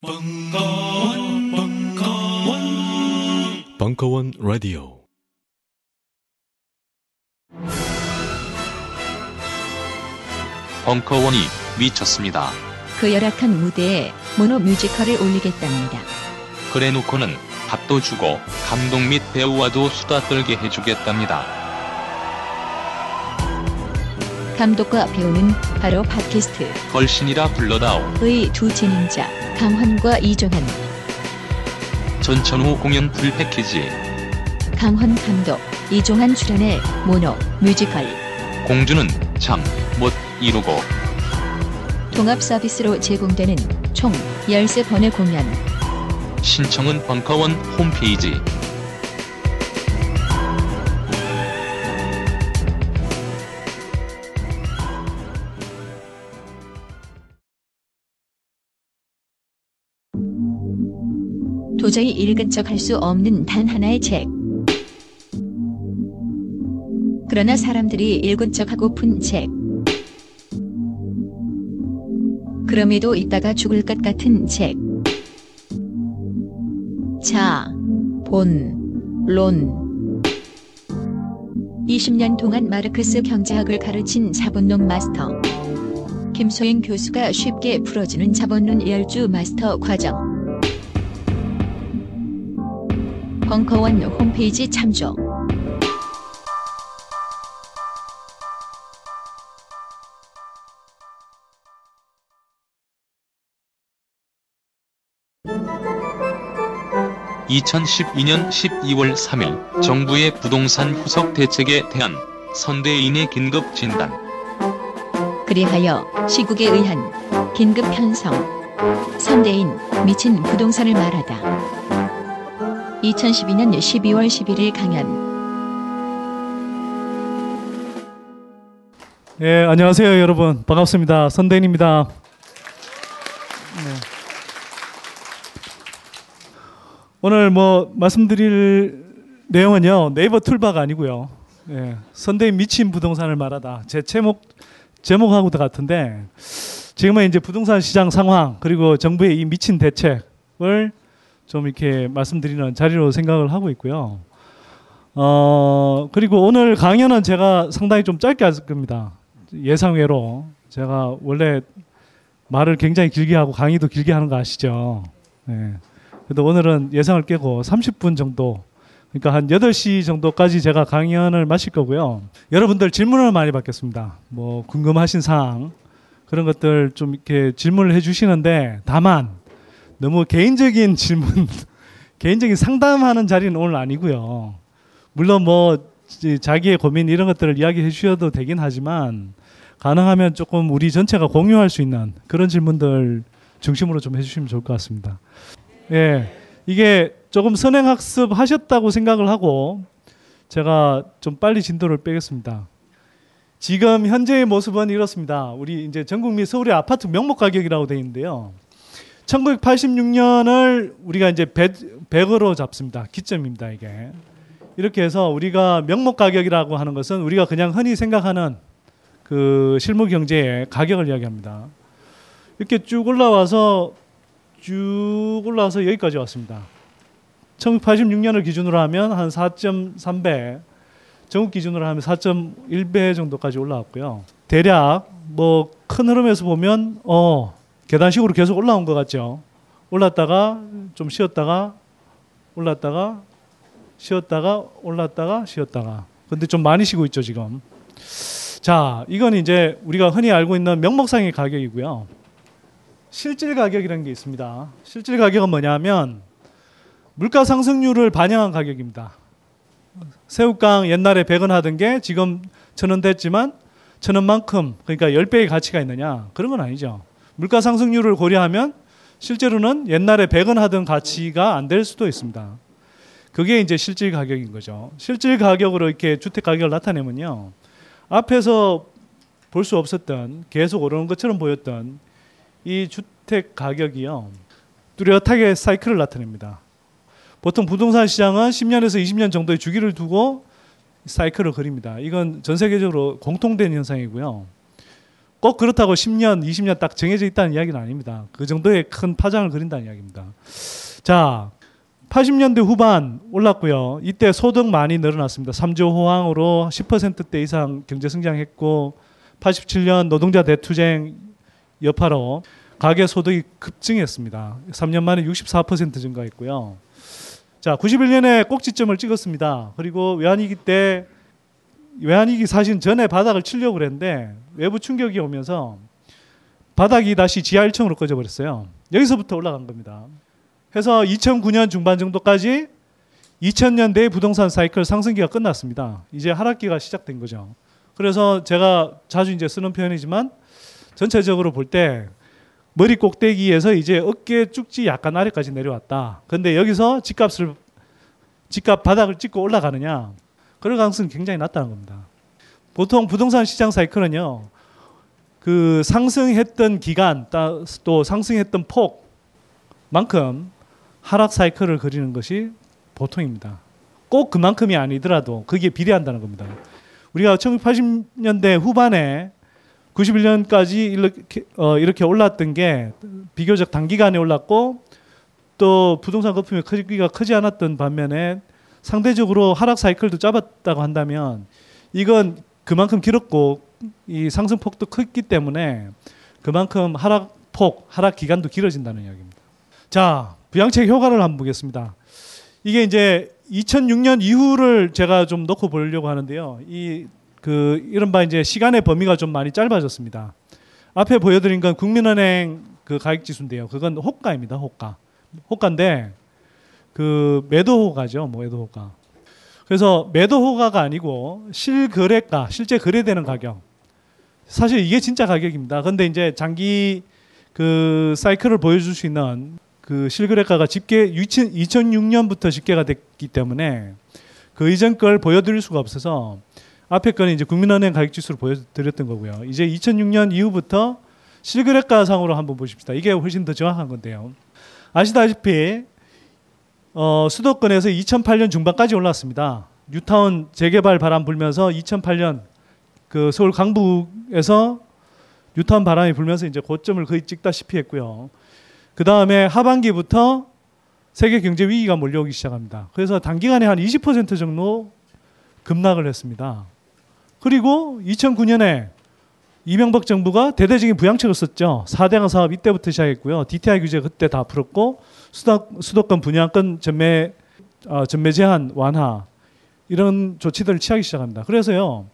벙커원, 벙커원, 벙커원 라디오. 벙커원이 미쳤습니다. 그 열악한 무대에 모노 뮤지컬을 올리겠답니다. 그래놓고는 밥도 주고 감독 및 배우와도 수다 떨게 해주겠답니다. 감독과 배우는 바로 팟캐스트 걸신이라 불러다오. 의 두 진행자 강헌과 이종환, 전천후 공연 full 패키지. 강헌 감독, 이종환 출연의 모노 뮤지컬 공주는 잠 못 이루고 통합 서비스로 제공되는 총 13번의 공연 신청은 벙커원 홈페이지. 도저히 읽은 척 할 수 없는 단 하나의 책. 그러나 사람들이 읽은 척 하고픈 책. 그럼에도 읽다가 죽을 것 같은 책. 자, 본, 론. 20년 동안 마르크스 경제학을 가르친 자본론 마스터. 김소영 교수가 쉽게 풀어주는 자본론 열주 마스터 과정. 벙커원 홈페이지 참조. (2012년 12월 3일) 정부의 부동산 후석 대책에 대한 선대인의 긴급 진단 그리하여 시국에 의한 긴급 편성. 선대인 미친 부동산을 말하다. 2012년 12월 11일 강연. 예, 안녕하세요, 여러분. 반갑습니다. 선대인입니다. 네. 오늘 뭐 말씀드릴 내용은요, 네이버 툴바가 아니고요. 예, 선대인 미친 부동산을 말하다. 제 제목 제목하고도 같은데 지금은 이제 부동산 시장 상황 그리고 정부의 이 미친 대책을 좀 이렇게 말씀드리는 자리로 생각을 하고 있고요. 어, 그리고 오늘 강연은 제가 상당히 좀 짧게 할 겁니다. 예상외로 제가 원래 말을 굉장히 길게 하고 강의도 길게 하는 거 아시죠? 네. 그래도 오늘은 예상을 깨고 30분 정도 그러니까 한 8시 정도까지 제가 강연을 마실 거고요. 여러분들 질문을 많이 받겠습니다. 뭐 궁금하신 사항 그런 것들 좀 이렇게 질문을 해 주시는데 다만 너무 개인적인 질문 개인적인 상담하는 자리는 오늘 아니고요. 물론 뭐 자기의 고민 이런 것들을 이야기해 주셔도 되긴 하지만 가능하면 조금 우리 전체가 공유할 수 있는 그런 질문들 중심으로 좀 해주시면 좋을 것 같습니다. 예, 이게 조금 선행학습 하셨다고 생각을 하고 제가 좀 빨리 진도를 빼겠습니다. 지금 현재의 모습은 이렇습니다. 우리 이제 전 국민 서울의 아파트 명목 가격이라고 되어 있는데요. 1986년을 우리가 이제 100, 100으로 잡습니다. 기점입니다, 이게. 이렇게 해서 우리가 명목 가격이라고 하는 것은 우리가 그냥 흔히 생각하는 그 실무 경제의 가격을 이야기합니다. 이렇게 쭉 올라와서 쭉 올라와서 여기까지 왔습니다. 1986년을 기준으로 하면 한 4.3배, 전국 기준으로 하면 4.1배 정도까지 올라왔고요. 대략 뭐 큰 흐름에서 보면 어 계단식으로 계속 올라온 것 같죠. 올랐다가 좀 쉬었다가 올랐다가 쉬었다가 올랐다가 쉬었다가. 근데 좀 많이 쉬고 있죠 지금. 자, 이건 이제 우리가 흔히 알고 있는 명목상의 가격이고요. 실질 가격이라는 게 있습니다. 실질 가격은 뭐냐면 물가 상승률을 반영한 가격입니다. 새우깡 옛날에 100원 하던 게 지금 천원 됐지만 천 원만큼 그러니까 10배의 가치가 있느냐? 그런 건 아니죠. 물가 상승률을 고려하면 실제로는 옛날에 100원 하던 가치가 안 될 수도 있습니다. 그게 이제 실질 가격인 거죠. 실질 가격으로 이렇게 주택 가격을 나타내면요. 앞에서 볼 수 없었던 계속 오르는 것처럼 보였던 이 주택 가격이요. 뚜렷하게 사이클을 나타냅니다. 보통 부동산 시장은 10년에서 20년 정도의 주기를 두고 사이클을 그립니다. 이건 전 세계적으로 공통된 현상이고요. 꼭 그렇다고 10년, 20년 딱 정해져 있다는 이야기는 아닙니다. 그 정도의 큰 파장을 그린다는 이야기입니다. 자, 80년대 후반 올랐고요. 이때 소득 많이 늘어났습니다. 3조 호황으로 10%대 이상 경제 성장했고 87년 노동자 대투쟁 여파로 가계 소득이 급증했습니다. 3년 만에 64% 증가했고요. 자, 91년에 꼭지점을 찍었습니다. 그리고 외환위기 때 외환위기 사실 전에 바닥을 치려고 그랬는데 외부 충격이 오면서 바닥이 다시 지하 1층으로 꺼져 버렸어요. 여기서부터 올라간 겁니다. 해서 2009년 중반 정도까지 2000년대 부동산 사이클 상승기가 끝났습니다. 이제 하락기가 시작된 거죠. 그래서 제가 자주 이제 쓰는 표현이지만 전체적으로 볼 때 머리 꼭대기에서 이제 어깨 쭉지 약간 아래까지 내려왔다. 근데 여기서 집값을 집값 바닥을 찍고 올라가느냐? 그럴 가능성이 굉장히 낮다는 겁니다. 보통 부동산 시장 사이클은요. 그 상승했던 기간 또 상승했던 폭만큼 하락 사이클을 그리는 것이 보통입니다. 꼭 그만큼이 아니더라도 그게 비례한다는 겁니다. 우리가 1980년대 후반에 91년까지 이렇게, 어, 이렇게 올랐던 게 비교적 단기간에 올랐고 또 부동산 거품의 크기가 크지 않았던 반면에 상대적으로 하락 사이클도 짧았다고 한다면 이건 그만큼 길었고 이 상승폭도 컸기 때문에 그만큼 하락폭, 하락 기간도 길어진다는 이야기입니다. 자, 부양책 효과를 한번 보겠습니다. 이게 이제 2006년 이후를 제가 좀 놓고 보려고 하는데요. 이 그 이른바 이제 시간의 범위가 좀 많이 짧아졌습니다. 앞에 보여드린 건 국민은행 그 가격 지수인데요. 그건 호가입니다. 호가. 호가인데 그 매도 호가죠. 뭐 매도 호가. 그래서 매도 호가가 아니고 실거래가, 실제 거래되는 가격. 사실 이게 진짜 가격입니다. 근데 이제 장기 그 사이클을 보여줄 수 있는 그 실거래가가 집계 2006년부터 집계가 됐기 때문에 그 이전 걸 보여드릴 수가 없어서 앞에 거는 이제 국민은행 가격 지수를 보여드렸던 거고요. 이제 2006년 이후부터 실거래가 상으로 한번 보십시다. 이게 훨씬 더 정확한 건데요. 아시다시피 어, 수도권에서 2008년 중반까지 올랐습니다. 뉴타운 재개발 바람 불면서 2008년 그 서울 강북에서 뉴타운 바람이 불면서 이제 고점을 거의 찍다시피 했고요. 그 다음에 하반기부터 세계 경제 위기가 몰려오기 시작합니다. 그래서 단기간에 한 20% 정도 급락을 했습니다. 그리고 2009년에 이명박 정부가 대대적인 부양책을 썼죠. 4대강 사업 이때부터 시작했고요. DTI 규제 그때 다 풀었고 수도, 수도 권 분양권 전매 어, 전매 제한 완화 이런 조치들을 취하기 시작합니다. 그래서요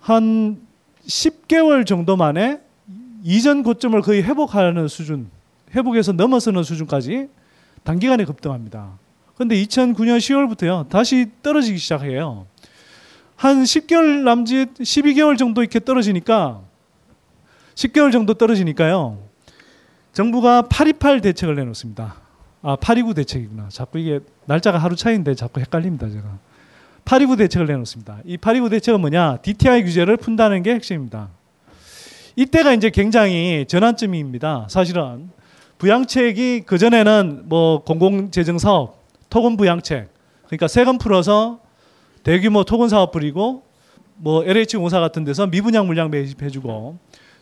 한 10개월 정도 만에 이전 고점을 거의 회복하는 수준, 회복해서 넘어서는 수준까지 단기간에 급등합니다. 그런데 2009년 10월부터요 다시 떨어지기 시작해요. 한 10개월 남짓 12개월 정도 이렇게 떨어지니까 10개월 정도 떨어지니까요. 정부가 828 대책을 내놓습니다. 아, 829 대책이구나. 자꾸 이게 날짜가 하루 차이인데 자꾸 헷갈립니다, 제가. 829 대책을 내놓습니다. 이 829 대책은 뭐냐? DTI 규제를 푼다는 게 핵심입니다. 이때가 이제 굉장히 전환점입니다. 사실은 부양책이 그 전에는 뭐 공공재정 사업, 토건 부양책, 그러니까 세금 풀어서 대규모 토건 사업 뿌리고 뭐 LH 공사 같은 데서 미분양 물량 매집해주고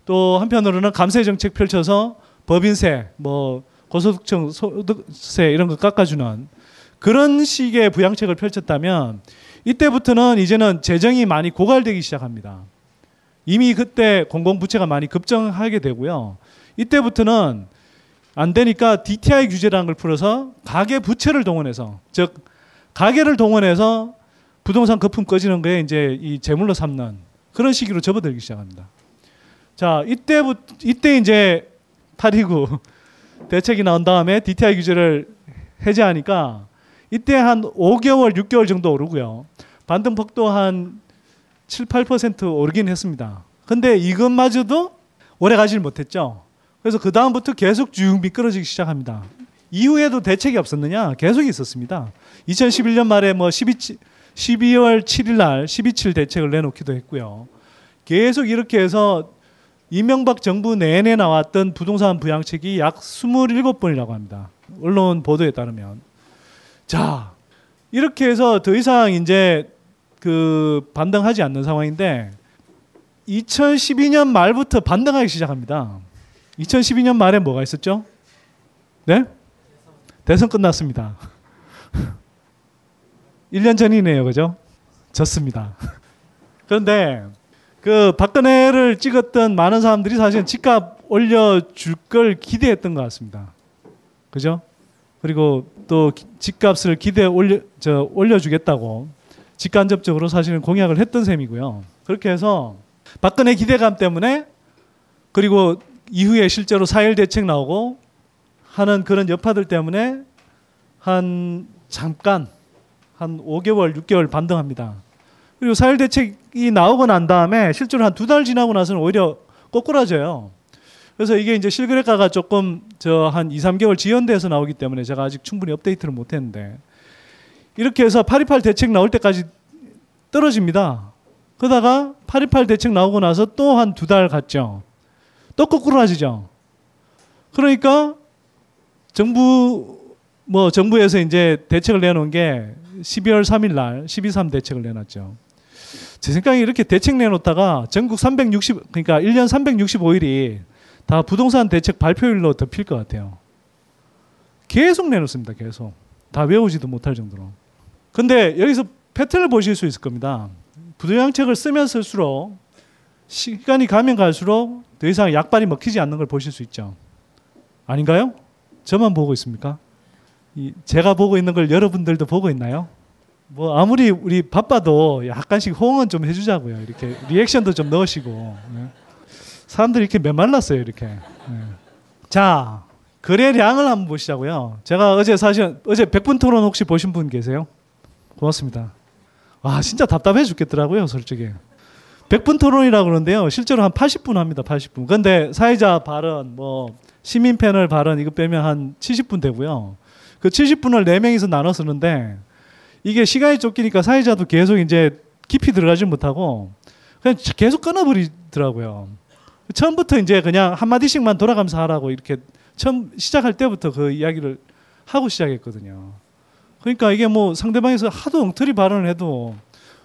또 한편으로는 감세 정책 펼쳐서 법인세, 뭐 고소득층 소득세 이런 거 깎아주는 그런 식의 부양책을 펼쳤다면 이때부터는 이제는 재정이 많이 고갈되기 시작합니다. 이미 그때 공공부채가 많이 급증하게 되고요. 이때부터는 안 되니까 DTI 규제라는 걸 풀어서 가계 부채를 동원해서 즉 가계를 동원해서 부동산 거품 꺼지는 거에 이제 이 재물로 삼는 그런 시기로 접어들기 시작합니다. 자, 이때부터 이때 이제 829 대책이 나온 다음에 DTI 규제를 해제하니까 이때 한 5개월, 6개월 정도 오르고요. 반등폭도 한 7, 8% 오르긴 했습니다. 근데 이것마저도 오래 가지를 못했죠. 그래서 그 다음부터 계속 쭉 미끄러지기 시작합니다. 이후에도 대책이 없었느냐? 계속 있었습니다. 2011년 말에 뭐 12, 12월 7일 날 12.7 대책을 내놓기도 했고요. 계속 이렇게 해서 이명박 정부 내내 나왔던 부동산 부양책이 약 27번이라고 합니다. 언론 보도에 따르면. 자, 이렇게 해서 더 이상 이제 그 반등하지 않는 상황인데 2012년 말부터 반등하기 시작합니다. 2012년 말에 뭐가 있었죠? 네? 대선 끝났습니다. 1년 전이네요. 그죠? 졌습니다. 그런데 그 박근혜를 찍었던 많은 사람들이 사실 집값 올려줄 걸 기대했던 것 같습니다. 그죠? 그리고 또 기- 집값을 기대 올려 저 올려주겠다고 직간접적으로 사실은 공약을 했던 셈이고요. 그렇게 해서 박근혜 기대감 때문에 그리고 이후에 실제로 4.1 대책 나오고 하는 그런 여파들 때문에 한 잠깐 한 5개월, 6개월 반등합니다. 그리고 4.1 대책이 나오고 난 다음에 실제로 한 두 달 지나고 나서는 오히려 꼬꾸라져요. 그래서 이게 이제 실거래가가 조금 저 한 2, 3개월 지연돼서 나오기 때문에 제가 아직 충분히 업데이트를 못 했는데 이렇게 해서 828 대책 나올 때까지 떨어집니다. 그러다가 828 대책 나오고 나서 또 한 두 달 갔죠. 또 꼬꾸라지죠. 그러니까 정부 뭐 정부에서 이제 대책을 내놓은 게 12월 3일 날 12.3 대책을 내놨죠. 제 생각에 이렇게 대책 내놓다가 전국 360 그러니까 1년 365일이 다 부동산 대책 발표일로 덮일 것 같아요. 계속 내놓습니다. 계속 다 외우지도 못할 정도로. 근데 여기서 패턴을 보실 수 있을 겁니다. 부동양책을 쓰면 쓸수록 시간이 가면 갈수록 더 이상 약발이 먹히지 않는 걸 보실 수 있죠. 아닌가요? 저만 보고 있습니까? 이 제가 보고 있는 걸 여러분들도 보고 있나요? 뭐 아무리 우리 바빠도 약간씩 호응은 좀 해주자고요. 이렇게 리액션도 좀 넣으시고 네. 사람들이 이렇게 메말랐어요. 이렇게. 네. 자 거래량을 한번 보시자고요. 제가 어제 사실 어제 100분 토론 혹시 보신 분 계세요? 고맙습니다. 아 진짜 답답해 죽겠더라고요. 솔직히. 100분 토론이라고 그러는데요. 실제로 한 80분 합니다. 80분. 근데 사회자 발언, 뭐 시민 패널 발언 이거 빼면 한 70분 되고요. 그 70분을 4명이서 나눠 쓰는데 이게 시간이 쫓기니까 사회자도 계속 이제 깊이 들어가지 못하고 그냥 계속 끊어버리더라고요. 처음부터 이제 그냥 한마디씩만 돌아가면서 하라고 이렇게 처음 시작할 때부터 그 이야기를 하고 시작했거든요. 그러니까 이게 뭐 상대방에서 하도 엉터리 발언을 해도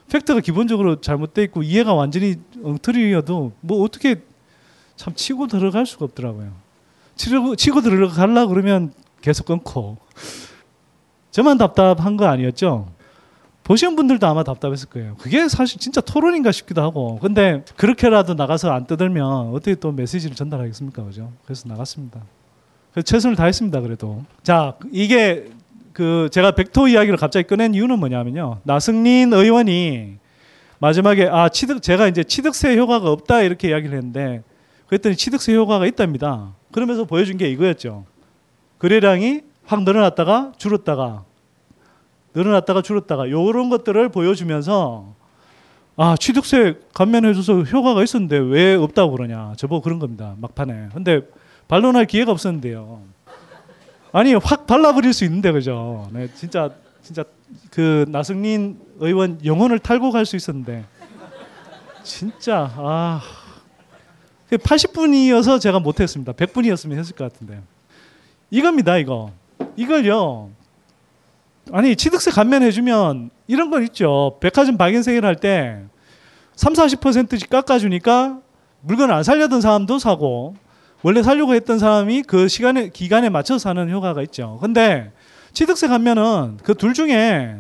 팩트가 기본적으로 잘못돼 있고 이해가 완전히 엉터리여도 뭐 어떻게 참 치고 들어갈 수가 없더라고요. 치고, 치고 들어가려 그러면 계속 끊고 저만 답답한 거 아니었죠? 보시는 분들도 아마 답답했을 거예요. 그게 사실 진짜 토론인가 싶기도 하고. 근데 그렇게라도 나가서 안 떠들면 어떻게 또 메시지를 전달하겠습니까? 그죠? 그래서 나갔습니다. 그래서 최선을 다했습니다. 그래도. 자, 이게 그 제가 백토 이야기를 갑자기 꺼낸 이유는 뭐냐면요. 나승린 의원이 마지막에 아 취득 제가 이제 취득세 효과가 없다 이렇게 이야기를 했는데 그랬더니 취득세 효과가 있답니다. 그러면서 보여준 게 이거였죠. 거래량이 확 늘어났다가 줄었다가 늘어났다가 줄었다가 요런 것들을 보여주면서 아 취득세 감면해줘서 효과가 있었는데 왜 없다고 그러냐. 저보고 그런 겁니다 막판에. 근데 반론할 기회가 없었는데요. 아니 확 발라버릴 수 있는데 그죠? 네 진짜 진짜 그 나승린 의원 영혼을 탈고 갈 수 있었는데. 진짜 아. 80분이어서 제가 못했습니다. 100분이었으면 했을 것 같은데. 이겁니다 이거 이걸요 아니 취득세 감면해주면 이런 건 있죠. 백화점 박인세일 할 때 3, 40%씩 깎아주니까 물건을 안 살려던 사람도 사고 원래 살려고 했던 사람이 그 시간에 기간에 맞춰서 사는 효과가 있죠. 근데 취득세 감면은 그 둘 중에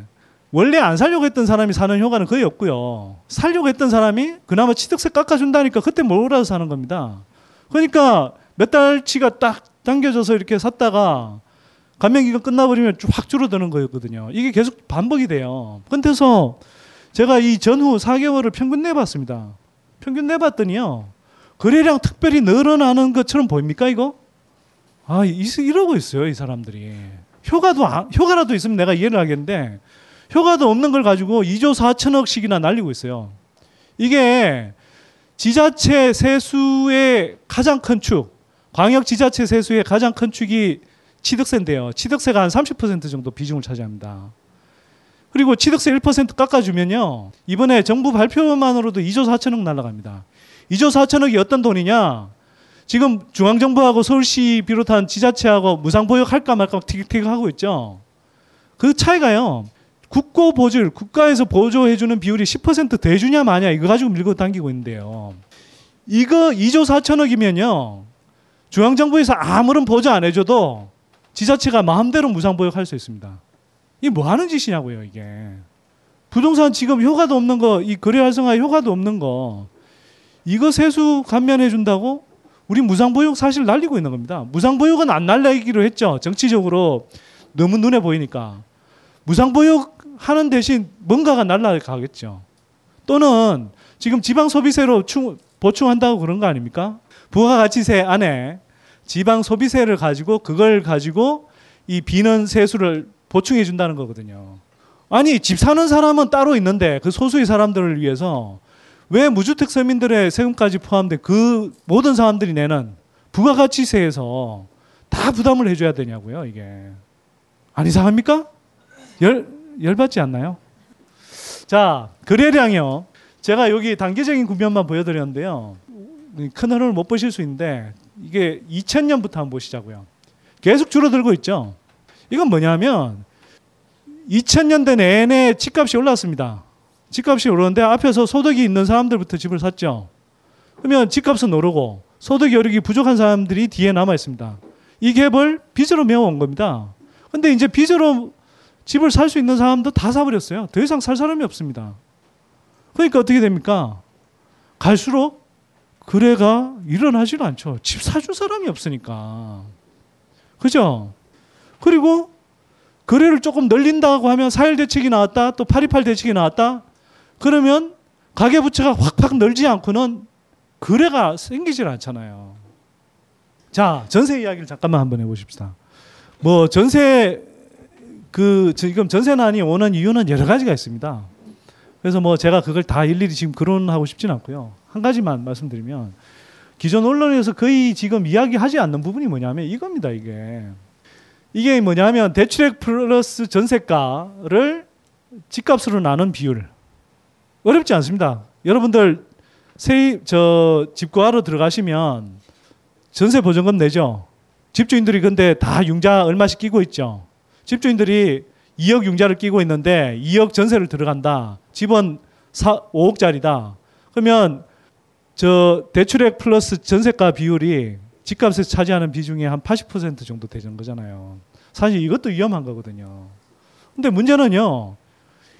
원래 안 살려고 했던 사람이 사는 효과는 거의 없고요. 살려고 했던 사람이 그나마 취득세 깎아준다니까 그때 몰아서 사는 겁니다. 그러니까 몇 달치가 딱 당겨져서 이렇게 샀다가 감면기간 끝나버리면 확 줄어드는 거였거든요. 이게 계속 반복이 돼요. 근데서 제가 이 전후 4개월을 평균 내봤습니다. 평균 내봤더니요. 거래량 특별히 늘어나는 것처럼 보입니까 이거? 아 이- 이러고 있어요 이 사람들이. 효과도 안- 효과라도 있으면 내가 이해를 하겠는데 효과도 없는 걸 가지고 2조 4천억씩이나 날리고 있어요. 이게 지자체 세수의 가장 큰 축, 광역 지자체 세수의 가장 큰 축이 취득세인데요. 취득세가 한 30% 정도 비중을 차지합니다. 그리고 취득세 1% 깎아주면요. 이번에 정부 발표만으로도 2조 4천억 날라갑니다. 2조 4천억이 어떤 돈이냐? 지금 중앙정부하고 서울시 비롯한 지자체하고 무상보육 할까 말까 티격태격 하고 있죠. 그 차이가요. 국고 보조율, 국가에서 보조해주는 비율이 10%더 해주냐 마냐 이거 가지고 밀고 당기고 있는데요. 이거 2조 4천억이면요. 중앙정부에서 아무런 보조 안 해줘도 지자체가 마음대로 무상보육할 수 있습니다. 이게 뭐 하는 짓이냐고요, 이게. 부동산 지금 효과도 없는 거, 이 거래 활성화 효과도 없는 거, 이거 세수 감면해 준다고 우리 무상보육 사실 날리고 있는 겁니다. 무상보육은 안 날리기로 했죠. 정치적으로 너무 눈에 보이니까. 무상보육 하는 대신 뭔가가 날라가겠죠. 또는 지금 지방 소비세로 충, 보충한다고 그런 거 아닙니까? 부가가치세 안에 지방 소비세를 가지고 그걸 가지고 이 비는 세수를 보충해 준다는 거거든요. 아니 집 사는 사람은 따로 있는데 그 소수의 사람들을 위해서 왜 무주택 서민들의 세금까지 포함된 그 모든 사람들이 내는 부가가치세에서 다 부담을 해줘야 되냐고요 이게 안 이상합니까? 열 열받지 않나요? 자 거래량이요. 제가 여기 단계적인 구면만 보여드렸는데요. 큰 흐름을 못 보실 수 있는데 이게 2000년부터 한번 보시자고요. 계속 줄어들고 있죠. 이건 뭐냐면 2000년대 내내 집값이 올랐습니다. 집값이 오르는데 앞에서 소득이 있는 사람들부터 집을 샀죠. 그러면 집값은 오르고 소득이 오르기 부족한 사람들이 뒤에 남아 있습니다. 이 갭을 빚으로 메워온 겁니다. 근데 이제 빚으로 집을 살 수 있는 사람도 다 사버렸어요. 더 이상 살 사람이 없습니다. 그러니까 어떻게 됩니까? 갈수록 거래가 일어나질 않죠. 집 사줄 사람이 없으니까. 그죠? 그리고 거래를 조금 늘린다고 하면 4일 대책이 나왔다, 또 828 대책이 나왔다. 그러면 가계부채가 확확 늘지 않고는 거래가 생기질 않잖아요. 자, 전세 이야기를 잠깐만 한번 해보십시다. 뭐 전세 그 지금 전세난이 오는 이유는 여러 가지가 있습니다. 그래서 뭐 제가 그걸 다 일일이 지금 거론하고 싶지는 않고요. 한 가지만 말씀드리면 기존 언론에서 거의 지금 이야기하지 않는 부분이 뭐냐면 이겁니다. 이게 이게 뭐냐면 대출액 플러스 전세가를 집값으로 나눈 비율 어렵지 않습니다. 여러분들 세입 저 집구하러 들어가시면 전세 보증금 내죠. 집주인들이 근데 다 융자 얼마씩 끼고 있죠. 집주인들이 2억 융자를 끼고 있는데 2억 전세를 들어간다. 집은 4, 5억짜리다. 그러면 저 대출액 플러스 전세가 비율이 집값에서 차지하는 비중이 한 80% 정도 되는 거잖아요. 사실 이것도 위험한 거거든요. 근데 문제는요.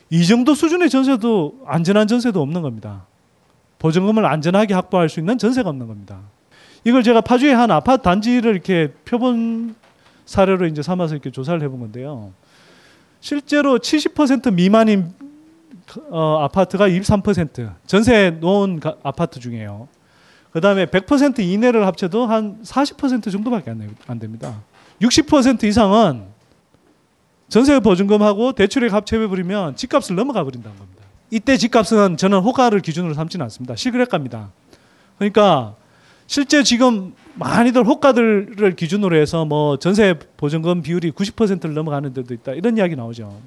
이 정도 수준의 전세도 안전한 전세도 없는 겁니다. 보증금을 안전하게 확보할 수 있는 전세가 없는 겁니다. 이걸 제가 파주의 한 아파트 단지를 이렇게 표본 사례로 이제 삼아서 이렇게 조사를 해본 건데요. 실제로 70% 미만인 어, 아파트가 23% 전세 놓은 가, 아파트 중에요. 그 다음에 100% 이내를 합쳐도 한 40% 정도밖에 안, 안 됩니다. 60% 이상은 전세 보증금하고 대출액 합쳐해 버리면 집값을 넘어가 버린다는 겁니다. 이때 집값은 저는 호가를 기준으로 삼지는 않습니다. 실거래가입니다. 그러니까 실제 지금 많이들 호가들을 기준으로 해서 뭐 전세 보증금 비율이 90%를 넘어가는 데도 있다. 이런 이야기 나오죠.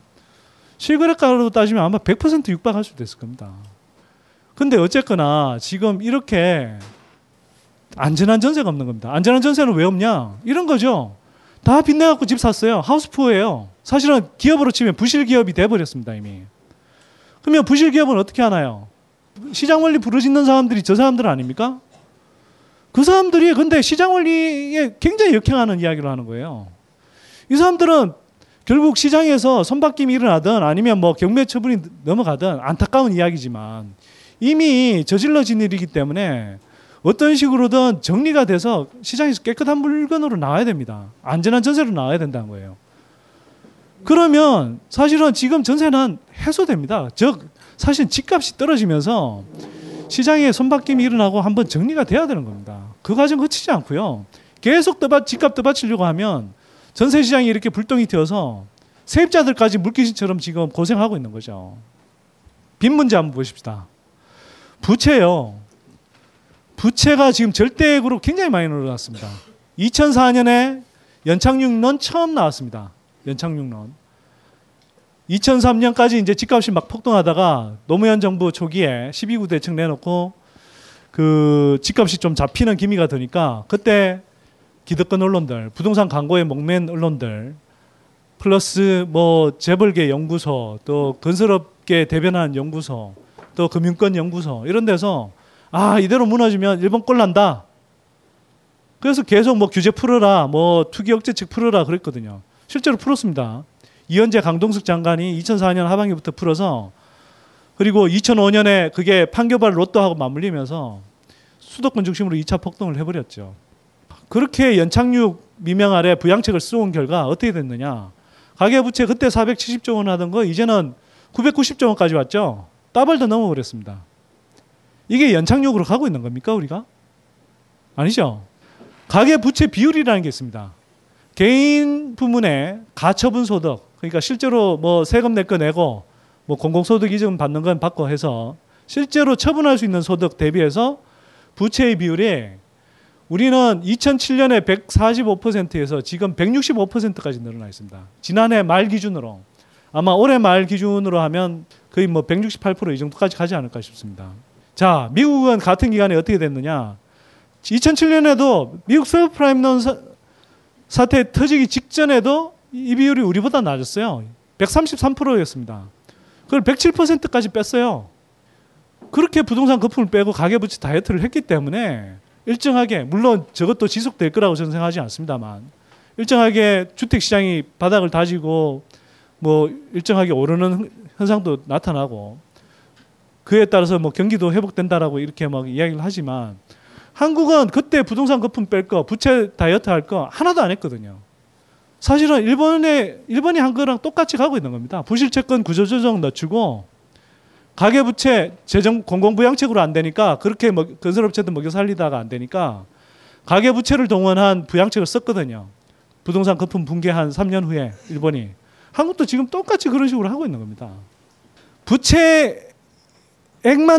실거래가로 따지면 아마 100% 육박할 수도 있을 겁니다. 근데 어쨌거나 지금 이렇게 안전한 전세가 없는 겁니다. 안전한 전세는 왜 없냐? 이런 거죠. 다 빚내갖고 집 샀어요. 하우스푸어예요. 사실은 기업으로 치면 부실 기업이 돼버렸습니다 이미. 그러면 부실 기업은 어떻게 하나요? 시장 원리 부르짖는 사람들이 저 사람들 아닙니까? 그 사람들이 근데 시장 원리에 굉장히 역행하는 이야기를 하는 거예요. 이 사람들은 결국 시장에서 선바뀜이 일어나든 아니면 뭐 경매 처분이 넘어가든 안타까운 이야기지만 이미 저질러진 일이기 때문에 어떤 식으로든 정리가 돼서 시장에서 깨끗한 물건으로 나와야 됩니다. 안전한 전세로 나와야 된다는 거예요. 그러면 사실은 지금 전세는 해소됩니다. 즉 사실 집값이 떨어지면서 시장에 손바뀜이 일어나고 한번 정리가 돼야 되는 겁니다. 그 과정 거치지 않고요. 계속 떠받 집값 떠받치려고 하면 전세 시장이 이렇게 불똥이 튀어서 세입자들까지 물귀신처럼 지금 고생하고 있는 거죠. 빚 문제 한번 보십시다. 부채요. 부채가 지금 절대액으로 굉장히 많이 늘어났습니다. 2004년에 연착륙론 처음 나왔습니다. 연착륙론. 2003년까지 이제 집값이 막 폭등하다가 노무현 정부 초기에 12구 대책 내놓고 그 집값이 좀 잡히는 기미가 드니까 그때 기득권 언론들, 부동산 광고에 목맨 언론들, 플러스 뭐 재벌계 연구소, 또 건설업계 대변한 연구소, 또 금융권 연구소 이런 데서 아 이대로 무너지면 일본 꼴 난다. 그래서 계속 뭐 규제 풀어라, 뭐 투기 억제책 풀어라 그랬거든요. 실제로 풀었습니다. 이현재 강동석 장관이 2004년 하반기부터 풀어서 그리고 2005년에 그게 판교발 로또하고 맞물리면서 수도권 중심으로 2차 폭등을 해버렸죠. 그렇게 연착륙 미명 아래 부양책을 쓰온 결과 어떻게 됐느냐. 가계부채 그때 470조 원 하던 거 이제는 990조 원까지 왔죠. 더블 더 넘어버렸습니다. 이게 연착륙으로 가고 있는 겁니까 우리가? 아니죠. 가계부채 비율이라는 게 있습니다. 개인 부문의 가처분 소득, 그러니까 실제로 뭐 세금 낼 거 내고 뭐 공공소득 이점 받는 건 받고 해서 실제로 처분할 수 있는 소득 대비해서 부채의 비율이 우리는 2007년에 145%에서 지금 165%까지 늘어나 있습니다. 지난해 말 기준으로 아마 올해 말 기준으로 하면 거의 뭐 168%이 정도까지 가지 않을까 싶습니다. 자, 미국은 같은 기간에 어떻게 됐느냐? 2007년에도 미국 서브프라임론 사, 태 터지기 직전에도 이 비율이 우리보다 낮았어요. 133%였습니다. 그걸 107%까지 뺐어요. 그렇게 부동산 거품을 빼고 가계부채 다이어트를 했기 때문에 일정하게 물론 저것도 지속될 거라고 저는 생각하지 않습니다만 일정하게 주택 시장이 바닥을 다지고 뭐 일정하게 오르는 현상도 나타나고 그에 따라서 뭐 경기도 회복된다라고 이렇게 막 이야기를 하지만 한국은 그때 부동산 거품 뺄 거, 부채 다이어트 할 거 하나도 안 했거든요. 사실은 일본에 일본이 한 거랑 똑같이 가고 있는 겁니다. 부실 채권 구조 조정 늦추고 가계부채 재정 공공부양책으로 안 되니까 그렇게 먹, 건설업체도 먹여 살리다가 안 되니까 가계부채를 동원한 부양책을 썼거든요. 부동산 거품 붕괴한 3년 후에 일본이 한국도 지금 똑같이 그런 식으로 하고 있는 겁니다. 부채액만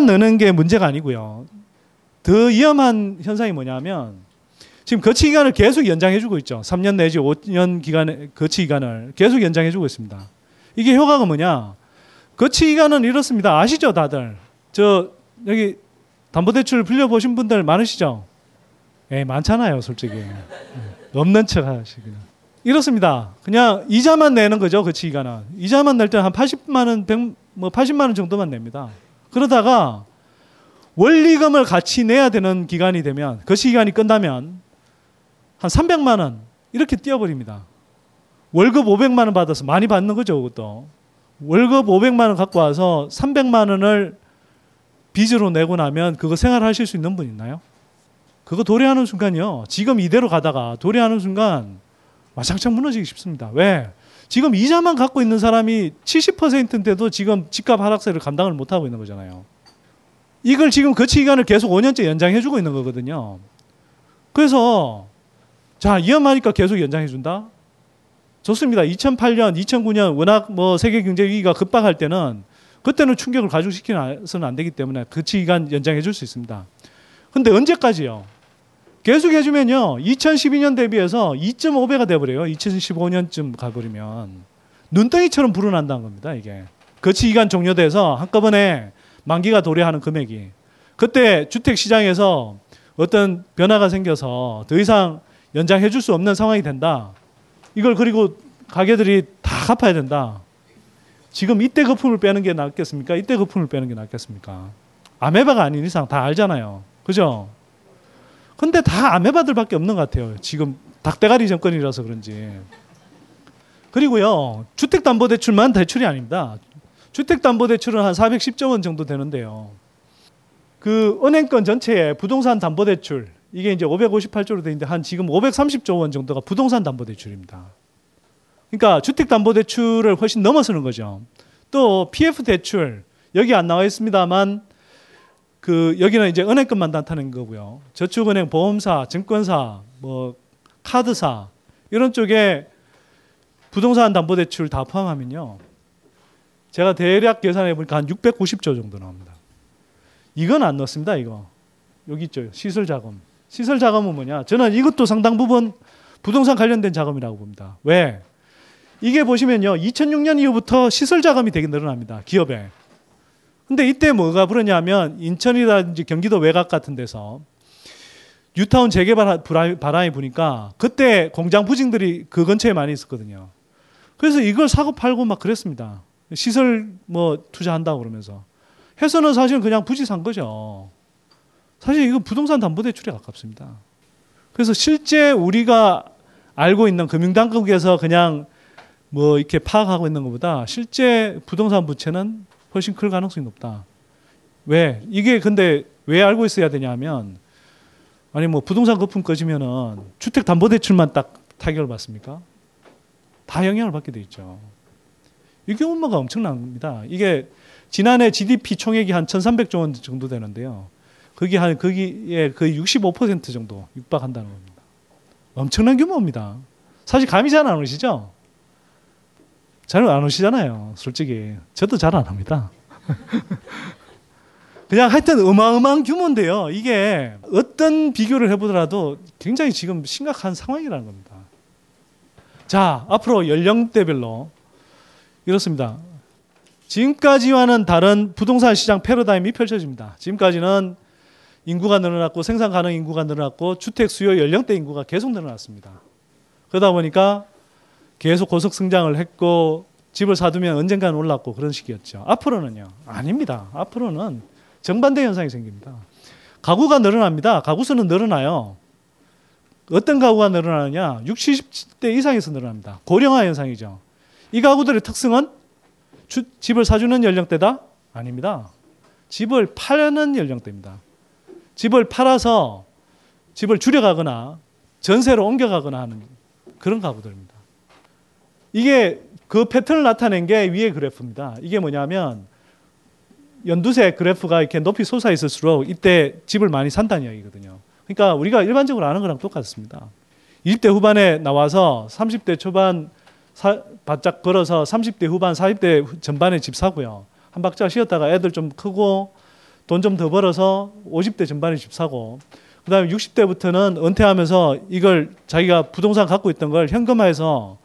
넣는 게 문제가 아니고요. 더 위험한 현상이 뭐냐면 지금 거치 기간을 계속 연장해주고 있죠. 3년 내지 5년 기간의 거치 기간을 계속 연장해주고 있습니다. 이게 효과가 뭐냐? 거치 기간은 이렇습니다. 아시죠, 다들? 저 여기 담보대출 빌려보신 분들 많으시죠? 예, 많잖아요, 솔직히. 예, 없는 척 하시기는. 이렇습니다. 그냥 이자만 내는 거죠, 거치 기간은. 이자만 낼때한 80만 원, 100, 뭐 80만 원 정도만 냅니다. 그러다가 원리금을 같이 내야 되는 기간이 되면 거치 기간이 끝나면 한 300만 원 이렇게 뛰어버립니다. 월급 500만 원 받아서 많이 받는 거죠, 그것도. 월급 500만 원 갖고 와서 300만 원을 빚으로 내고 나면 그거 생활하실 수 있는 분 있나요? 그거 도래하는 순간요. 지금 이대로 가다가 도래하는 순간 와장창 무너지기 쉽습니다. 왜? 지금 이자만 갖고 있는 사람이 70%인데도 지금 집값 하락세를 감당을 못 하고 있는 거잖아요. 이걸 지금 거치 기간을 계속 5년째 연장해 주고 있는 거거든요. 그래서 자, 위험하니까 계속 연장해 준다. 좋습니다. 2008년, 2009년 워낙 뭐 세계 경제 위기가 급박할 때는 그때는 충격을 가중시키서는 안 되기 때문에 그 기간 연장해 줄 수 있습니다. 근데 언제까지요? 계속 해주면요. 2012년 대비해서 2.5배가 돼버려요. 2015년쯤 가버리면. 눈덩이처럼 불어난다는 겁니다. 이게. 거치 기간 종료돼서 한꺼번에 만기가 도래하는 금액이. 그때 주택 시장에서 어떤 변화가 생겨서 더 이상 연장해 줄 수 없는 상황이 된다. 이걸 그리고 가게들이 다 갚아야 된다. 지금 이때 거품을 빼는 게 낫겠습니까? 이때 거품을 빼는 게 낫겠습니까? 아메바가 아닌 이상 다 알잖아요. 그죠? 근데 다 아메바들밖에 없는 것 같아요. 지금 닭대가리 정권이라서 그런지. 그리고요, 주택담보대출만 대출이 아닙니다. 주택담보대출은 한 410조 원 정도 되는데요. 그 은행권 전체에 부동산 담보대출 이게 이제 558조로 돼 있는데 한 지금 530조 원 정도가 부동산 담보 대출입니다. 그러니까 주택 담보 대출을 훨씬 넘어서는 거죠. 또 PF 대출 여기 안 나와 있습니다만 그 여기는 이제 은행권만 나타낸 거고요. 저축은행, 보험사, 증권사, 뭐 카드사 이런 쪽에 부동산 담보 대출 다 포함하면요. 제가 대략 계산해 보니까 한 690조 정도 나옵니다. 이건 안 넣습니다, 이거. 여기 있죠. 시설 자금. 시설 자금은 뭐냐? 저는 이것도 상당 부분 부동산 관련된 자금이라고 봅니다. 왜? 이게 보시면요. 2006년 이후부터 시설 자금이 되게 늘어납니다. 기업에. 근데 이때 뭐가 불었냐면 인천이라든지 경기도 외곽 같은 데서 뉴타운 재개발 바람이 부니까 그때 공장 부징들이 그 근처에 많이 있었거든요. 그래서 이걸 사고 팔고 막 그랬습니다. 시설 뭐 투자한다고 그러면서. 해서는 사실 그냥 부지 산 거죠. 사실 이거 부동산 담보대출에 가깝습니다. 그래서 실제 우리가 알고 있는 금융당국에서 그냥 뭐 이렇게 파악하고 있는 것보다 실제 부동산 부채는 훨씬 클 가능성이 높다. 왜? 이게 근데 왜 알고 있어야 되냐면 아니 뭐 부동산 거품 꺼지면은 주택 담보 대출만 딱 타격을 받습니까? 다 영향을 받게 돼 있죠. 이 규모가 엄청납니다. 이게 지난해 GDP 총액이 한 1,300조 원 정도 되는데요. 거기 한 거기에 거의 65% 정도 육박한다는 겁니다. 엄청난 규모입니다. 사실 감이 잘 안 오시죠? 잘 안 오시잖아요. 솔직히 저도 잘 안 합니다. 그냥 하여튼 어마어마한 규모인데요. 이게 어떤 비교를 해보더라도 굉장히 지금 심각한 상황이라는 겁니다. 자, 앞으로 연령대별로 이렇습니다. 지금까지와는 다른 부동산 시장 패러다임이 펼쳐집니다. 지금까지는 인구가 늘어났고 생산 가능 인구가 늘어났고 주택 수요 연령대 인구가 계속 늘어났습니다. 그러다 보니까 계속 고속 성장을 했고 집을 사두면 언젠가는 올랐고 그런 식이었죠. 앞으로는요. 아닙니다. 앞으로는 정반대 현상이 생깁니다. 가구가 늘어납니다. 가구 수는 늘어나요. 어떤 가구가 늘어나느냐? 60, 70대 이상에서 늘어납니다. 고령화 현상이죠. 이 가구들의 특성은 주, 집을 사주는 연령대다? 아닙니다. 집을 파는 연령대입니다. 집을 팔아서 집을 줄여가거나 전세로 옮겨가거나 하는 그런 가구들입니다. 이게 그 패턴을 나타낸 게 위의 그래프입니다. 이게 뭐냐면 연두색 그래프가 이렇게 높이 솟아 있을수록 이때 집을 많이 산다는 이야기거든요. 그러니까 우리가 일반적으로 아는 거랑 똑같습니다. 20대 후반에 나와서 30대 초반 사, 바짝 걸어서 30대 후반, 40대 전반에 집 사고요. 한 박자 쉬었다가 애들 좀 크고 돈 좀 더 벌어서 50대 전반에 집 사고 그다음에 60대부터는 은퇴하면서 이걸 자기가 부동산 갖고 있던 걸 현금화해서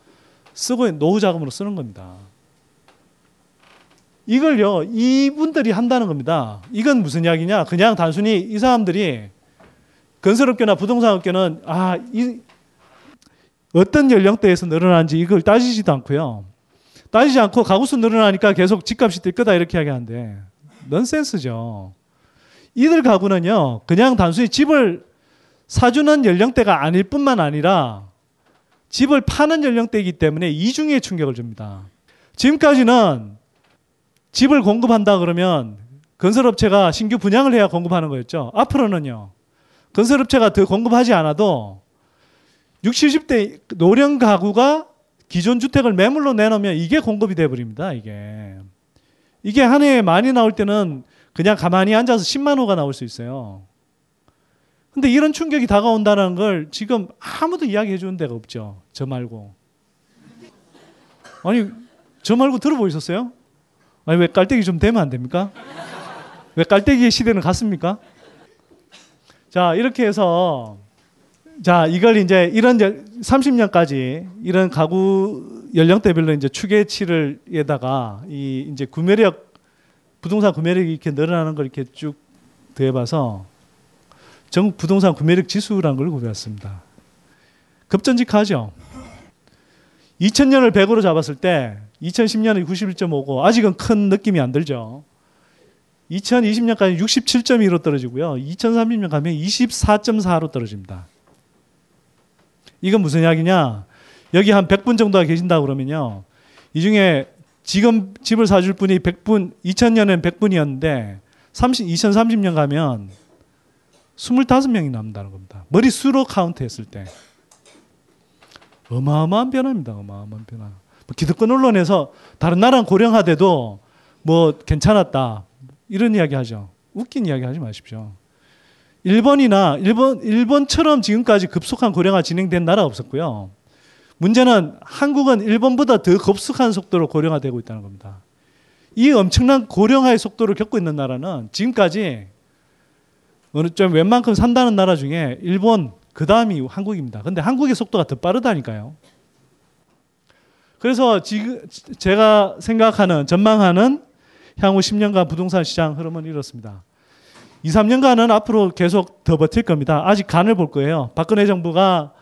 쓰고 노후 자금으로 쓰는 겁니다. 이걸요, 이분들이 한다는 겁니다. 이건 무슨 이야기냐? 그냥 단순히 이 사람들이 건설업계나 부동산업계는 아, 이, 어떤 연령대에서 늘어나는지 이걸 따지지도 않고요. 따지지 않고 가구수 늘어나니까 계속 집값이 뛸 거다 이렇게 이야기하는데 넌센스죠. 이들 가구는요, 그냥 단순히 집을 사주는 연령대가 아닐 뿐만 아니라 집을 파는 연령대이기 때문에 이중의 충격을 줍니다. 지금까지는 집을 공급한다 그러면 건설업체가 신규 분양을 해야 공급하는 거였죠. 앞으로는요. 건설업체가 더 공급하지 않아도 60, 70대 노령 가구가 기존 주택을 매물로 내놓으면 이게 공급이 돼버립니다. 이게. 이게 한 해에 많이 나올 때는 그냥 가만히 앉아서 10만 호가 나올 수 있어요. 근데 이런 충격이 다가온다는 걸 지금 아무도 이야기해 주는 데가 없죠. 저 말고. 아니, 저 말고 들어보셨어요? 아니 왜 깔때기 좀 되면 안 됩니까? 왜 깔때기의 시대는 갔습니까? 자 이렇게 해서 자 이걸 이제 이런 30년까지 이런 가구 연령대별로 이제 추계치를에다가 이 이제 구매력 부동산 구매력이 이렇게 늘어나는 걸 이렇게 쭉 더해봐서 전국 부동산 구매력 지수라는 걸 구해왔습니다. 급전직하죠. 2000년을 100으로 잡았을 때 2010년은 91.5고 아직은 큰 느낌이 안 들죠. 2020년까지 67.2로 떨어지고요. 2030년 가면 24.4로 떨어집니다. 이건 무슨 이야기냐? 여기 한 100분 정도가 계신다 그러면요. 이 중에 지금 집을 사줄 분이 100분, 2000년엔 100분이었는데 30, 2030년 가면 25명이 남는다는 겁니다. 머리수로 카운트 했을 때. 어마어마한 변화입니다. 어마어마한 변화. 뭐 기득권 언론에서 다른 나라는 고령화돼도 뭐 괜찮았다 이런 이야기 하죠. 웃긴 이야기 하지 마십시오. 일본이나 일본 일본처럼 지금까지 급속한 고령화 진행된 나라 없었고요. 문제는 한국은 일본보다 더 급속한 속도로 고령화되고 있다는 겁니다. 이 엄청난 고령화의 속도를 겪고 있는 나라는 지금까지 어느 좀 웬만큼 산다는 나라 중에 일본 그 다음이 한국입니다. 근데 한국의 속도가 더 빠르다니까요. 그래서 지금 제가 생각하는 전망하는 향후 10년간 부동산 시장 흐름은 이렇습니다. 2, 3년간은 앞으로 계속 더 버틸 겁니다. 아직 간을 볼 거예요. 박근혜 정부가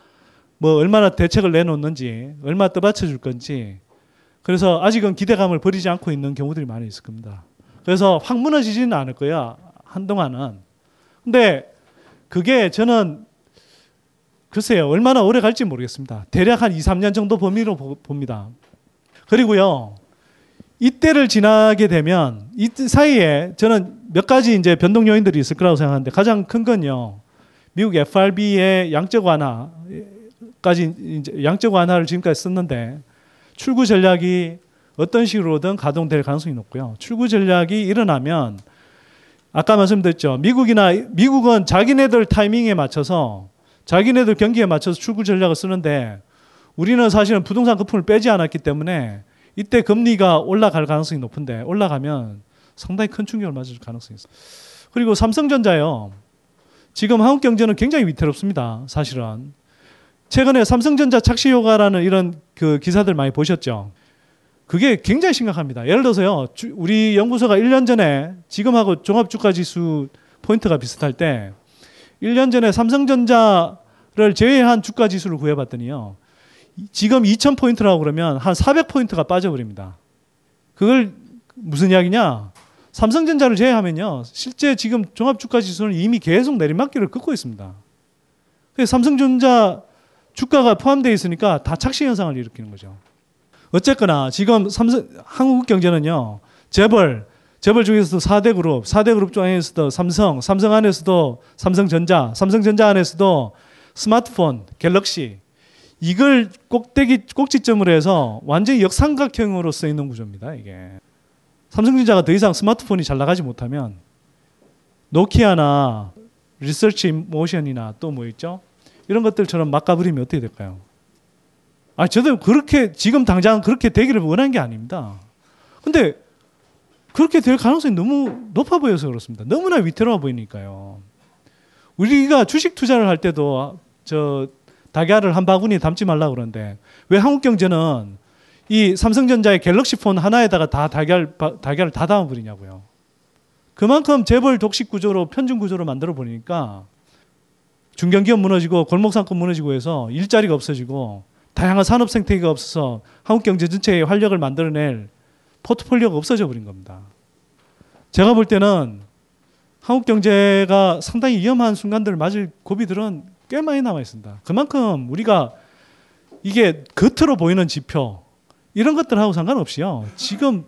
뭐 얼마나 대책을 내놓는지, 얼마 떠받쳐 줄 건지. 그래서 아직은 기대감을 버리지 않고 있는 경우들이 많이 있을 겁니다. 그래서 확 무너지지는 않을 거야. 한동안은. 근데 그게 저는 글쎄요 얼마나 오래 갈지 모르겠습니다. 대략 한 2, 3년 정도 범위로 보, 봅니다. 그리고요 이때를 지나게 되면 이 사이에 저는 몇 가지 이제 변동 요인들이 있을 거라고 생각하는데 가장 큰 건요 미국 FRB의 양적 완화 까지 이제 양적 완화를 지금까지 썼는데 출구 전략이 어떤 식으로든 가동될 가능성이 높고요. 출구 전략이 일어나면 아까 말씀드렸죠. 미국이나 미국은 자기네들 타이밍에 맞춰서 자기네들 경기에 맞춰서 출구 전략을 쓰는데 우리는 사실은 부동산 거품을 빼지 않았기 때문에 이때 금리가 올라갈 가능성이 높은데 올라가면 상당히 큰 충격을 맞을 가능성이 있어요. 그리고 삼성전자요. 지금 한국 경제는 굉장히 위태롭습니다. 사실은 최근에 삼성전자 착시 효과라는 이런 그 기사들 많이 보셨죠. 그게 굉장히 심각합니다. 예를 들어서요. 우리 연구소가 1년 전에 지금하고 종합 주가 지수 포인트가 비슷할 때 1년 전에 삼성전자를 제외한 주가 지수를 구해 봤더니요. 지금 2000포인트라고 그러면 한 400포인트가 빠져버립니다. 그걸 무슨 이야기냐? 삼성전자를 제외하면요. 실제 지금 종합주가 지수는 이미 계속 내리막길을 긋고 있습니다. 삼성전자 주가가 포함되어 있으니까 다 착시 현상을 일으키는 거죠. 어쨌거나 지금 삼성 한국 경제는요. 재벌 재벌 중에서도 4대 그룹, 4대 그룹 중에서도 삼성, 삼성 안에서도 삼성전자, 삼성전자 안에서도 스마트폰, 갤럭시 이걸 꼭대기 꼭지점으로 해서 완전히 역삼각형으로 써 있는 구조입니다. 이게 삼성전자가 더 이상 스마트폰이 잘 나가지 못하면 노키아나 리서치 모션이나 또 뭐 있죠? 이런 것들처럼 막가버리면 어떻게 될까요? 아, 저도 그렇게 지금 당장 그렇게 되기를 원한 게 아닙니다. 근데 그렇게 될 가능성이 너무 높아 보여서 그렇습니다. 너무나 위태로워 보이니까요. 우리가 주식 투자를 할 때도 저 달걀을 한 바구니 담지 말라 그러는데 왜 한국 경제는 이 삼성전자의 갤럭시 폰 하나에다가 다 달걀 달걀을 다 담아 버리냐고요. 그만큼 재벌 독식 구조로 편중 구조로 만들어 버리니까 중견기업 무너지고 골목상권 무너지고 해서 일자리가 없어지고 다양한 산업 생태계가 없어서 한국 경제 전체의 활력을 만들어낼 포트폴리오가 없어져 버린 겁니다. 제가 볼 때는 한국 경제가 상당히 위험한 순간들을 맞을 고비들은 꽤 많이 남아 있습니다. 그만큼 우리가 이게 겉으로 보이는 지표 이런 것들하고 상관없이요. 지금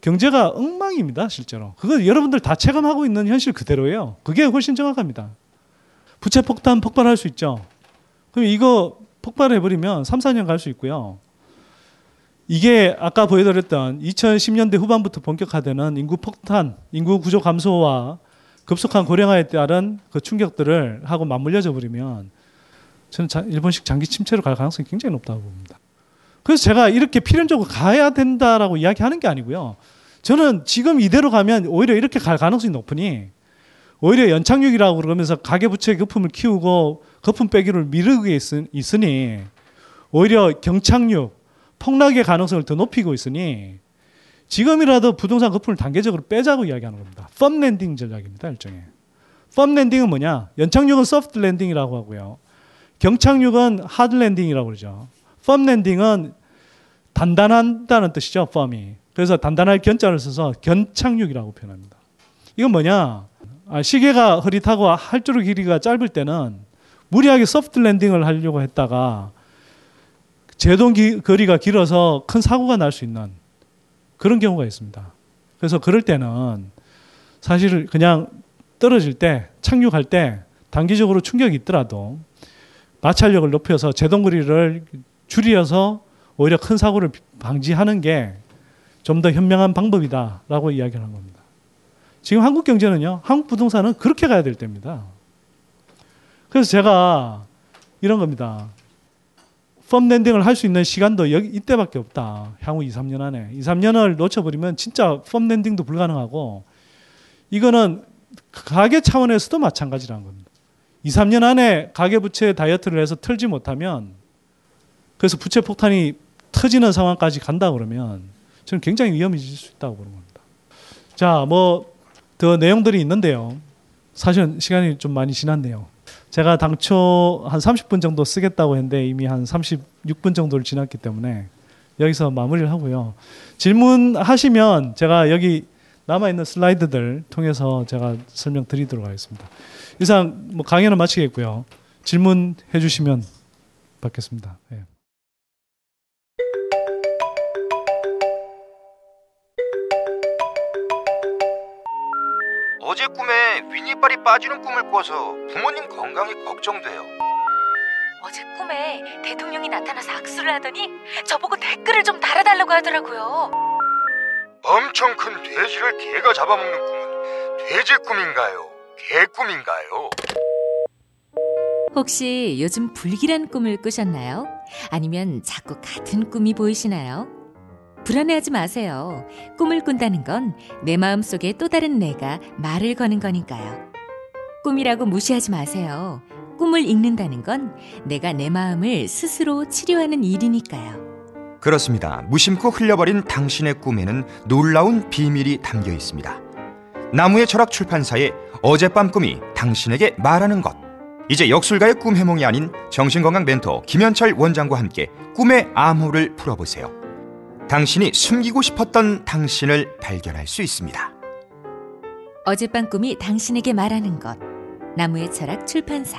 경제가 엉망입니다, 실제로. 그거 여러분들 다 체감하고 있는 현실 그대로예요. 그게 훨씬 정확합니다. 부채 폭탄 폭발할 수 있죠. 그럼 이거 폭발해버리면 3, 4년 갈 수 있고요. 이게 아까 보여드렸던 2010년대 후반부터 본격화되는 인구 폭탄, 인구 구조 감소와 급속한 고령화에 따른 그 충격들을 하고 맞물려져 버리면 저는 자, 일본식 장기 침체로 갈 가능성이 굉장히 높다고 봅니다. 그래서 제가 이렇게 필연적으로 가야 된다라고 이야기하는 게 아니고요. 저는 지금 이대로 가면 오히려 이렇게 갈 가능성이 높으니 오히려 연착륙이라고 그러면서 가계부채 거품을 키우고 거품 빼기를 미루고 있으니 오히려 경착륙, 폭락의 가능성을 더 높이고 있으니 지금이라도 부동산 거품을 단계적으로 빼자고 이야기하는 겁니다. firm landing 전략입니다. 일종의. firm landing은 뭐냐? 연착륙은 soft landing이라고 하고요. 경착륙은 hard landing이라고 그러죠. firm landing은 단단하다는 뜻이죠. firm이. 그래서 단단할 견자를 써서 견착륙이라고 표현합니다. 이건 뭐냐? 아, 시계가 흐릿하고 활주로 길이가 짧을 때는 무리하게 soft landing을 하려고 했다가 제동 기, 거리가 길어서 큰 사고가 날 수 있는 그런 경우가 있습니다. 그래서 그럴 때는 사실 그냥 떨어질 때 착륙할 때 단기적으로 충격이 있더라도 마찰력을 높여서 제동 거리를 줄여서 오히려 큰 사고를 방지하는 게 좀 더 현명한 방법이다라고 이야기를 한 겁니다. 지금 한국 경제는요, 한국 부동산은 그렇게 가야 될 때입니다. 그래서 제가 이런 겁니다. 펌 랜딩을 할 수 있는 시간도 여기 이때밖에 없다. 향후 2, 3년 안에. 2, 3년을 놓쳐버리면 진짜 펌 랜딩도 불가능하고 이거는 가계 차원에서도 마찬가지라는 겁니다. 2, 3년 안에 가계 부채 다이어트를 해서 털지 못하면 그래서 부채 폭탄이 터지는 상황까지 간다 그러면 저는 굉장히 위험해질 수 있다고 보는 겁니다. 자, 뭐 더 내용들이 있는데요. 사실은 시간이 좀 많이 지났네요. 제가 당초 한 30분 정도 쓰겠다고 했는데 이미 한 36분 정도를 지났기 때문에 여기서 마무리를 하고요. 질문하시면 제가 여기 남아 있는 슬라이드들 통해서 제가 설명드리도록 하겠습니다. 이상 뭐 강연은 마치겠고요. 질문해 주시면 받겠습니다. 예. 꿈에 윗니빨이 빠지는 꿈을 꿔서 부모님 건강이 걱정돼요. 어제 꿈에 대통령이 나타나서 악수를 하더니 저보고 댓글을 좀 달아달라고 하더라고요. 엄청 큰 돼지를 개가 잡아먹는 꿈은 돼지 꿈인가요? 개 꿈인가요? 혹시 요즘 불길한 꿈을 꾸셨나요? 아니면 자꾸 같은 꿈이 보이시나요? 불안해하지 마세요. 꿈을 꾼다는 건 내 마음속에 또 다른 내가 말을 거는 거니까요. 꿈이라고 무시하지 마세요. 꿈을 읽는다는 건 내가 내 마음을 스스로 치료하는 일이니까요. 그렇습니다. 무심코 흘려버린 당신의 꿈에는 놀라운 비밀이 담겨 있습니다. 나무의 철학 출판사의 어젯밤 꿈이 당신에게 말하는 것. 이제 역술가의 꿈 해몽이 아닌 정신건강 멘토 김현철 원장과 함께 꿈의 암호를 풀어보세요. 당신이 숨기고 싶었던 당신을 발견할 수 있습니다. 어젯밤 꿈이 당신에게 말하는 것. 나무의 철학 출판사.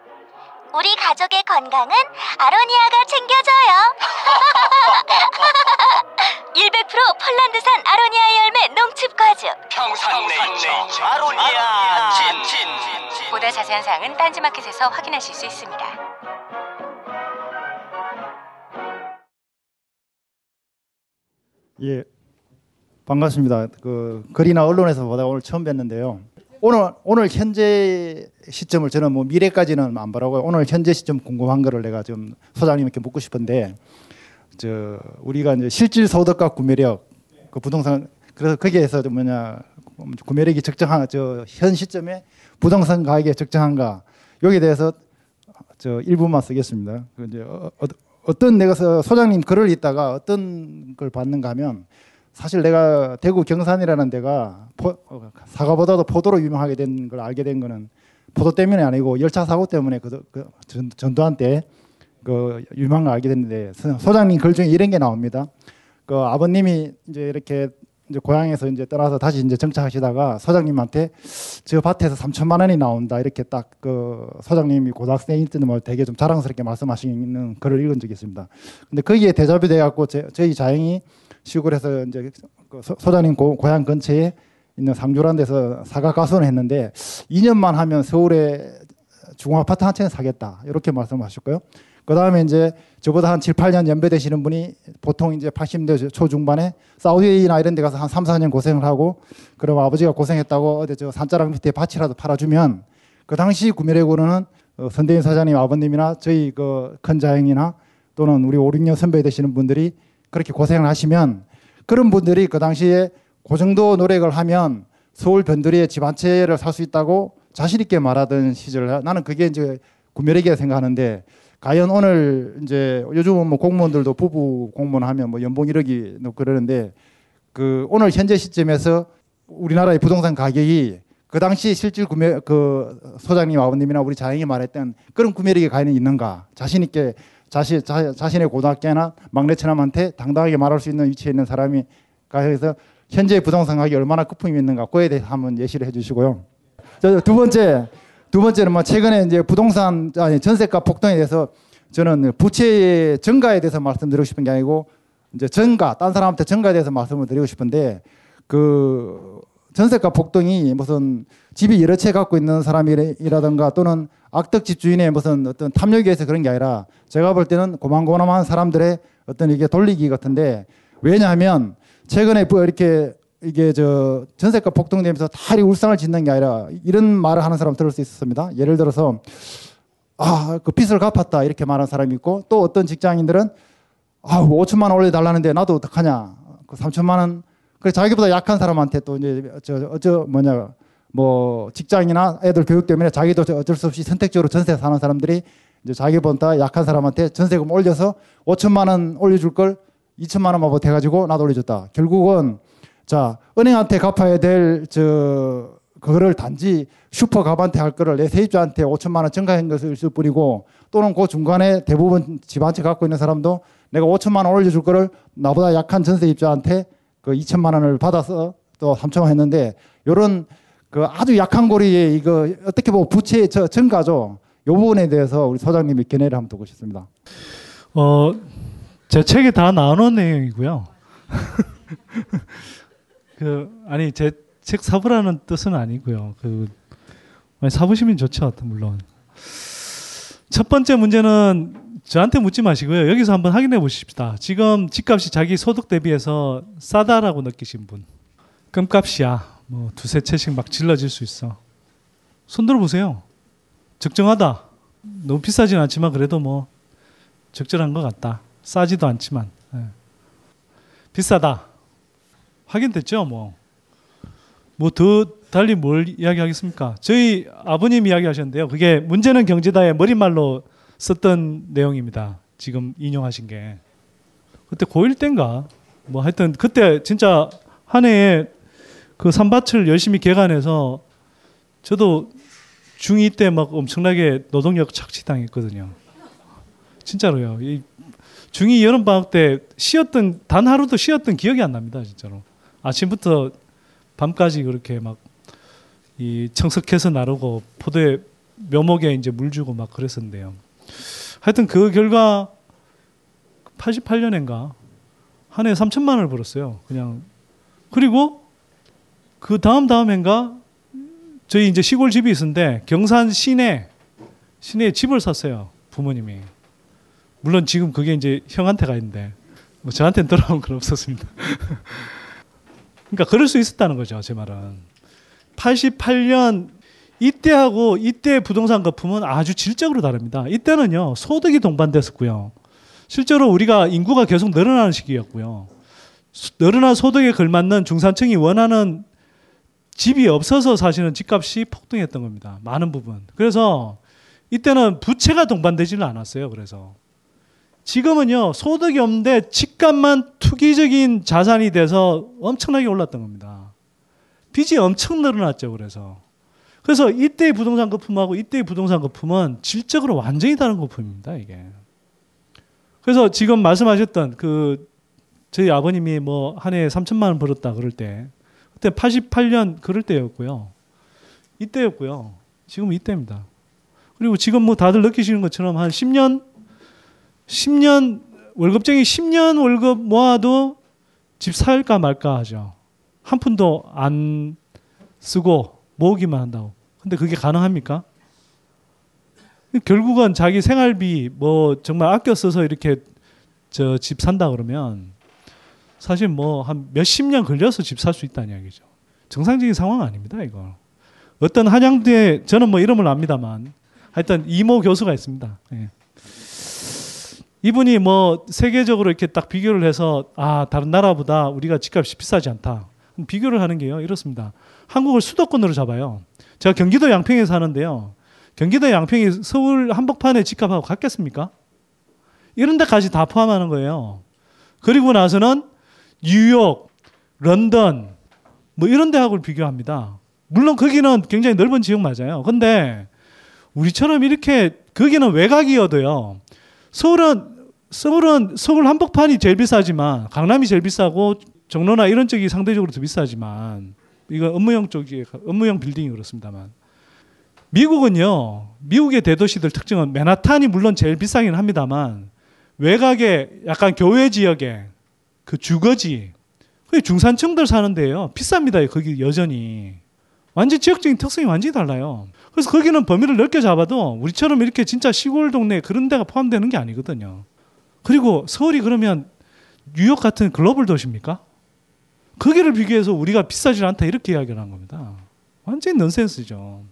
우리 가족의 건강은 아로니아가 챙겨줘요. 100% 폴란드산 아로니아 열매 농축 과즙. 평산네이처 아로니아 친 보다 자세한 사항은 딴지마켓에서 확인하실 수 있습니다. 예, 반갑습니다. 그 글이나 언론에서 보다 오늘 처음 뵀는데요. 오늘 오늘 현재 시점을 저는 뭐 미래까지는 안 바라고요. 오늘 현재 시점 궁금한 거를 내가 좀 소장님께 묻고 싶은데 저 우리가 이제 실질 소득과 구매력 그 부동산 그래서 거기에서 좀 뭐냐 구매력이 적정한 저 현 시점에 부동산 가격이 적정한가 여기에 대해서 저 일부만 쓰겠습니다. 그 이제 어, 어, 어떤 내가 서- 소장님 글을 읽다가 어떤 걸 봤는가 하면 사실 내가 대구 경산이라는 데가 포, 어, 사과보다도 포도로 유명하게 된 걸 알게 된 거는 포도 때문이 아니고 열차 사고 때문에 그, 그 전, 전두환 때 그 유명한 걸 알게 됐는데 소- 소장님 글 중에 이런 게 나옵니다. 그 아버님이 이제 이렇게 이제 고향에서 이제 떠나서 다시 이제 정착하시다가 소장님한테 저 밭에서 3천만 원이 나온다 이렇게 딱 그 소장님이 고등학생일 때는 뭐 되게 좀 자랑스럽게 말씀하시는 글을 읽은 적이 있습니다. 근데 거기에 대접이 돼 갖고 저희 자영이 시골에서 이제 그 소- 소장님 고, 고향 근처에 있는 상주라는 데서 사과 가수는 했는데 2년만 하면 서울에 중고 아파트 한 채는 사겠다 이렇게 말씀하셨고요. 그 다음에 이제 저보다 한 7, 8년 연배 되시는 분이 보통 이제 80대 초중반에 사우디나 이런 데 가서 한 3, 4년 고생을 하고 그럼 아버지가 고생했다고 어디 저 산자락 밑에 밭이라도 팔아주면 그 당시 구매력으로는 어, 선대인 사장님 아버님이나 저희 그 큰 자형이나 또는 우리 5, 6년 선배 되시는 분들이 그렇게 고생을 하시면 그런 분들이 그 당시에 그 정도 노력을 하면 서울 변두리에 집 한 채를 살 수 있다고 자신 있게 말하던 시절 나는 그게 이제 구매력이라 생각하는데 과연 오늘 이제 요즘은 뭐 공무원들도 부부 공무원 하면 뭐 연봉 1억이 넘고 그러는데 그 오늘 현재 시점에서 우리나라의 부동산 가격이 그 당시 실질 구매 그 소장님 아버님이나 우리 자영이 말했던 그런 구매력이 과연 있는가? 자신 있게 자신 자, 자신의 고등학교나 막내 처남한테 당당하게 말할 수 있는 위치에 있는 사람이 가해서 현재 부동산 가격이 얼마나 거품이 있는가 그에 대해서 한번 예시를 해주시고요. 저두 번째 두 번째는 뭐 최근에 이제 부동산 아니 전세가 폭등에 대해서 저는 부채의 증가에 대해서 말씀드리고 싶은 게 아니고 이제 증가 딴 사람한테 증가에 대해서 말씀을 드리고 싶은데 그 전세가 폭등이 무슨 집이 여러 채 갖고 있는 사람이라든가 또는 악덕 집주인의 무슨 어떤 탐욕에 의해서 그런 게 아니라 제가 볼 때는 고만고만한 사람들의 어떤 이게 돌리기 같은데 왜냐하면 최근에 뭐 이렇게 이게 저 전세가 폭등되면서 다리 울상을 짓는 게 아니라 이런 말을 하는 사람 들을 수 있었습니다. 예를 들어서 아, 그 빚을 갚았다 이렇게 말하는 사람이 있고 또 어떤 직장인들은 아, 5천만 원 올려달라는데 나도 어떡하냐. 그 3천만 원. 그래 자기보다 약한 사람한테 또 이제 저 어저 뭐냐 뭐 직장이나 애들 교육 때문에 자기도 어쩔 수 없이 선택적으로 전세 사는 사람들이 이제 자기보다 약한 사람한테 전세금 올려서 5천만 원 올려줄 걸 2천만 원만 보태가지고 나도 올려줬다. 결국은 자 은행한테 갚아야 될 저 그거를 단지 슈퍼 갑한테 할 거를 내 세입자한테 5천만 원 증가한 것을 쓸 뿐이고 또는 그 중간에 대부분 집 한 채 갖고 있는 사람도 내가 5천만 원 올려줄 거를 나보다 약한 전세입자한테 그 2천만 원을 받아서 또 3천만 원 했는데 요런 그 아주 약한 고리에 이거 어떻게 보면 부채 저 증가죠. 요 부분에 대해서 우리 소장님이 견해를 한번 듣고 싶습니다. 어, 제 책에 다 나오는 내용이고요. 그 아니 제 책 사보라는 뜻은 아니고요. 그 많이 사보시면 좋죠, 물론. 첫 번째 문제는 저한테 묻지 마시고요. 여기서 한번 확인해 보십시다. 지금 집값이 자기 소득 대비해서 싸다라고 느끼신 분. 끔값이야. 뭐 두세 채씩 막 질러질 수 있어. 손 들어 보세요. 적정하다. 너무 비싸진 않지만 그래도 뭐 적절한 것 같다. 싸지도 않지만 예. 비싸다. 확인됐죠, 뭐. 뭐 더 달리 뭘 이야기하겠습니까? 저희 아버님 이야기하셨는데요. 그게 문제는 경제다의 머릿말로 썼던 내용입니다. 지금 인용하신 게 그때 고1 때인가 뭐 하여튼 그때 진짜 한 해에 그 산밭을 열심히 개간해서 저도 중2 때 막 엄청나게 노동력 착취당했거든요. 진짜로요. 이 중2 여름방학 때 쉬었던 단 하루도 쉬었던 기억이 안 납니다. 진짜로. 아침부터 밤까지 그렇게 막 이 청석해서 나르고 포도에 묘목에 이제 물 주고 막 그랬었는데요. 하여튼 그 결과 88년인가 한 해 3천만 원을 벌었어요. 그냥 그리고 그 다음 다음 해인가 저희 이제 시골 집이 있었는데 경산 시내 시내에 집을 샀어요. 부모님이. 물론 지금 그게 이제 형한테 가 있는데 뭐 저한테는 돌아온 건 없었습니다. 그러니까 그럴 수 있었다는 거죠. 제 말은. 88년 이때하고 이때 부동산 거품은 아주 질적으로 다릅니다. 이때는요 소득이 동반됐었고요. 실제로 우리가 인구가 계속 늘어나는 시기였고요. 늘어난 소득에 걸맞는 중산층이 원하는 집이 없어서 사실은 집값이 폭등했던 겁니다. 많은 부분. 그래서 이때는 부채가 동반되지는 않았어요. 그래서 지금은요 소득이 없는데 집값만 투기적인 자산이 돼서 엄청나게 올랐던 겁니다. 빚이 엄청 늘어났죠. 그래서 그래서 이때의 부동산 거품하고 이때의 부동산 거품은 질적으로 완전히 다른 거품입니다. 이게. 그래서 지금 말씀하셨던 그 저희 아버님이 뭐 한 해에 3천만 원 벌었다 그럴 때 그때 88년 그럴 때였고요. 이때였고요. 지금 이때입니다. 그리고 지금 뭐 다들 느끼시는 것처럼 한 10년 10년 월급쟁이 10년 월급 모아도 집 살까 말까 하죠. 한 푼도 안 쓰고 모으기만 한다고. 근데 그게 가능합니까? 결국은 자기 생활비 뭐 정말 아껴 써서 이렇게 저 집 산다 그러면 사실 뭐 한 몇십 년 걸려서 집 살 수 있다는 이야기죠. 정상적인 상황 아닙니다, 이거. 어떤 한양대 저는 뭐 이름을 압니다만 하여튼 이모 교수가 있습니다. 예. 이분이 뭐 세계적으로 이렇게 딱 비교를 해서 아 다른 나라보다 우리가 집값이 비싸지 않다. 비교를 하는 게요 이렇습니다. 한국을 수도권으로 잡아요. 제가 경기도 양평에 사는데요. 경기도 양평이 서울 한복판의 집값하고 같겠습니까? 이런 데까지 다 포함하는 거예요. 그리고 나서는 뉴욕, 런던 뭐 이런 데하고 비교합니다. 물론 거기는 굉장히 넓은 지역 맞아요. 근데 우리처럼 이렇게 거기는 외곽이어도요. 서울은 서울은 서울 한복판이 제일 비싸지만 강남이 제일 비싸고 종로나 이런 쪽이 상대적으로 더 비싸지만 이거 업무형 쪽이 업무형 빌딩이 그렇습니다만. 미국은요 미국의 대도시들 특징은 맨하탄이 물론 제일 비싸긴 합니다만 외곽에 약간 교외 지역에 그 주거지 그 중산층들 사는데요. 비쌉니다 거기 여전히. 완전 지역적인 특성이 완전히 달라요. 그래서 거기는 범위를 넓게 잡아도 우리처럼 이렇게 진짜 시골 동네 그런 데가 포함되는 게 아니거든요. 그리고 서울이 그러면 뉴욕 같은 글로벌 도시입니까? 거기를 비교해서 우리가 비싸지 않다 이렇게 이야기를 한 겁니다. 완전히 넌센스죠.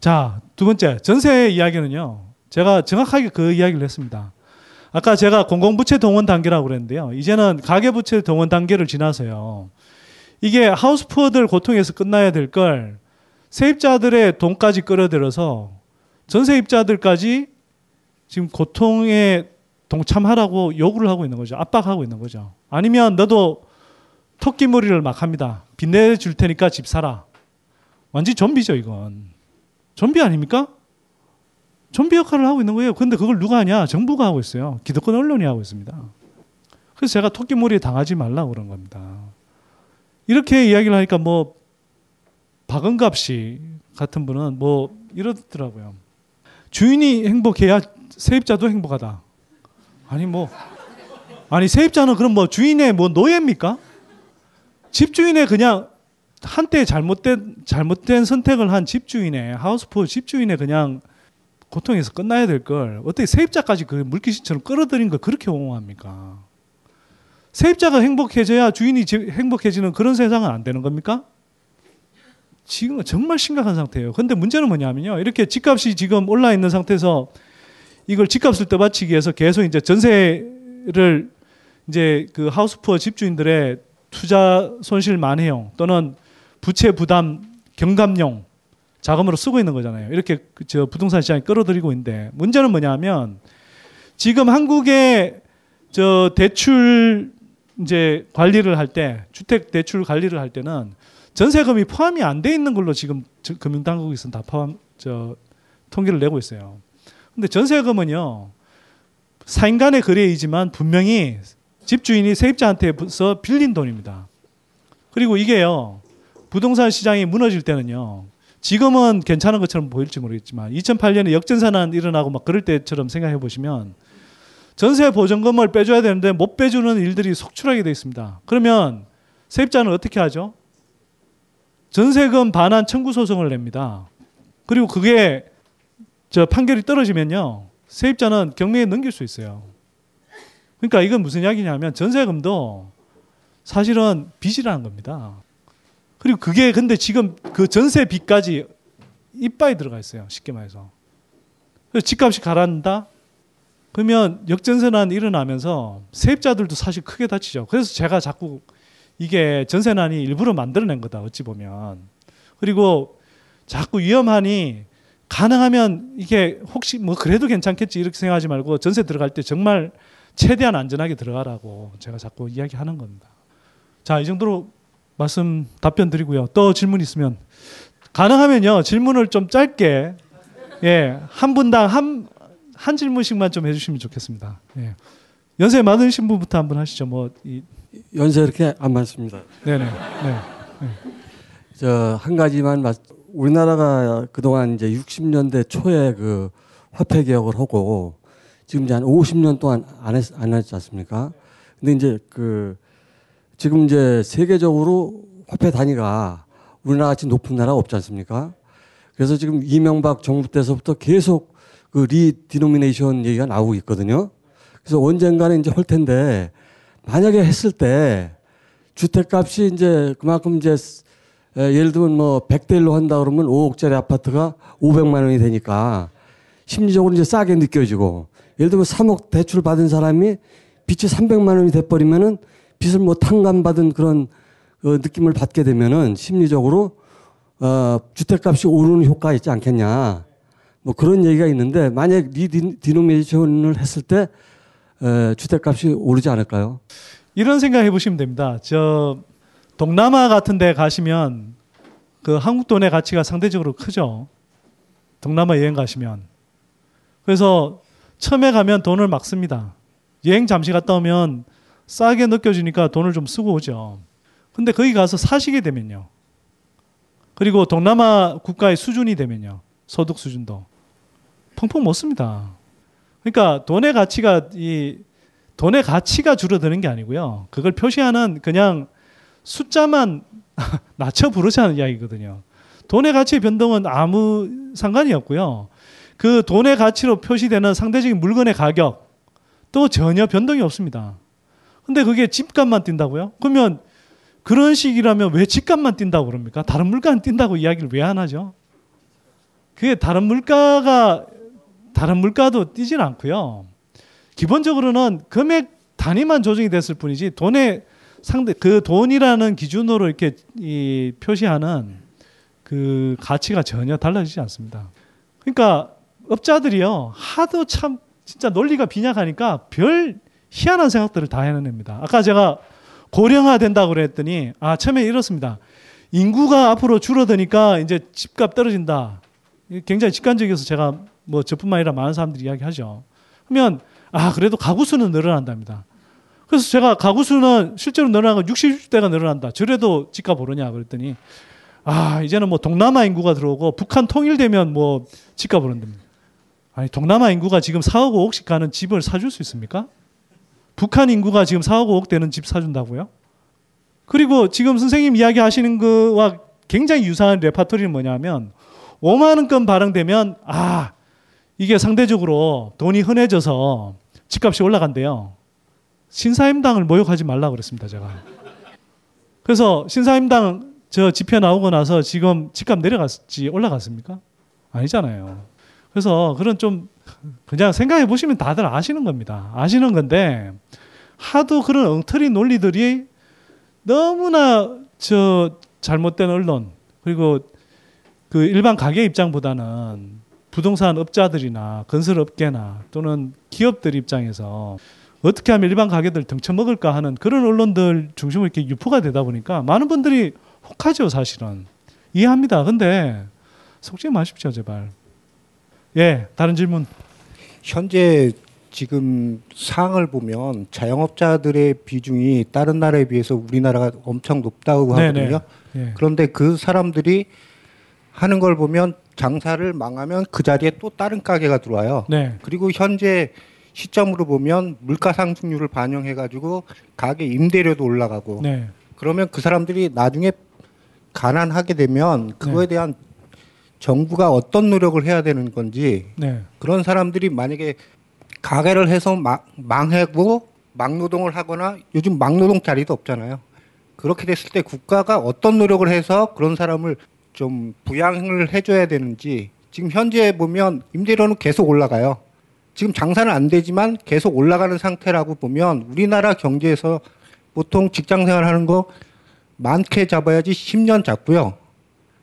자, 두 번째 전세 이야기는요. 제가 정확하게 그 이야기를 했습니다. 아까 제가 공공부채 동원 단계라고 그랬는데요. 이제는 가계부채 동원 단계를 지나서요. 이게 하우스푸어들 고통에서 끝나야 될 걸 세입자들의 돈까지 끌어들여서 전세입자들까지 지금 고통에 동참하라고 요구를 하고 있는 거죠. 압박하고 있는 거죠. 아니면 너도 토끼머리를 막 합니다. 빚 내줄 테니까 집 사라. 완전 좀비죠, 이건. 좀비 아닙니까? 좀비 역할을 하고 있는 거예요. 근데 그걸 누가 하냐? 정부가 하고 있어요. 기득권 언론이 하고 있습니다. 그래서 제가 토끼머리에 당하지 말라고 그런 겁니다. 이렇게 이야기를 하니까 뭐 박은갑 씨 같은 분은 뭐 이러더라고요. 주인이 행복해야 세입자도 행복하다. 아니 뭐 아니 세입자는 그럼 뭐 주인의 뭐 노예입니까? 집주인의 그냥 한때 잘못된 잘못된 선택을 한 집주인의 하우스푸어 집주인의 그냥 고통에서 끝나야 될 걸 어떻게 세입자까지 그 물귀신처럼 끌어들인 걸 그렇게 옹호합니까? 세입자가 행복해져야 주인이 행복해지는 그런 세상은 안 되는 겁니까? 지금 정말 심각한 상태예요. 근데 문제는 뭐냐면요. 이렇게 집값이 지금 올라 있는 상태에서 이걸 집값을 떠받치기 위해서 계속 이제 전세를 이제 그 하우스푸어 집주인들의 투자 손실 만회용 또는 부채 부담 경감용 자금으로 쓰고 있는 거잖아요. 이렇게 그저 부동산 시장이 끌어들이고 있는데 문제는 뭐냐면 지금 한국의 저 대출 이제 관리를 할 때 주택 대출 관리를 할 때는 전세금이 포함이 안 돼 있는 걸로 지금 금융당국에서는 다 포함 저 통계를 내고 있어요. 근데 전세금은요 사인 간의 거래이지만 분명히 집주인이 세입자한테서 빌린 돈입니다. 그리고 이게요 부동산 시장이 무너질 때는요 지금은 괜찮은 것처럼 보일지 모르겠지만 2008년에 역전산안 일어나고 막 그럴 때처럼 생각해 보시면 전세 보증금을 빼줘야 되는데 못 빼주는 일들이 속출하게 되어 있습니다. 그러면 세입자는 어떻게 하죠? 전세금 반환 청구 소송을 냅니다. 그리고 그게 저 판결이 떨어지면요. 세입자는 경매에 넘길 수 있어요. 그러니까 이건 무슨 이야기냐면 전세금도 사실은 빚이라는 겁니다. 그리고 그게 근데 지금 그 전세 빚까지 이빠이 들어가 있어요. 쉽게 말해서. 그래서 집값이 가라앉는다? 그러면 역전세난 일어나면서 세입자들도 사실 크게 다치죠. 그래서 제가 자꾸 이게 전세난이 일부러 만들어낸 거다. 어찌 보면. 그리고 자꾸 위험하니 가능하면 이게 혹시 뭐 그래도 괜찮겠지 이렇게 생각하지 말고 전세 들어갈 때 정말 최대한 안전하게 들어가라고 제가 자꾸 이야기하는 겁니다. 자, 이 정도로 말씀 답변 드리고요. 또 질문 있으면 가능하면요. 질문을 좀 짧게 예, 한 분당 한, 한 질문씩만 좀 해주시면 좋겠습니다. 예. 연세 많으신 분부터 한번 하시죠. 뭐 이, 연세 이렇게 안 많습니다. 네네. 네. 네. 저한 가지만 말, 우리나라가 그동안 이제 60년대 초에 그 화폐 개혁을 하고 지금 이제 한 50년 동안 안, 했, 안 했지 않습니까? 근데 이제 그 지금 이제 세계적으로 화폐 단위가 우리나라 같이 높은 나라가 없지 않습니까? 그래서 지금 이명박 정부 때서부터 계속 그 리디노미네이션 얘기가 나오고 있거든요. 그래서 언젠가는 이제 할 텐데 만약에 했을 때 주택값이 이제 그만큼 이제 예를 들면 뭐 100대 1로 한다 그러면 5억짜리 아파트가 500만 원이 되니까 심리적으로 이제 싸게 느껴지고 예를 들면 3억 대출 받은 사람이 빚이 300만 원이 돼 버리면은 빚을 뭐 탕감받은 그런 그 느낌을 받게 되면은 심리적으로 어, 주택값이 오르는 효과가 있지 않겠냐. 뭐 그런 얘기가 있는데 만약 리디노미네이션을 했을 때 에, 주택값이 오르지 않을까요? 이런 생각 해보시면 됩니다. 저 동남아 같은 데 가시면 그 한국 돈의 가치가 상대적으로 크죠. 동남아 여행 가시면. 그래서 처음에 가면 돈을 막 씁니다. 여행 잠시 갔다 오면 싸게 느껴지니까 돈을 좀 쓰고 오죠. 근데 거기 가서 사시게 되면요. 그리고 동남아 국가의 수준이 되면요. 소득 수준도 펑펑 못 씁니다. 그러니까 돈의 가치가 이 돈의 가치가 줄어드는 게 아니고요. 그걸 표시하는 그냥 숫자만 낮춰 부르자는 이야기거든요. 돈의 가치의 변동은 아무 상관이 없고요. 그 돈의 가치로 표시되는 상대적인 물건의 가격 또 전혀 변동이 없습니다. 근데 그게 집값만 뛴다고요? 그러면 그런 식이라면 왜 집값만 뛴다고 그럽니까? 다른 물가는 뛴다고 이야기를 왜 안 하죠? 그게 다른 물가가 다른 물가도 뛰진 않고요. 기본적으로는 금액 단위만 조정이 됐을 뿐이지 돈의 상대 그 돈이라는 기준으로 이렇게 이 표시하는 그 가치가 전혀 달라지지 않습니다. 그러니까 업자들이요 하도 참 진짜 논리가 빈약하니까 별 희한한 생각들을 다 해냅니다. 아까 제가 고령화 된다고 그랬더니 아 처음에 이렇습니다. 인구가 앞으로 줄어드니까 이제 집값 떨어진다. 굉장히 직관적이어서 제가 뭐 저뿐만 아니라 많은 사람들이 이야기하죠. 그러면 아 그래도 가구 수는 늘어난답니다. 그래서 제가 가구 수는 실제로 늘어난 건 60대가 늘어난다. 저래도 집값 오르냐 그랬더니 아 이제는 뭐 동남아 인구가 들어오고 북한 통일되면 뭐 집값 오른답니다. 아니 동남아 인구가 지금 4억 5억씩 가는 집을 사줄 수 있습니까? 북한 인구가 지금 4억 5억 되는 집 사준다고요? 그리고 지금 선생님 이야기하시는 거와 굉장히 유사한 레파토리는 뭐냐면 5만 원권 발행되면 아 이게 상대적으로 돈이 흔해져서 집값이 올라간대요. 신사임당을 모욕하지 말라 그랬습니다 제가. 그래서 신사임당 저 지표 나오고 나서 지금 집값 내려갔지 올라갔습니까? 아니잖아요. 그래서 그런 좀 그냥 생각해 보시면 다들 아시는 겁니다. 아시는 건데 하도 그런 엉터리 논리들이 너무나 저 잘못된 언론 그리고 그 일반 가게 입장보다는 부동산 업자들이나 건설업계나 또는 기업들 입장에서 어떻게 하면 일반 가게들 등쳐먹을까 하는 그런 언론들 중심으로 이렇게 유포가 되다 보니까 많은 분들이 혹하죠 사실은 이해합니다. 근데 속지 마십시오 제발. 예, 다른 질문. 현재 지금 상황을 보면 자영업자들의 비중이 다른 나라에 비해서 우리나라가 엄청 높다고 네네. 하거든요. 예. 그런데 그 사람들이 하는 걸 보면 장사를 망하면 그 자리에 또 다른 가게가 들어와요. 네. 그리고 현재 시점으로 보면 물가 상승률을 반영해 가지고 가게 임대료도 올라가고 네. 그러면 그 사람들이 나중에 가난하게 되면 그거에 네. 대한 정부가 어떤 노력을 해야 되는 건지 네. 그런 사람들이 만약에 가게를 해서 마- 망하고 막노동을 하거나 요즘 막노동 자리도 없잖아요. 그렇게 됐을 때 국가가 어떤 노력을 해서 그런 사람을 좀 부양을 해줘야 되는지 지금 현재 보면 임대료는 계속 올라가요. 지금 장사는 안 되지만 계속 올라가는 상태라고 보면 우리나라 경제에서 보통 직장 생활 하는 거 많게 잡아야지 10년 잡고요.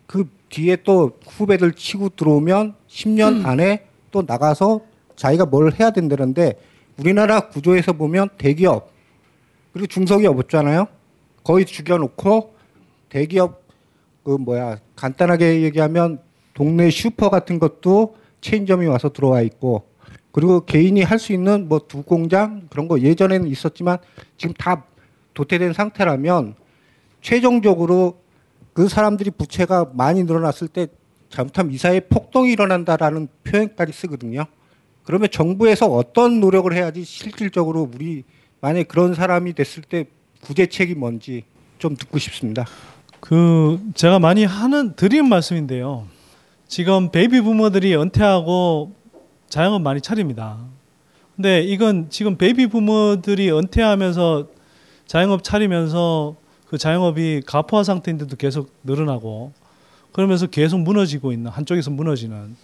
그 뒤에 또 후배들 치고 들어오면 10년 안에 또 나가서 자기가 뭘 해야 된다는데 우리나라 구조에서 보면 대기업 그리고 중소기업 없잖아요. 거의 죽여놓고 대기업 그 뭐야 간단하게 얘기하면 동네 슈퍼 같은 것도 체인점이 와서 들어와 있고 그리고 개인이 할 수 있는 뭐 두 공장 그런 거 예전에는 있었지만 지금 다 도태된 상태라면 최종적으로 그 사람들이 부채가 많이 늘어났을 때 잘못하면 이 사회에 폭동이 일어난다라는 표현까지 쓰거든요. 그러면 정부에서 어떤 노력을 해야지 실질적으로 우리 만약 그런 사람이 됐을 때 구제책이 뭔지 좀 듣고 싶습니다. 그 제가 많이 하는 드리는 말씀인데요. 지금 베이비 부머들이 은퇴하고 자영업 많이 차립니다. 근데 이건 지금 베이비 부머들이 은퇴하면서 자영업 차리면서 그 자영업이 과포화 상태인데도 계속 늘어나고 그러면서 계속 무너지고 있는 한쪽에서 무너지는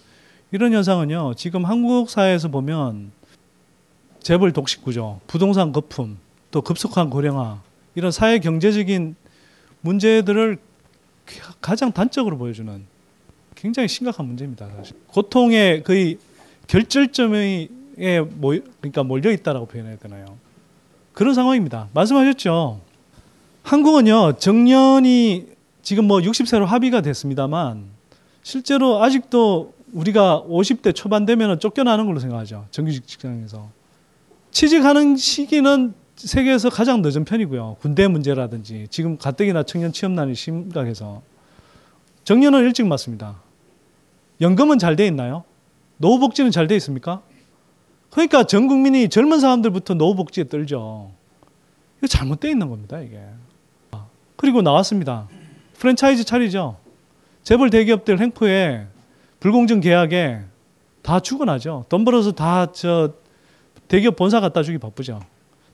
이런 현상은요. 지금 한국 사회에서 보면 재벌 독식 구조, 부동산 거품, 또 급속한 고령화 이런 사회 경제적인 문제들을 가장 단적으로 보여주는 굉장히 심각한 문제입니다. 사실. 고통의 거의 결절점에 모여, 그러니까 몰려 있다라고 표현해야 되나요? 그런 상황입니다. 말씀하셨죠. 한국은요 정년이 지금 뭐 60세로 합의가 됐습니다만 실제로 아직도 우리가 50대 초반 되면 쫓겨나는 걸로 생각하죠. 정규직 직장에서 취직하는 시기는 세계에서 가장 늦은 편이고요. 군대 문제라든지 지금 가뜩이나 청년 취업난이 심각해서 정년은 일찍 맞습니다. 연금은 잘 돼 있나요? 노후복지는 잘 돼 있습니까? 그러니까 전 국민이 젊은 사람들부터 노후복지에 떨죠. 이거 잘못되어 있는 겁니다, 이게. 그리고 나왔습니다. 프랜차이즈 차리죠. 재벌 대기업들 행포에 불공정 계약에 다 죽어나죠. 돈 벌어서 다 저 대기업 본사 갖다 주기 바쁘죠.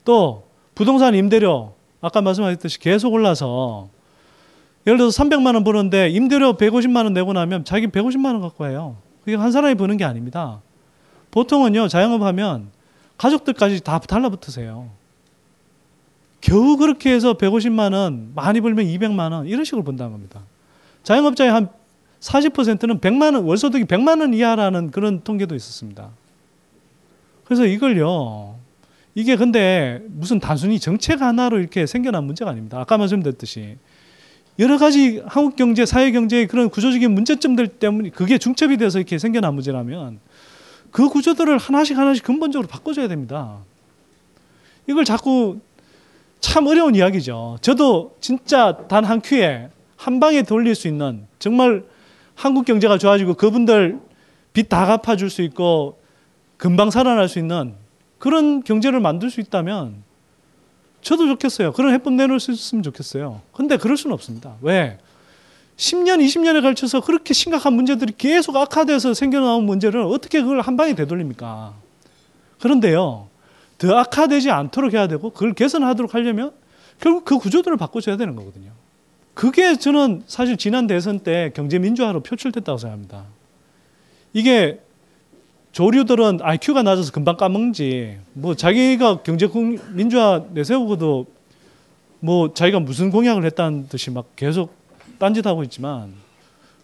또 부동산 임대료 아까 말씀하셨듯이 계속 올라서 예를 들어서 300만 원 버는데 임대료 150만 원 내고 나면 자기 150만 원 갖고 와요. 그게 한 사람이 버는 게 아닙니다. 보통은요 자영업 하면 가족들까지 다 달라붙으세요. 겨우 그렇게 해서 150만 원, 많이 벌면 200만 원 이런 식으로 번다는 겁니다. 자영업자의 한 40%는 100만 원, 월소득이 100만 원 이하라는 그런 통계도 있었습니다. 그래서 이걸요. 이게 근데 무슨 단순히 정책 하나로 이렇게 생겨난 문제가 아닙니다. 아까 말씀드렸듯이 여러 가지 한국 경제, 사회 경제의 그런 구조적인 문제점들 때문에 그게 중첩이 돼서 이렇게 생겨난 문제라면 그 구조들을 하나씩 하나씩 근본적으로 바꿔줘야 됩니다. 이걸 자꾸 참 어려운 이야기죠. 저도 진짜 단 한 큐에 한 방에 돌릴 수 있는 정말 한국 경제가 좋아지고 그분들 빚 다 갚아줄 수 있고 금방 살아날 수 있는 그런 경제를 만들 수 있다면 저도 좋겠어요. 그런 해법 내놓을 수 있으면 좋겠어요. 근데 그럴 수는 없습니다. 왜? 10년, 20년에 걸쳐서 그렇게 심각한 문제들이 계속 악화돼서 생겨나온 문제를 어떻게 그걸 한 방에 되돌립니까? 그런데요, 더 악화되지 않도록 해야 되고 그걸 개선하도록 하려면 결국 그 구조들을 바꿔줘야 되는 거거든요. 그게 저는 사실 지난 대선 때 경제 민주화로 표출됐다고 생각합니다. 이게 조류들은 IQ가 낮아서 금방 까먹지. 뭐 자기가 경제 민주화 내세우고도 뭐 자기가 무슨 공약을 했다는 듯이 막 계속 딴짓하고 있지만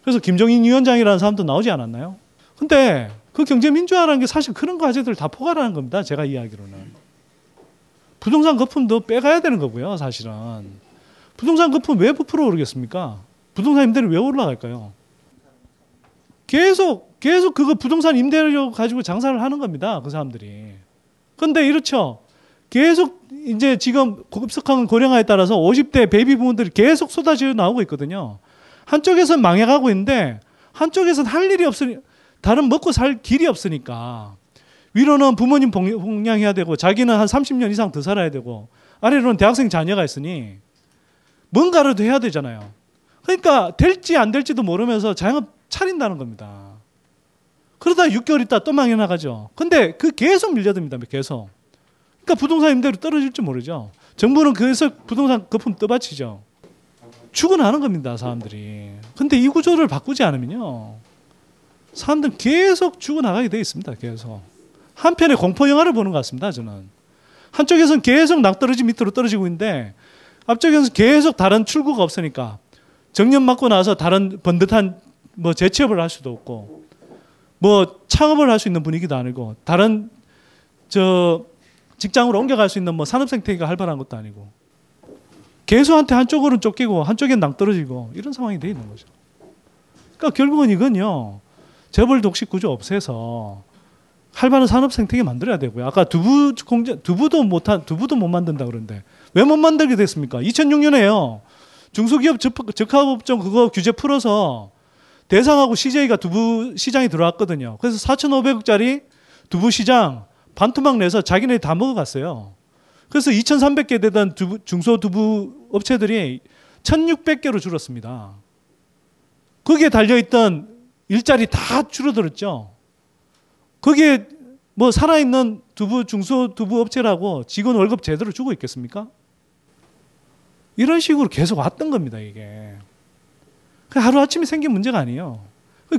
그래서 김정인 위원장이라는 사람도 나오지 않았나요? 근데 그 경제 민주화라는 게 사실 그런 과제들을 다 포괄하는 겁니다. 제가 이야기로는. 부동산 거품도 빼가야 되는 거고요, 사실은. 부동산 거품 왜 부풀어 오르겠습니까? 부동산 임대료 왜 올라갈까요? 계속 계속 그거 부동산 임대료 가지고 장사를 하는 겁니다. 그 사람들이. 근데 이렇죠. 계속 이제 지금 급속한 고령화에 따라서 50대 베이비 부분들이 계속 쏟아져 나오고 있거든요. 한쪽에서는 망해가고 있는데 한쪽에서는 할 일이 없으니 다른 먹고 살 길이 없으니까 위로는 부모님 봉양해야 되고 자기는 한 30년 이상 더 살아야 되고 아래로는 대학생 자녀가 있으니 뭔가를 더 해야 되잖아요. 그러니까 될지 안 될지도 모르면서 자영업 차린다는 겁니다. 그러다 6개월 있다 또 망해 나가죠. 근데 그 계속 밀려듭니다. 계속. 그러니까 부동산 임대료 떨어질 줄 모르죠. 정부는 그래서 부동산 거품 떠받치죠. 죽어나는 겁니다, 사람들이. 근데 이 구조를 바꾸지 않으면요. 사람들 계속 죽어나가게 돼 있습니다, 계속. 한편의 공포 영화를 보는 것 같습니다, 저는. 한쪽에서는 계속 낭떠러지 밑으로 떨어지고 있는데, 앞쪽에서는 계속 다른 출구가 없으니까, 정년 맞고 나서 다른 번듯한 뭐 재취업을 할 수도 없고, 뭐 창업을 할 수 있는 분위기도 아니고 다른 저 직장으로 옮겨갈 수 있는 뭐 산업 생태계가 활발한 것도 아니고 개수한테 한쪽으로는 쫓기고 한쪽엔 낭떨어지고 이런 상황이 돼 있는 거죠. 그러니까 결국은 이건요 재벌 독식 구조 없애서 활발한 산업 생태계 만들어야 되고요. 아까 두부 공장 두부도 못한 두부도 못 만든다 그러는데 왜 못 만들게 됐습니까? 2006년에요 중소기업 적합업종 그거 규제 풀어서 대상하고 CJ가 두부 시장이 들어왔거든요. 그래서 4,500억짜리 두부 시장 반토막 내서 자기네 다 먹어갔어요. 그래서 2,300개 되던 두부, 중소 두부 업체들이 1,600개로 줄었습니다. 거기에 달려있던 일자리 다 줄어들었죠. 거기에 뭐 살아있는 두부, 중소 두부 업체라고 직원 월급 제대로 주고 있겠습니까? 이런 식으로 계속 왔던 겁니다, 이게. 하루아침에 생긴 문제가 아니에요.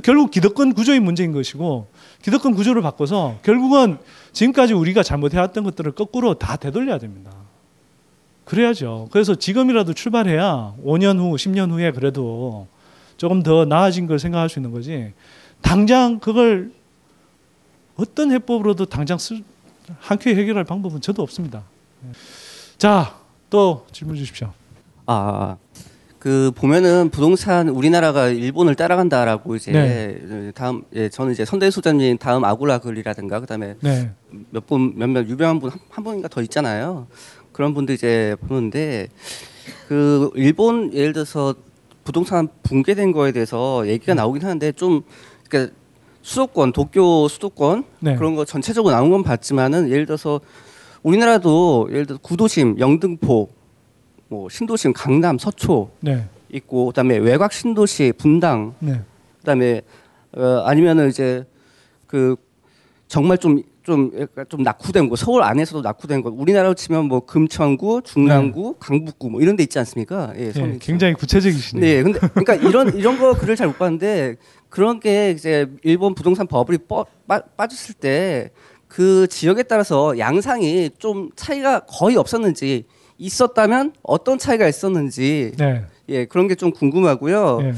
결국 기득권 구조의 문제인 것이고 기득권 구조를 바꿔서 결국은 지금까지 우리가 잘못해왔던 것들을 거꾸로 다 되돌려야 됩니다. 그래야죠. 그래서 지금이라도 출발해야 5년 후, 10년 후에 그래도 조금 더 나아진 걸 생각할 수 있는 거지. 당장 그걸 어떤 해법으로도 당장 한 큐에 해결할 방법은 저도 없습니다. 자, 또 질문 주십시오. 아, 그 보면은 부동산 우리나라가 일본을 따라간다라고 이제 네. 다음 예 저는 이제 선대 소장님 다음 아굴라 글이라든가 그다음에 네. 몇분 몇몇 유명한 분한 분인가 더 있잖아요. 그런 분들 이제 보는데 그 일본 예를 들어서 부동산 붕괴된 거에 대해서 얘기가 나오긴 하는데 좀 그러니까 수도권 도쿄 수도권 네. 그런 거 전체적으로 나온 건 봤지만은 예를 들어서 우리나라도 예를 들어 구도심 영등포 뭐 신도시 강남 서초 네. 있고 그다음에 외곽 신도시 분당 네. 그다음에 어, 아니면은 이제 그 정말 좀 좀 약간 좀 낙후된 곳, 서울 안에서도 낙후된 곳. 우리나라로 치면 뭐 금천구, 중랑구, 네. 강북구 뭐 이런 데 있지 않습니까? 예, 예 굉장히 구체적이시네요. 네, 근데 그러니까 이런 이런 거 글을 잘 못 봤는데 그런 게 이제 일본 부동산 버블이 빠, 빠, 빠졌을 때 그 지역에 따라서 양상이 좀 차이가 거의 없었는지 있었다면 어떤 차이가 있었는지 네. 예 그런 게 좀 궁금하고요. 네.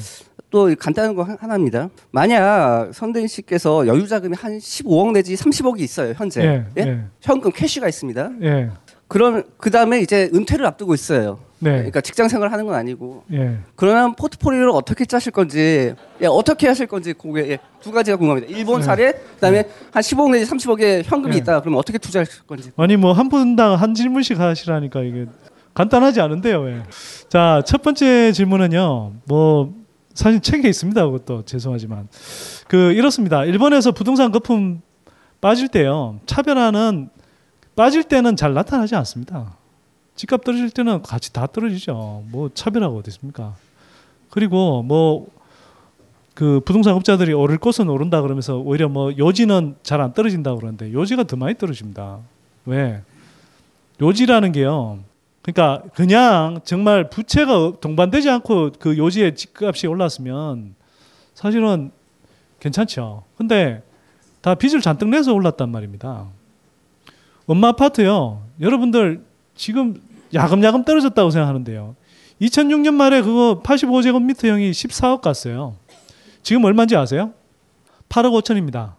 또 간단한 거 하나입니다. 만약 선대인 씨께서 여유 자금이 한 15억 내지 30억이 있어요 현재 예, 예? 예. 현금 캐시가 있습니다. 예. 그럼 그 다음에 이제 은퇴를 앞두고 있어요. 네. 그러니까 직장 생활 하는 건 아니고. 예. 그러면 포트폴리오를 어떻게 짜실 건지, 예, 어떻게 하실 건지 그게 예, 두 가지가 궁금합니다. 일본 네. 사례, 그다음에 네. 한 15억 내지 30억의 현금이 네. 있다. 그러면 어떻게 투자하실 건지. 아니 뭐 한 분당 한 질문씩 하시라니까 이게 간단하지 않은데요. 예. 자, 첫 번째 질문은요. 뭐 사실 책에 있습니다. 그것도 죄송하지만 그 이렇습니다. 일본에서 부동산 거품 빠질 때요. 차별화는 빠질 때는 잘 나타나지 않습니다. 집값 떨어질 때는 같이 다 떨어지죠. 뭐 차별화가 어디 있습니까? 그리고 뭐 그 부동산 업자들이 오를 것은 오른다 그러면서 오히려 뭐 요지는 잘 안 떨어진다 그러는데 요지가 더 많이 떨어집니다. 왜? 요지라는 게요. 그러니까 그냥 정말 부채가 동반되지 않고 그 요지의 집값이 올랐으면 사실은 괜찮죠. 근데 다 빚을 잔뜩 내서 올랐단 말입니다. 엄마 아파트요. 여러분들 지금 야금야금 떨어졌다고 생각하는데요. 2006년 말에 그거 85제곱미터형이 14억 갔어요. 지금 얼마인지 아세요? 8억 5천입니다.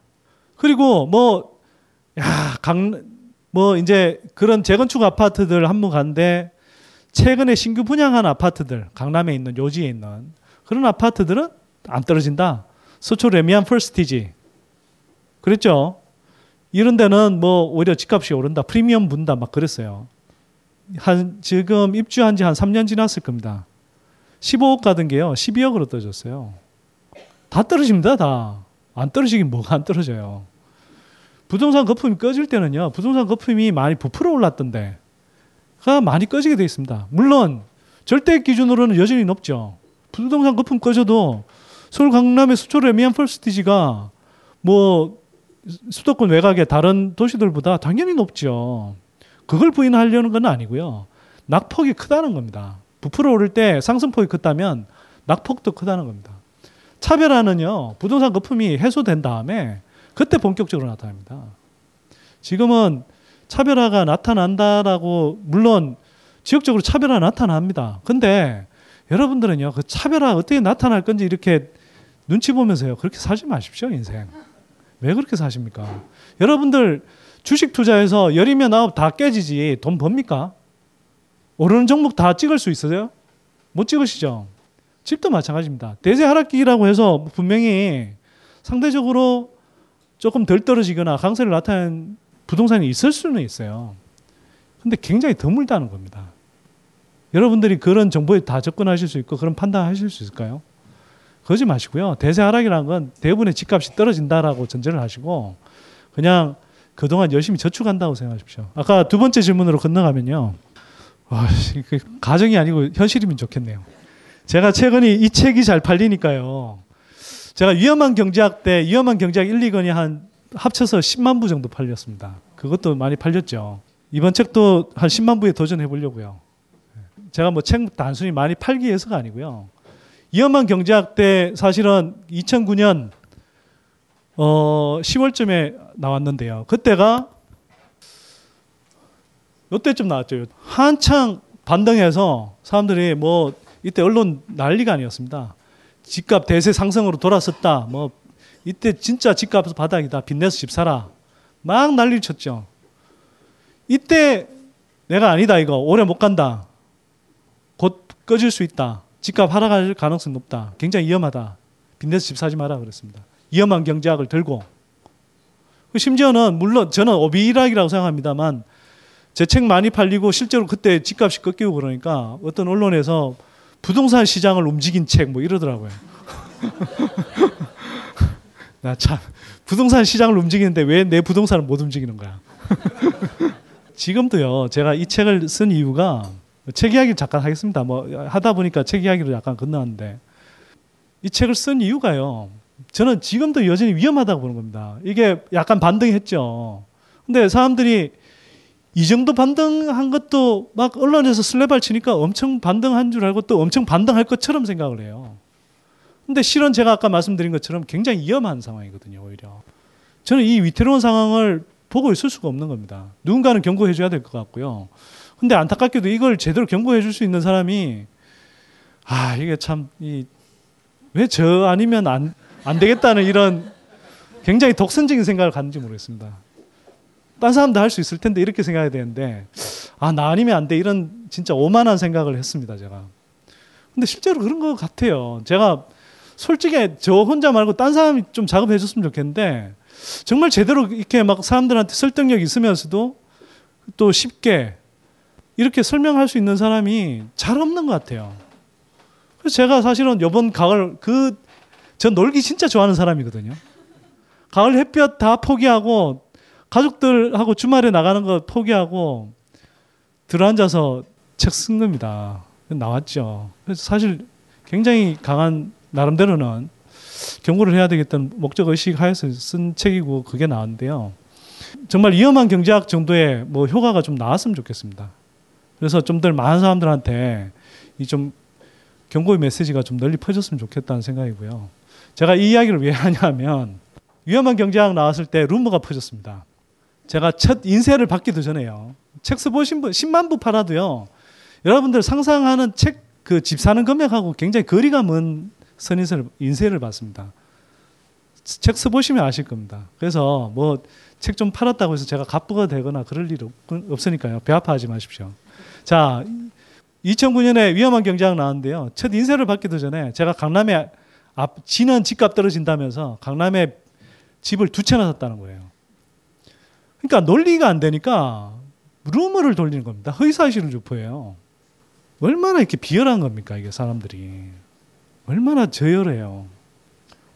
그리고 뭐, 야, 강, 뭐 이제 그런 재건축 아파트들 한번 간데 최근에 신규 분양한 아파트들 강남에 있는 요지에 있는 그런 아파트들은 안 떨어진다. 서초 레미안 퍼스티지 그랬죠. 이런 데는 뭐 오히려 집값이 오른다. 프리미엄 분다 막 그랬어요. 한 지금 입주한 지 한 3년 지났을 겁니다. 15억 가던 게요. 12억으로 떨어졌어요. 다 떨어집니다. 다. 안 떨어지긴 뭐가 안 떨어져요. 부동산 거품이 꺼질 때는요. 부동산 거품이 많이 부풀어 올랐던데 가 많이 꺼지게 돼 있습니다. 물론 절대 기준으로는 여전히 높죠. 부동산 거품 꺼져도 서울 강남의 수초로 미안 펄스티지가 뭐 수도권 외곽의 다른 도시들보다 당연히 높죠. 그걸 부인하려는 건 아니고요. 낙폭이 크다는 겁니다. 부풀어 오를 때 상승폭이 크다면 낙폭도 크다는 겁니다. 차별화는요, 부동산 거품이 해소된 다음에 그때 본격적으로 나타납니다. 지금은 차별화가 나타난다라고 물론 지역적으로 차별화 나타납니다. 근데 여러분들은요 그 차별화 어떻게 나타날 건지 이렇게 눈치 보면서요 그렇게 살지 마십시오 인생. 왜 그렇게 사십니까? 여러분들 주식 투자해서 열이면 아홉 다 깨지지 돈 법니까? 오르는 종목 다 찍을 수 있어요? 못 찍으시죠? 집도 마찬가지입니다. 대세 하락기라고 해서 분명히 상대적으로 조금 덜 떨어지거나 강세를 나타낸 부동산이 있을 수는 있어요. 근데 굉장히 드물다는 겁니다. 여러분들이 그런 정보에 다 접근하실 수 있고 그런 판단하실 수 있을까요? 그러지 마시고요. 대세 하락이라는 건 대부분의 집값이 떨어진다라고 전제를 하시고 그냥 그동안 열심히 저축한다고 생각하십시오. 아까 두 번째 질문으로 건너가면요. 와, 가정이 아니고 현실이면 좋겠네요. 제가 최근에 이 책이 잘 팔리니까요. 제가 위험한 경제학 때 위험한 경제학 1, 2권이 한 합쳐서 10만 부 정도 팔렸습니다. 그것도 많이 팔렸죠. 이번 책도 한 10만 부에 도전해 보려고요. 제가 뭐 책 단순히 많이 팔기 위해서가 아니고요. 위험한 경제학 때 사실은 2009년 어 10월쯤에 나왔는데요. 그때가 요때쯤 나왔죠. 한창 반등해서 사람들이 뭐 이때 언론 난리가 아니었습니다. 집값 대세 상승으로 돌아섰다. 뭐 이때 진짜 집값 바닥이다. 빚내서 집 사라. 막 난리 쳤죠. 이때 내가 아니다 이거 오래 못 간다. 곧 꺼질 수 있다. 집값 하락할 가능성 높다. 굉장히 위험하다. 빚내서 집 사지 마라 그랬습니다. 위험한 경제학을 들고 그 심지어는 물론 저는 오비락이라고 생각합니다만 제 책 많이 팔리고 실제로 그때 집값이 꺾이고 그러니까 어떤 언론에서 부동산 시장을 움직인 책 뭐 이러더라고요. 나 참 부동산 시장을 움직이는데 왜 내 부동산을 못 움직이는 거야? 지금도요. 제가 이 책을 쓴 이유가 책 이야기를 잠깐 하겠습니다. 뭐 하다 보니까 책 이야기로 약간 건너왔는데 이 책을 쓴 이유가요. 저는 지금도 여전히 위험하다고 보는 겁니다. 이게 약간 반등했죠. 근데 사람들이 이 정도 반등한 것도 막 언론에서 슬레발 치니까 엄청 반등한 줄 알고 또 엄청 반등할 것처럼 생각을 해요. 근데 실은 제가 아까 말씀드린 것처럼 굉장히 위험한 상황이거든요, 오히려. 저는 이 위태로운 상황을 보고 있을 수가 없는 겁니다. 누군가는 경고해 줘야 될 것 같고요. 근데 안타깝게도 이걸 제대로 경고해 줄 수 있는 사람이 아, 이게 참 이 왜 저 아니면 안, 안 되겠다는 이런 굉장히 독선적인 생각을 갖는지 모르겠습니다. 딴 사람도 할 수 있을 텐데 이렇게 생각해야 되는데 아, 나 아니면 안 돼. 이런 진짜 오만한 생각을 했습니다, 제가. 근데 실제로 그런 것 같아요. 제가 솔직히 저 혼자 말고 딴 사람이 좀 작업해 줬으면 좋겠는데 정말 제대로 이렇게 막 사람들한테 설득력 있으면서도 또 쉽게 이렇게 설명할 수 있는 사람이 잘 없는 것 같아요. 그래서 제가 사실은 이번 가을 그 전 놀기 진짜 좋아하는 사람이거든요. 가을 햇볕 다 포기하고 가족들하고 주말에 나가는 거 포기하고 들어앉아서 책 쓴 겁니다. 나왔죠. 그래서 사실 굉장히 강한 나름대로는 경고를 해야 되겠다는 목적 의식 하에서 쓴 책이고 그게 나왔는데요. 정말 위험한 경제학 정도의 뭐 효과가 좀 나왔으면 좋겠습니다. 그래서 좀 더 많은 사람들한테 이 좀 경고의 메시지가 좀 널리 퍼졌으면 좋겠다는 생각이고요. 제가 이 이야기를 왜 하냐면 위험한 경제학 나왔을 때 루머가 퍼졌습니다. 제가 첫 인쇄를 받기도 전에요. 책 써보신 분 10만 부 팔아도요. 여러분들 상상하는 책 그 집 사는 금액하고 굉장히 거리가 먼 선인세를 인쇄를 받습니다. 책 써보시면 아실 겁니다. 그래서 뭐 책 좀 팔았다고 해서 제가 갑부가 되거나 그럴 일 없, 으니까요 배 아파하지 마십시오. 자, 2009년에 위험한 경제학 나왔는데요. 첫 인쇄를 받기도 전에 제가 강남에 앞, 지는 집값 떨어진다면서 강남에 집을 두 채나 샀다는 거예요. 그러니까 논리가 안 되니까 루머를 돌리는 겁니다. 허위사실을 유포해요. 얼마나 이렇게 비열한 겁니까, 이게 사람들이. 얼마나 저열해요.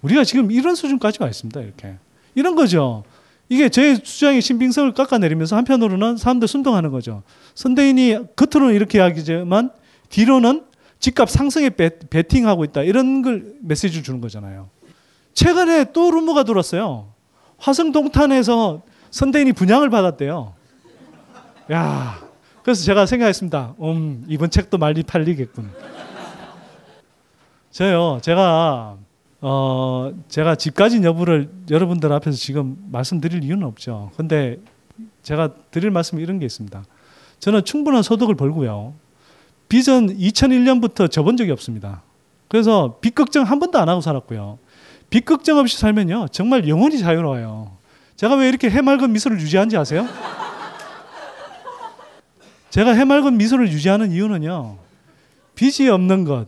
우리가 지금 이런 수준까지 와 있습니다, 이렇게. 이런 거죠. 이게 제 주장의 신빙성을 깎아내리면서 한편으로는 사람들 순동하는 거죠. 선대인이 겉으로는 이렇게 이야기지만 뒤로는 집값 상승에 배, 베팅하고 있다. 이런 걸 메시지를 주는 거잖아요. 최근에 또 루머가 돌았어요. 화성동탄에서 선대인이 분양을 받았대요. 야, 그래서 제가 생각했습니다. 음, 이번 책도 많이 팔리겠군. 저요, 제가, 어, 제가 집 가진 여부를 여러분들 앞에서 지금 말씀드릴 이유는 없죠. 근데 제가 드릴 말씀이 이런 게 있습니다. 저는 충분한 소득을 벌고요. 빚은 2001년부터 접은 적이 없습니다. 그래서 빚 걱정 한 번도 안 하고 살았고요. 빚 걱정 없이 살면요. 정말 영원히 자유로워요. 제가 왜 이렇게 해맑은 미소를 유지하는지 아세요? 제가 해맑은 미소를 유지하는 이유는요. 빚이 없는 것.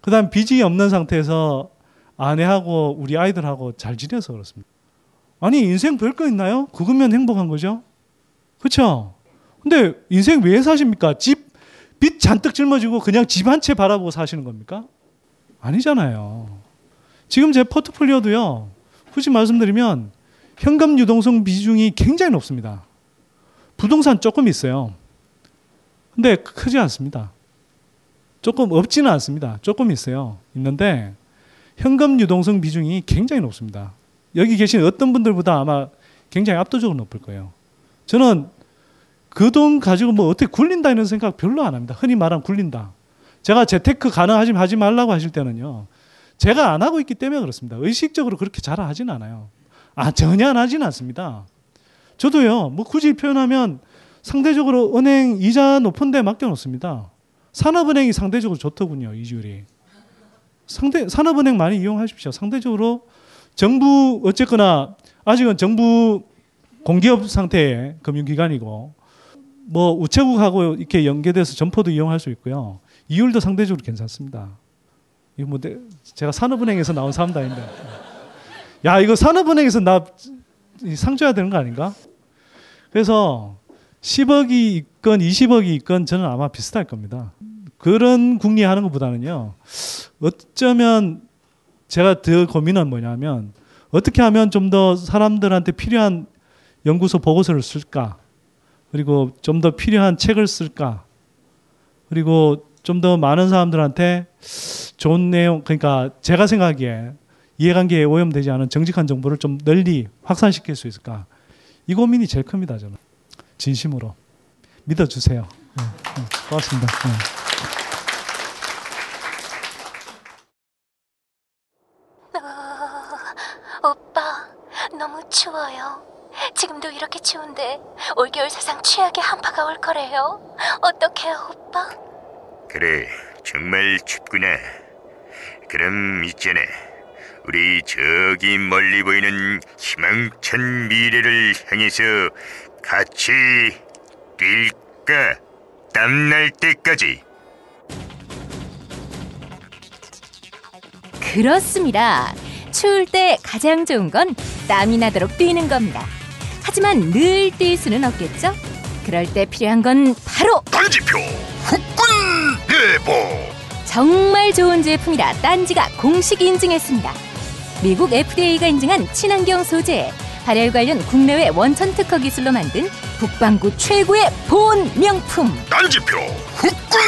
그 다음 빚이 없는 상태에서 아내하고 우리 아이들하고 잘 지내서 그렇습니다. 아니, 인생 별거 있나요? 그거면 행복한 거죠? 그렇죠? 근데 인생 왜 사십니까? 집, 빚 잔뜩 짊어지고 그냥 집 한 채 바라보고 사시는 겁니까? 아니잖아요. 지금 제 포트폴리오도요, 굳이 말씀드리면 현금 유동성 비중이 굉장히 높습니다. 부동산 조금 있어요. 근데 크지 않습니다. 조금 없지는 않습니다. 조금 있어요. 있는데 현금 유동성 비중이 굉장히 높습니다. 여기 계신 어떤 분들보다 아마 굉장히 압도적으로 높을 거예요. 저는 그 돈 가지고 뭐 어떻게 굴린다 이런 생각 별로 안 합니다. 흔히 말하는 굴린다. 제가 재테크 가능하지 하지 말라고 하실 때는요. 제가 안 하고 있기 때문에 그렇습니다. 의식적으로 그렇게 잘 하진 않아요. 아, 전혀 안 하진 않습니다. 저도요, 뭐 굳이 표현하면 상대적으로 은행 이자 높은 데 맡겨놓습니다. 산업은행이 상대적으로 좋더군요, 이주율이. 상대, 산업은행 많이 이용하십시오. 상대적으로 정부, 어쨌거나 아직은 정부 공기업 상태의 금융기관이고, 뭐 우체국하고 이렇게 연계돼서 점포도 이용할 수 있고요. 이율도 상대적으로 괜찮습니다. 이거 뭐 제가 산업은행에서 나온 사람도 아닌데. 야, 이거 산업은행에서 나 상 줘야 되는 거 아닌가? 그래서 10억이 있건 20억이 있건 저는 아마 비슷할 겁니다. 그런 궁리하는 것보다는요. 어쩌면 제가 더 고민은 뭐냐면 어떻게 하면 좀 더 사람들한테 필요한 연구소 보고서를 쓸까? 그리고 좀 더 필요한 책을 쓸까? 그리고 좀 더 많은 사람들한테 좋은 내용, 그러니까 제가 생각하기에 이해관계에 오염되지 않은 정직한 정보를 좀 널리 확산시킬 수 있을까? 이 고민이 제일 큽니다. 저는 진심으로 믿어주세요. 네, 네, 고맙습니다. 네. 어, 오빠, 너무 추워요. 지금도 이렇게 추운데 올겨울 사상 최악의 한파가 올 거래요. 어떡해요, 오빠? 그래, 정말 춥구나. 그럼 있잖아. 우리 저기 멀리 보이는 희망찬 미래를 향해서 같이 뛸까? 땀날 때까지. 그렇습니다. 추울 때 가장 좋은 건 땀이 나도록 뛰는 겁니다. 하지만 늘 뛸 수는 없겠죠? 그럴 때 필요한 건 바로 딴지표 후끈 내보 정말 좋은 제품이라 딴지가 공식 인증했습니다. 미국 FDA가 인증한 친환경 소재, 발열 관련 국내외 원천 특허 기술로 만든 북방구 최고의 보온 명품. 딴지표 후끈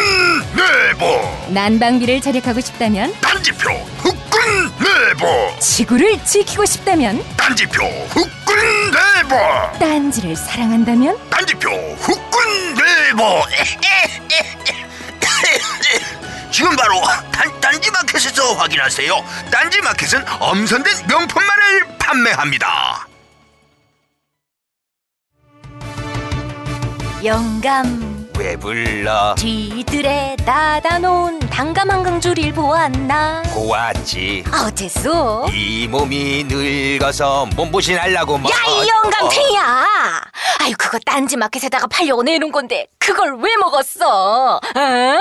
내보. 난방비를 절약하고 싶다면 딴지표 후끈 내보. 지구를 지키고 싶다면 딴지표 후끈 내보. 딴지를 사랑한다면 딴지표 후끈 내보 지금 바로 단, 딴지마켓에서 확인하세요 딴지마켓은 엄선된 명품만을 판매합니다 영감 왜 불러? 뒤뜰에 닫아놓은 단감 한강줄일 보았나? 고왔지. 어째서? 이 몸이 늙어서 몸보신하려고 뭐. 야, 이 영감탱이야! 아유, 그거 딴지 마켓에다가 팔려고 내놓은 건데, 그걸 왜 먹었어? 어?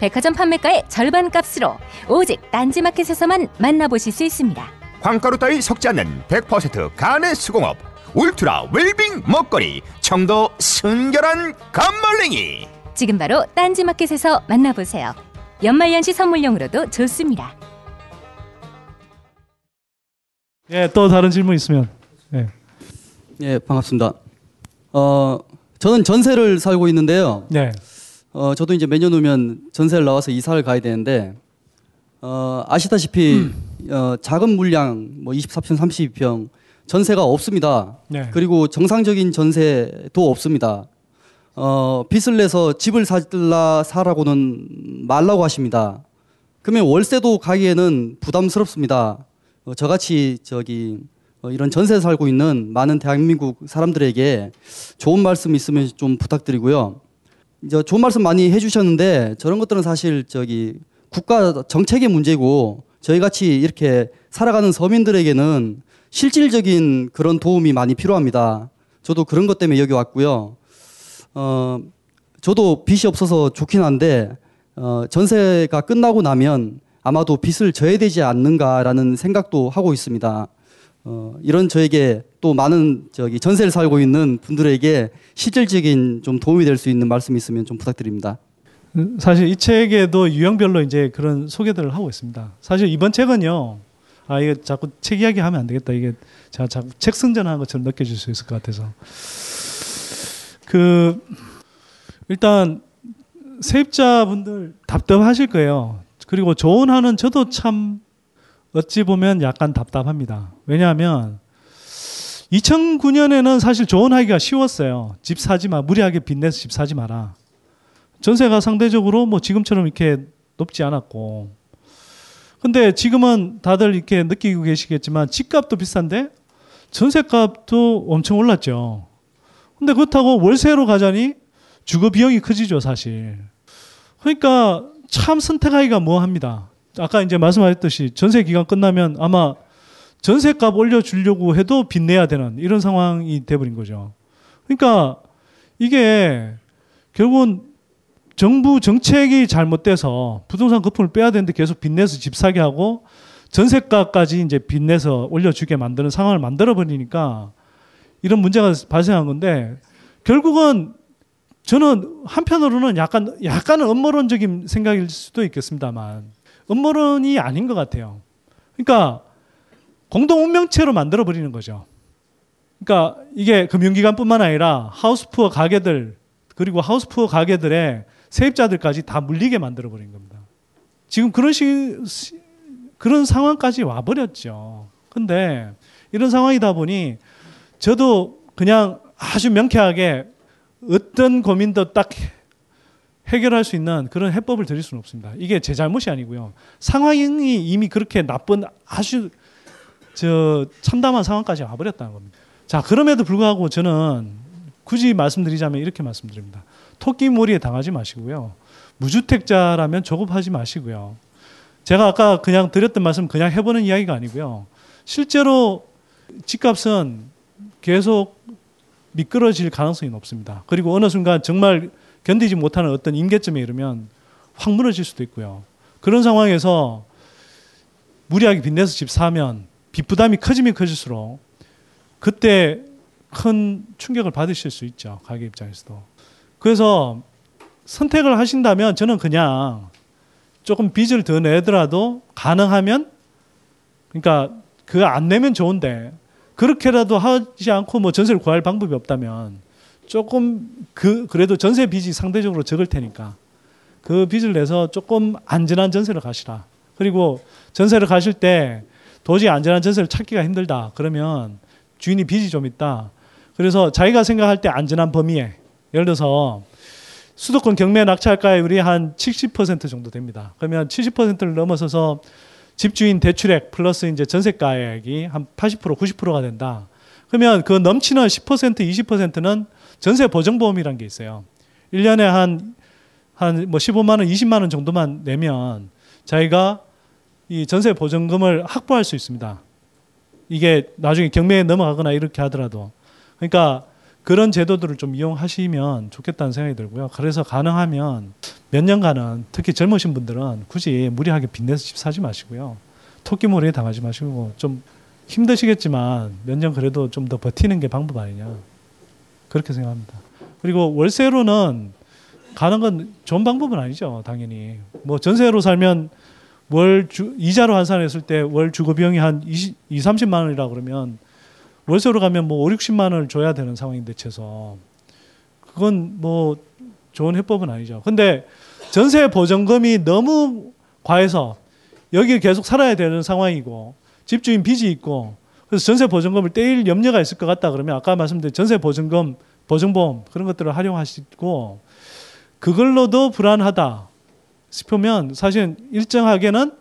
백화점 판매가의 절반 값으로 오직 딴지마켓에서만 만나보실 수 있습니다. 광가루 따위 섞지 않는 100% 간의 수공업 울트라 웰빙 먹거리 청도 순결한 감말랭이 지금 바로 딴지마켓에서 만나보세요. 연말연시 선물용으로도 좋습니다. 예, 또 다른 질문 있으면. 예. 예, 반갑습니다. 어, 저는 전세를 살고 있는데요. 네. 어, 저도 이제 매년 오면 전세를 나와서 이사를 가야 되는데, 어, 아시다시피, 어, 작은 물량, 뭐 24평, 32평, 전세가 없습니다. 네. 그리고 정상적인 전세도 없습니다. 어, 빚을 내서 집을 살라, 사라고는 말라고 하십니다. 그러면 월세도 가기에는 부담스럽습니다. 어, 저같이 저기 어, 이런 전세 살고 있는 많은 대한민국 사람들에게 좋은 말씀 있으면 좀 부탁드리고요. 이제 좋은 말씀 많이 해주셨는데 저런 것들은 사실 저기 국가 정책의 문제고 저희 같이 이렇게 살아가는 서민들에게는 실질적인 그런 도움이 많이 필요합니다. 저도 그런 것 때문에 여기 왔고요. 어, 저도 빚이 없어서 좋긴 한데 어, 전세가 끝나고 나면 아마도 빚을 져야 되지 않는가라는 생각도 하고 있습니다. 어, 이런 저에게 또 많은 저기 전세를 살고 있는 분들에게 실질적인 좀 도움이 될 수 있는 말씀 있으면 좀 부탁드립니다. 사실 이 책에도 유형별로 이제 그런 소개들을 하고 있습니다. 사실 이번 책은요. 아 이게 자꾸 책 이야기 하면 안 되겠다. 이게 제가 자꾸 책 승전하는 것처럼 느껴질 수 있을 것 같아서. 그 일단 세입자분들 답답하실 거예요. 그리고 조언하는 저도 참 어찌 보면 약간 답답합니다. 왜냐하면 2009년에는 사실 조언하기가 쉬웠어요. 집 사지 마. 무리하게 빚내서 집 사지 마라. 전세가 상대적으로 뭐 지금처럼 이렇게 높지 않았고. 근데 지금은 다들 이렇게 느끼고 계시겠지만 집값도 비싼데 전세값도 엄청 올랐죠. 근데 그렇다고 월세로 가자니 주거 비용이 커지죠, 사실. 그러니까 참 선택하기가 뭐합니다. 아까 이제 말씀하셨듯이 전세 기간 끝나면 아마 전세값 올려주려고 해도 빚내야 되는 이런 상황이 돼버린 거죠. 그러니까 이게 결국은 정부 정책이 잘못돼서 부동산 거품을 빼야 되는데 계속 빚내서 집 사게 하고 전세가까지 이제 빚내서 올려주게 만드는 상황을 만들어 버리니까 이런 문제가 발생한 건데 결국은 저는 한편으로는 약간 약간은 음모론적인 생각일 수도 있겠습니다만 음모론이 아닌 것 같아요. 그러니까 공동 운명체로 만들어 버리는 거죠. 그러니까 이게 금융기관뿐만 아니라 하우스푸어 가게들 그리고 하우스푸어 가게들의 세입자들까지 다 물리게 만들어 버린 겁니다. 지금 그런 식 그런 상황까지 와 버렸죠. 근데 이런 상황이다 보니 저도 그냥 아주 명쾌하게 어떤 고민도 딱 해결할 수 있는 그런 해법을 드릴 수는 없습니다. 이게 제 잘못이 아니고요. 상황이 이미 그렇게 나쁜 아주 저 참담한 상황까지 와버렸다는 겁니다. 자 그럼에도 불구하고 저는 굳이 말씀드리자면 이렇게 말씀드립니다. 토끼몰이에 당하지 마시고요. 무주택자라면 조급하지 마시고요. 제가 아까 그냥 드렸던 말씀 그냥 해보는 이야기가 아니고요. 실제로 집값은 계속 미끄러질 가능성이 높습니다. 그리고 어느 순간 정말 견디지 못하는 어떤 임계점에 이르면 확 무너질 수도 있고요. 그런 상황에서 무리하게 빚내서 집 사면 빚 부담이 커지면 커질수록 그때 큰 충격을 받으실 수 있죠. 가게 입장에서도. 그래서 선택을 하신다면 저는 그냥 조금 빚을 더 내더라도 가능하면 그러니까 그 안 내면 좋은데 그렇게라도 하지 않고 뭐 전세를 구할 방법이 없다면 조금 그 그래도 전세 빚이 상대적으로 적을 테니까 그 빚을 내서 조금 안전한 전세를 가시라. 그리고 전세를 가실 때 도저히 안전한 전세를 찾기가 힘들다. 그러면 주인이 빚이 좀 있다. 그래서 자기가 생각할 때 안전한 범위에 예를 들어서 수도권 경매 낙찰가율이 한 70% 정도 됩니다. 그러면 70%를 넘어서서 집주인 대출액 플러스 이제 전세가액이 한 80% 90%가 된다. 그러면 그 넘치는 10% 20%는 전세 보증보험이라는 게 있어요. 1년에 한 한 뭐 15만 원, 20만 원 정도만 내면 자기가 이 전세 보증금을 확보할 수 있습니다. 이게 나중에 경매에 넘어가거나 이렇게 하더라도 그러니까 그런 제도들을 좀 이용하시면 좋겠다는 생각이 들고요. 그래서 가능하면 몇 년간은 특히 젊으신 분들은 굳이 무리하게 빚내서 집 사지 마시고요. 토끼몰이에 당하지 마시고 좀 힘드시겠지만 몇 년 그래도 좀 더 버티는 게 방법 아니냐. 그렇게 생각합니다. 그리고 월세로는 가는 건 좋은 방법은 아니죠. 당연히. 뭐 전세로 살면 월 주, 이자로 환산했을 때 월 주거 비용이 한 20, 2, 30만 원이라 그러면 월세로 가면 뭐 5, 60만 원을 줘야 되는 상황인데 채서 그건 뭐 좋은 해법은 아니죠. 근데 전세 보증금이 너무 과해서 여기 계속 살아야 되는 상황이고 집주인 빚이 있고 그래서 전세 보증금을 떼일 염려가 있을 것 같다 그러면 아까 말씀드린 전세 보증금 보증보험 그런 것들을 활용하시고 그걸로도 불안하다 싶으면 사실 일정하게는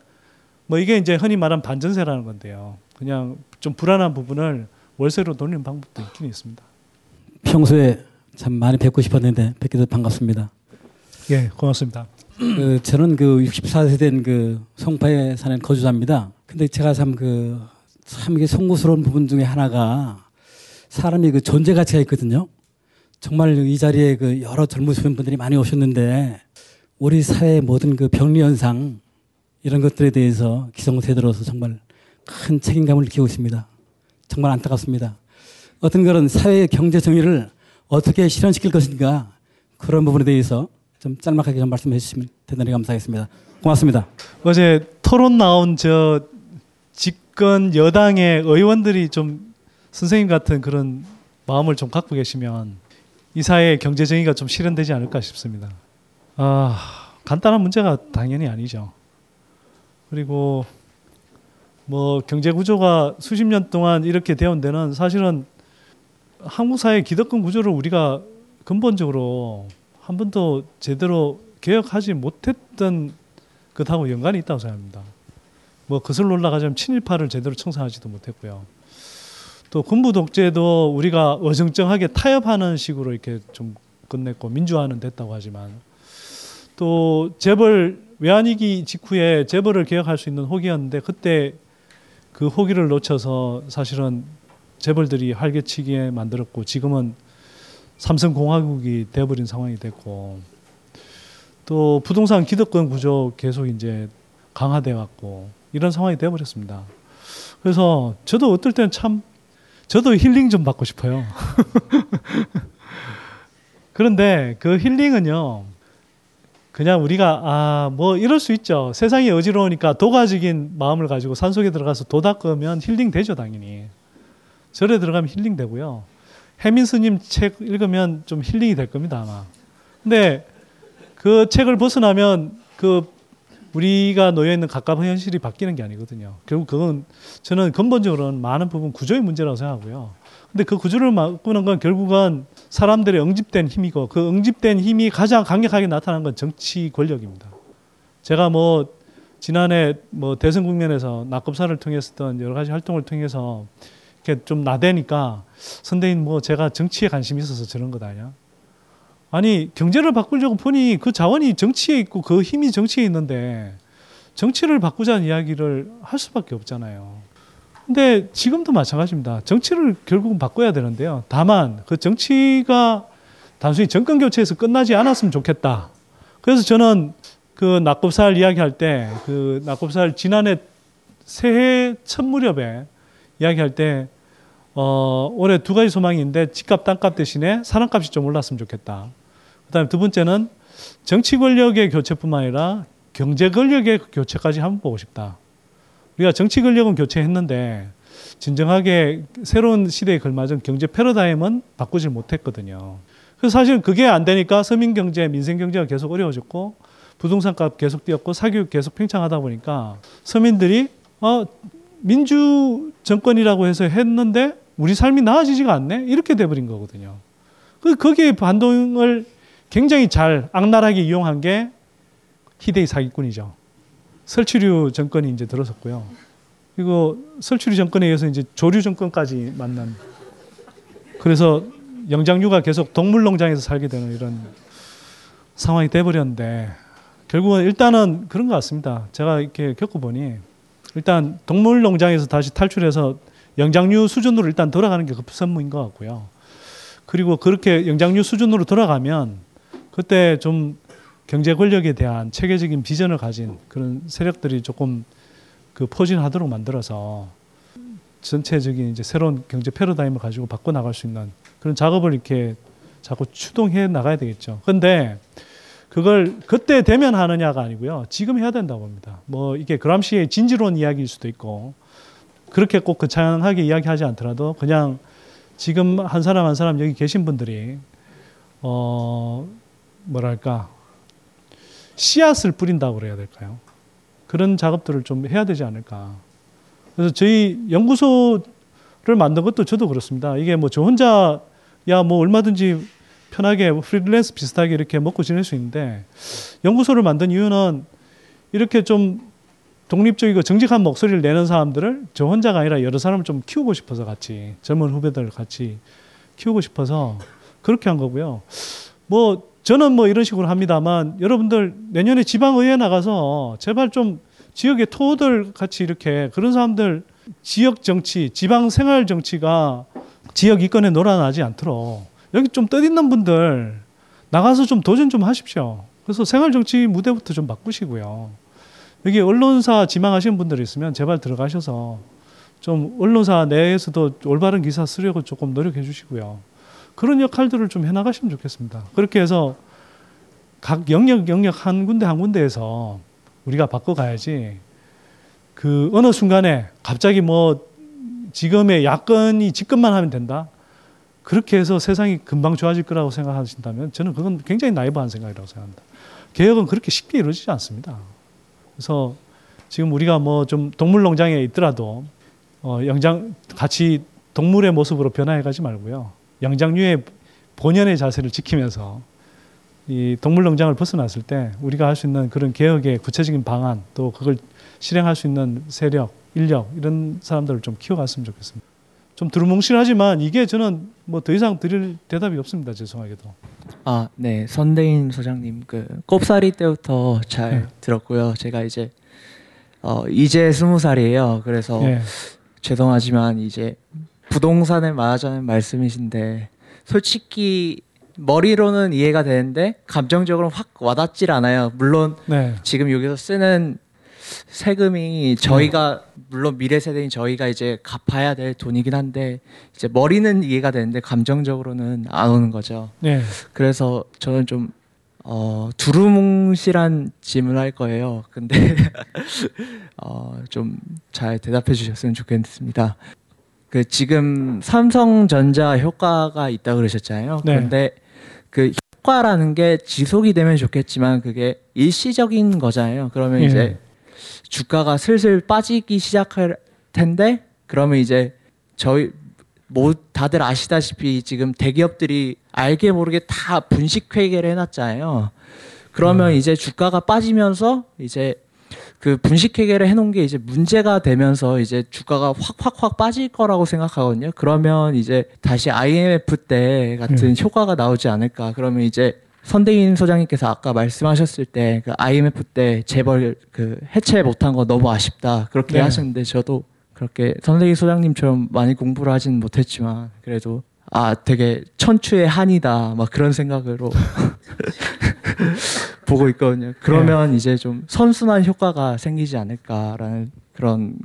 뭐 이게 이제 흔히 말하는 반전세라는 건데요. 그냥 좀 불안한 부분을 월세로 돌리는 방법도 있긴 있습니다. 평소에 참 많이 뵙고 싶었는데 뵙게 돼서 반갑습니다. 예, 고맙습니다. 그 저는 그 64세 된 그 송파에 사는 거주자입니다. 근데 제가 참그 참 이게 송구스러운 부분 중에 하나가 사람이 그 존재 가치가 있거든요. 정말 이 자리에 그 여러 젊으신 분들이 많이 오셨는데 우리 사회의 모든 그 병리 현상 이런 것들에 대해서 기성세대로서 정말 큰 책임감을 느끼고 있습니다. 정말 안타깝습니다. 어떤 그런 사회의 경제 정의를 어떻게 실현시킬 것인가 그런 부분에 대해서 좀 짤막하게 좀 말씀해 주시면 대단히 감사하겠습니다. 고맙습니다. 어제 토론 나온 저 집권 여당의 의원들이 좀 선생님 같은 그런 마음을 좀 갖고 계시면 이 사회의 경제 정의가 좀 실현되지 않을까 싶습니다. 아, 간단한 문제가 당연히 아니죠. 그리고 뭐 경제 구조가 수십 년 동안 이렇게 되온 데는 사실은 한국 사회 기득권 구조를 우리가 근본적으로 한 번도 제대로 개혁하지 못했던 것하고 연관이 있다고 생각합니다. 뭐 그슬 올라가자면 친일파를 제대로 청산하지도 못했고요. 또 군부 독재도 우리가 어정쩡하게 타협하는 식으로 이렇게 좀 끝냈고 민주화는 됐다고 하지만 또 재벌 외환위기 직후에 재벌을 개혁할 수 있는 호기였는데 그때 그 호기를 놓쳐서 사실은 재벌들이 활개치게 만들었고 지금은 삼성공화국이 돼버린 상황이 됐고 또 부동산 기득권 구조 계속 이제 강화돼 왔고 이런 상황이 돼버렸습니다. 그래서 저도 어떨 때는 참 저도 힐링 좀 받고 싶어요. 그런데 그 힐링은요. 그냥 우리가 아 뭐 이럴 수 있죠. 세상이 어지러우니까 도가적인 마음을 가지고 산속에 들어가서 도 닦으면 힐링 되죠, 당연히. 절에 들어가면 힐링 되고요. 해민 스님 책 읽으면 좀 힐링이 될 겁니다, 아마. 근데 그 책을 벗어나면 그 우리가 놓여 있는 가까운 현실이 바뀌는 게 아니거든요. 결국 그건 저는 근본적으로는 많은 부분 구조의 문제라고 생각하고요. 근데 그 구조를 바꾸는 건 결국은 사람들의 응집된 힘이고 그 응집된 힘이 가장 강력하게 나타난 건 정치 권력입니다. 제가 뭐 지난해 뭐 대선 국면에서 낙급사를 통해서던 여러 가지 활동을 통해서 이렇게 좀 나대니까 선대인 뭐 제가 정치에 관심이 있어서 저런 것 아니야? 아니 경제를 바꾸려고 보니 그 자원이 정치에 있고 그 힘이 정치에 있는데 정치를 바꾸자는 이야기를 할 수밖에 없잖아요. 근데 지금도 마찬가지입니다. 정치를 결국은 바꿔야 되는데요. 다만 그 정치가 단순히 정권 교체에서 끝나지 않았으면 좋겠다. 그래서 저는 그 낙곱살 이야기할 때 그 낙곱살 지난해 새해 첫 무렵에 이야기할 때 어, 올해 두 가지 소망인데 집값 땅값 대신에 사람값이 좀 올랐으면 좋겠다. 그다음에 두 번째는 정치 권력의 교체뿐만 아니라 경제 권력의 교체까지 한번 보고 싶다. 우리가 정치 권력은 교체했는데 진정하게 새로운 시대에 걸맞은 경제 패러다임은 바꾸질 못했거든요. 그래서 사실 그게 안 되니까 서민 경제, 민생 경제가 계속 어려워졌고 부동산 값 계속 뛰었고 사교육 계속 팽창하다 보니까 서민들이 어, 민주 정권이라고 해서 했는데 우리 삶이 나아지지가 않네 이렇게 돼버린 거거든요. 그 거기에 반동을 굉장히 잘 악랄하게 이용한 게 희대의 사기꾼이죠. 설치류 정권이 이제 들어섰고요. 그리고 설치류 정권에 의해서 이제 조류 정권까지 만난. 그래서 영장류가 계속 동물농장에서 살게 되는 이런 상황이 돼버렸는데 결국은 일단은 그런 것 같습니다. 제가 이렇게 겪어보니 일단 동물농장에서 다시 탈출해서 영장류 수준으로 일단 돌아가는 게 급선무인 것 같고요. 그리고 그렇게 영장류 수준으로 돌아가면 그때 좀 경제 권력에 대한 체계적인 비전을 가진 그런 세력들이 조금 그 포진하도록 만들어서 전체적인 이제 새로운 경제 패러다임을 가지고 바꿔 나갈 수 있는 그런 작업을 이렇게 자꾸 추동해 나가야 되겠죠. 근데 그걸 그때 되면 하느냐가 아니고요. 지금 해야 된다고 봅니다. 뭐 이게 그람시의 진지론 이야기일 수도 있고 그렇게 꼭 거창하게 이야기하지 않더라도 그냥 지금 한 사람 한 사람 여기 계신 분들이 어 뭐랄까 씨앗을 뿌린다고 그래야 될까요? 그런 작업들을 좀 해야 되지 않을까. 그래서 저희 연구소를 만든 것도 저도 그렇습니다. 이게 뭐 저 혼자 야 뭐 얼마든지 편하게 프리랜서 비슷하게 이렇게 먹고 지낼 수 있는데 연구소를 만든 이유는 이렇게 좀 독립적이고 정직한 목소리를 내는 사람들을 저 혼자가 아니라 여러 사람을 좀 키우고 싶어서 같이 젊은 후배들 같이 키우고 싶어서 그렇게 한 거고요. 뭐 저는 뭐 이런 식으로 합니다만 여러분들 내년에 지방의회 나가서 제발 좀 지역의 토호들 같이 이렇게 그런 사람들 지역 정치, 지방 생활 정치가 지역 이권에 놀아나지 않도록 여기 좀 떠있는 분들 나가서 좀 도전 좀 하십시오. 그래서 생활 정치 무대부터 좀 바꾸시고요. 여기 언론사 지망하시는 분들 있으면 제발 들어가셔서 좀 언론사 내에서도 올바른 기사 쓰려고 조금 노력해 주시고요. 그런 역할들을 좀 해나가시면 좋겠습니다. 그렇게 해서 각 영역 영역 한 군데 한 군데에서 우리가 바꿔가야지 그 어느 순간에 갑자기 뭐 지금의 야권이 집권만 하면 된다. 그렇게 해서 세상이 금방 좋아질 거라고 생각하신다면 저는 그건 굉장히 나이브한 생각이라고 생각합니다. 개혁은 그렇게 쉽게 이루어지지 않습니다. 그래서 지금 우리가 뭐 좀 동물농장에 있더라도 어 영장 같이 동물의 모습으로 변화해 가지 말고요. 영장류의 본연의 자세를 지키면서 이 동물농장을 벗어났을 때 우리가 할 수 있는 그런 개혁의 구체적인 방안 또 그걸 실행할 수 있는 세력, 인력 이런 사람들을 좀 키워갔으면 좋겠습니다. 좀 두루뭉실하지만 이게 저는 뭐 더 이상 드릴 대답이 없습니다. 죄송하게도. 아, 네. 선대인 소장님 그 꼽사리 때부터 잘 네. 들었고요. 제가 이제 어 이제 스무 살이에요. 그래서 네. 죄송하지만 이제 부동산을 말하자는 말씀이신데 솔직히 머리로는 이해가 되는데 감정적으로 확 와닿질 않아요. 물론 네. 지금 여기서 쓰는 세금이 저희가 물론 미래 세대인 저희가 이제 갚아야 될 돈이긴 한데 이제 머리는 이해가 되는데 감정적으로는 안 오는 거죠. 네. 그래서 저는 좀 어, 두루뭉실한 질문을 할 거예요. 근데 어, 좀 잘 대답해 주셨으면 좋겠습니다. 그 지금 삼성전자 효과가 있다 그러셨잖아요. 네. 그런데 그 효과라는 게 지속이 되면 좋겠지만 그게 일시적인 거잖아요. 그러면 예. 이제 주가가 슬슬 빠지기 시작할 텐데 그러면 이제 저희 뭐 다들 아시다시피 지금 대기업들이 알게 모르게 다 분식 회계를 해놨잖아요. 그러면 이제 주가가 빠지면서 이제 그 분식 회계를 해놓은 게 이제 문제가 되면서 이제 주가가 확확확 빠질 거라고 생각하거든요. 그러면 이제 다시 IMF 때 같은 효과가 나오지 않을까. 그러면 이제 선대인 소장님께서 아까 말씀하셨을 때 그 IMF 때 재벌 그 해체 못한 거 너무 아쉽다 그렇게 네. 하셨는데 저도 그렇게 선대인 소장님처럼 많이 공부를 하진 못했지만 그래도 아 되게 천추의 한이다 막 그런 생각으로 보고 있거든요. 그러면 이제 좀 선순환 효과가 생기지 않을까라는 그런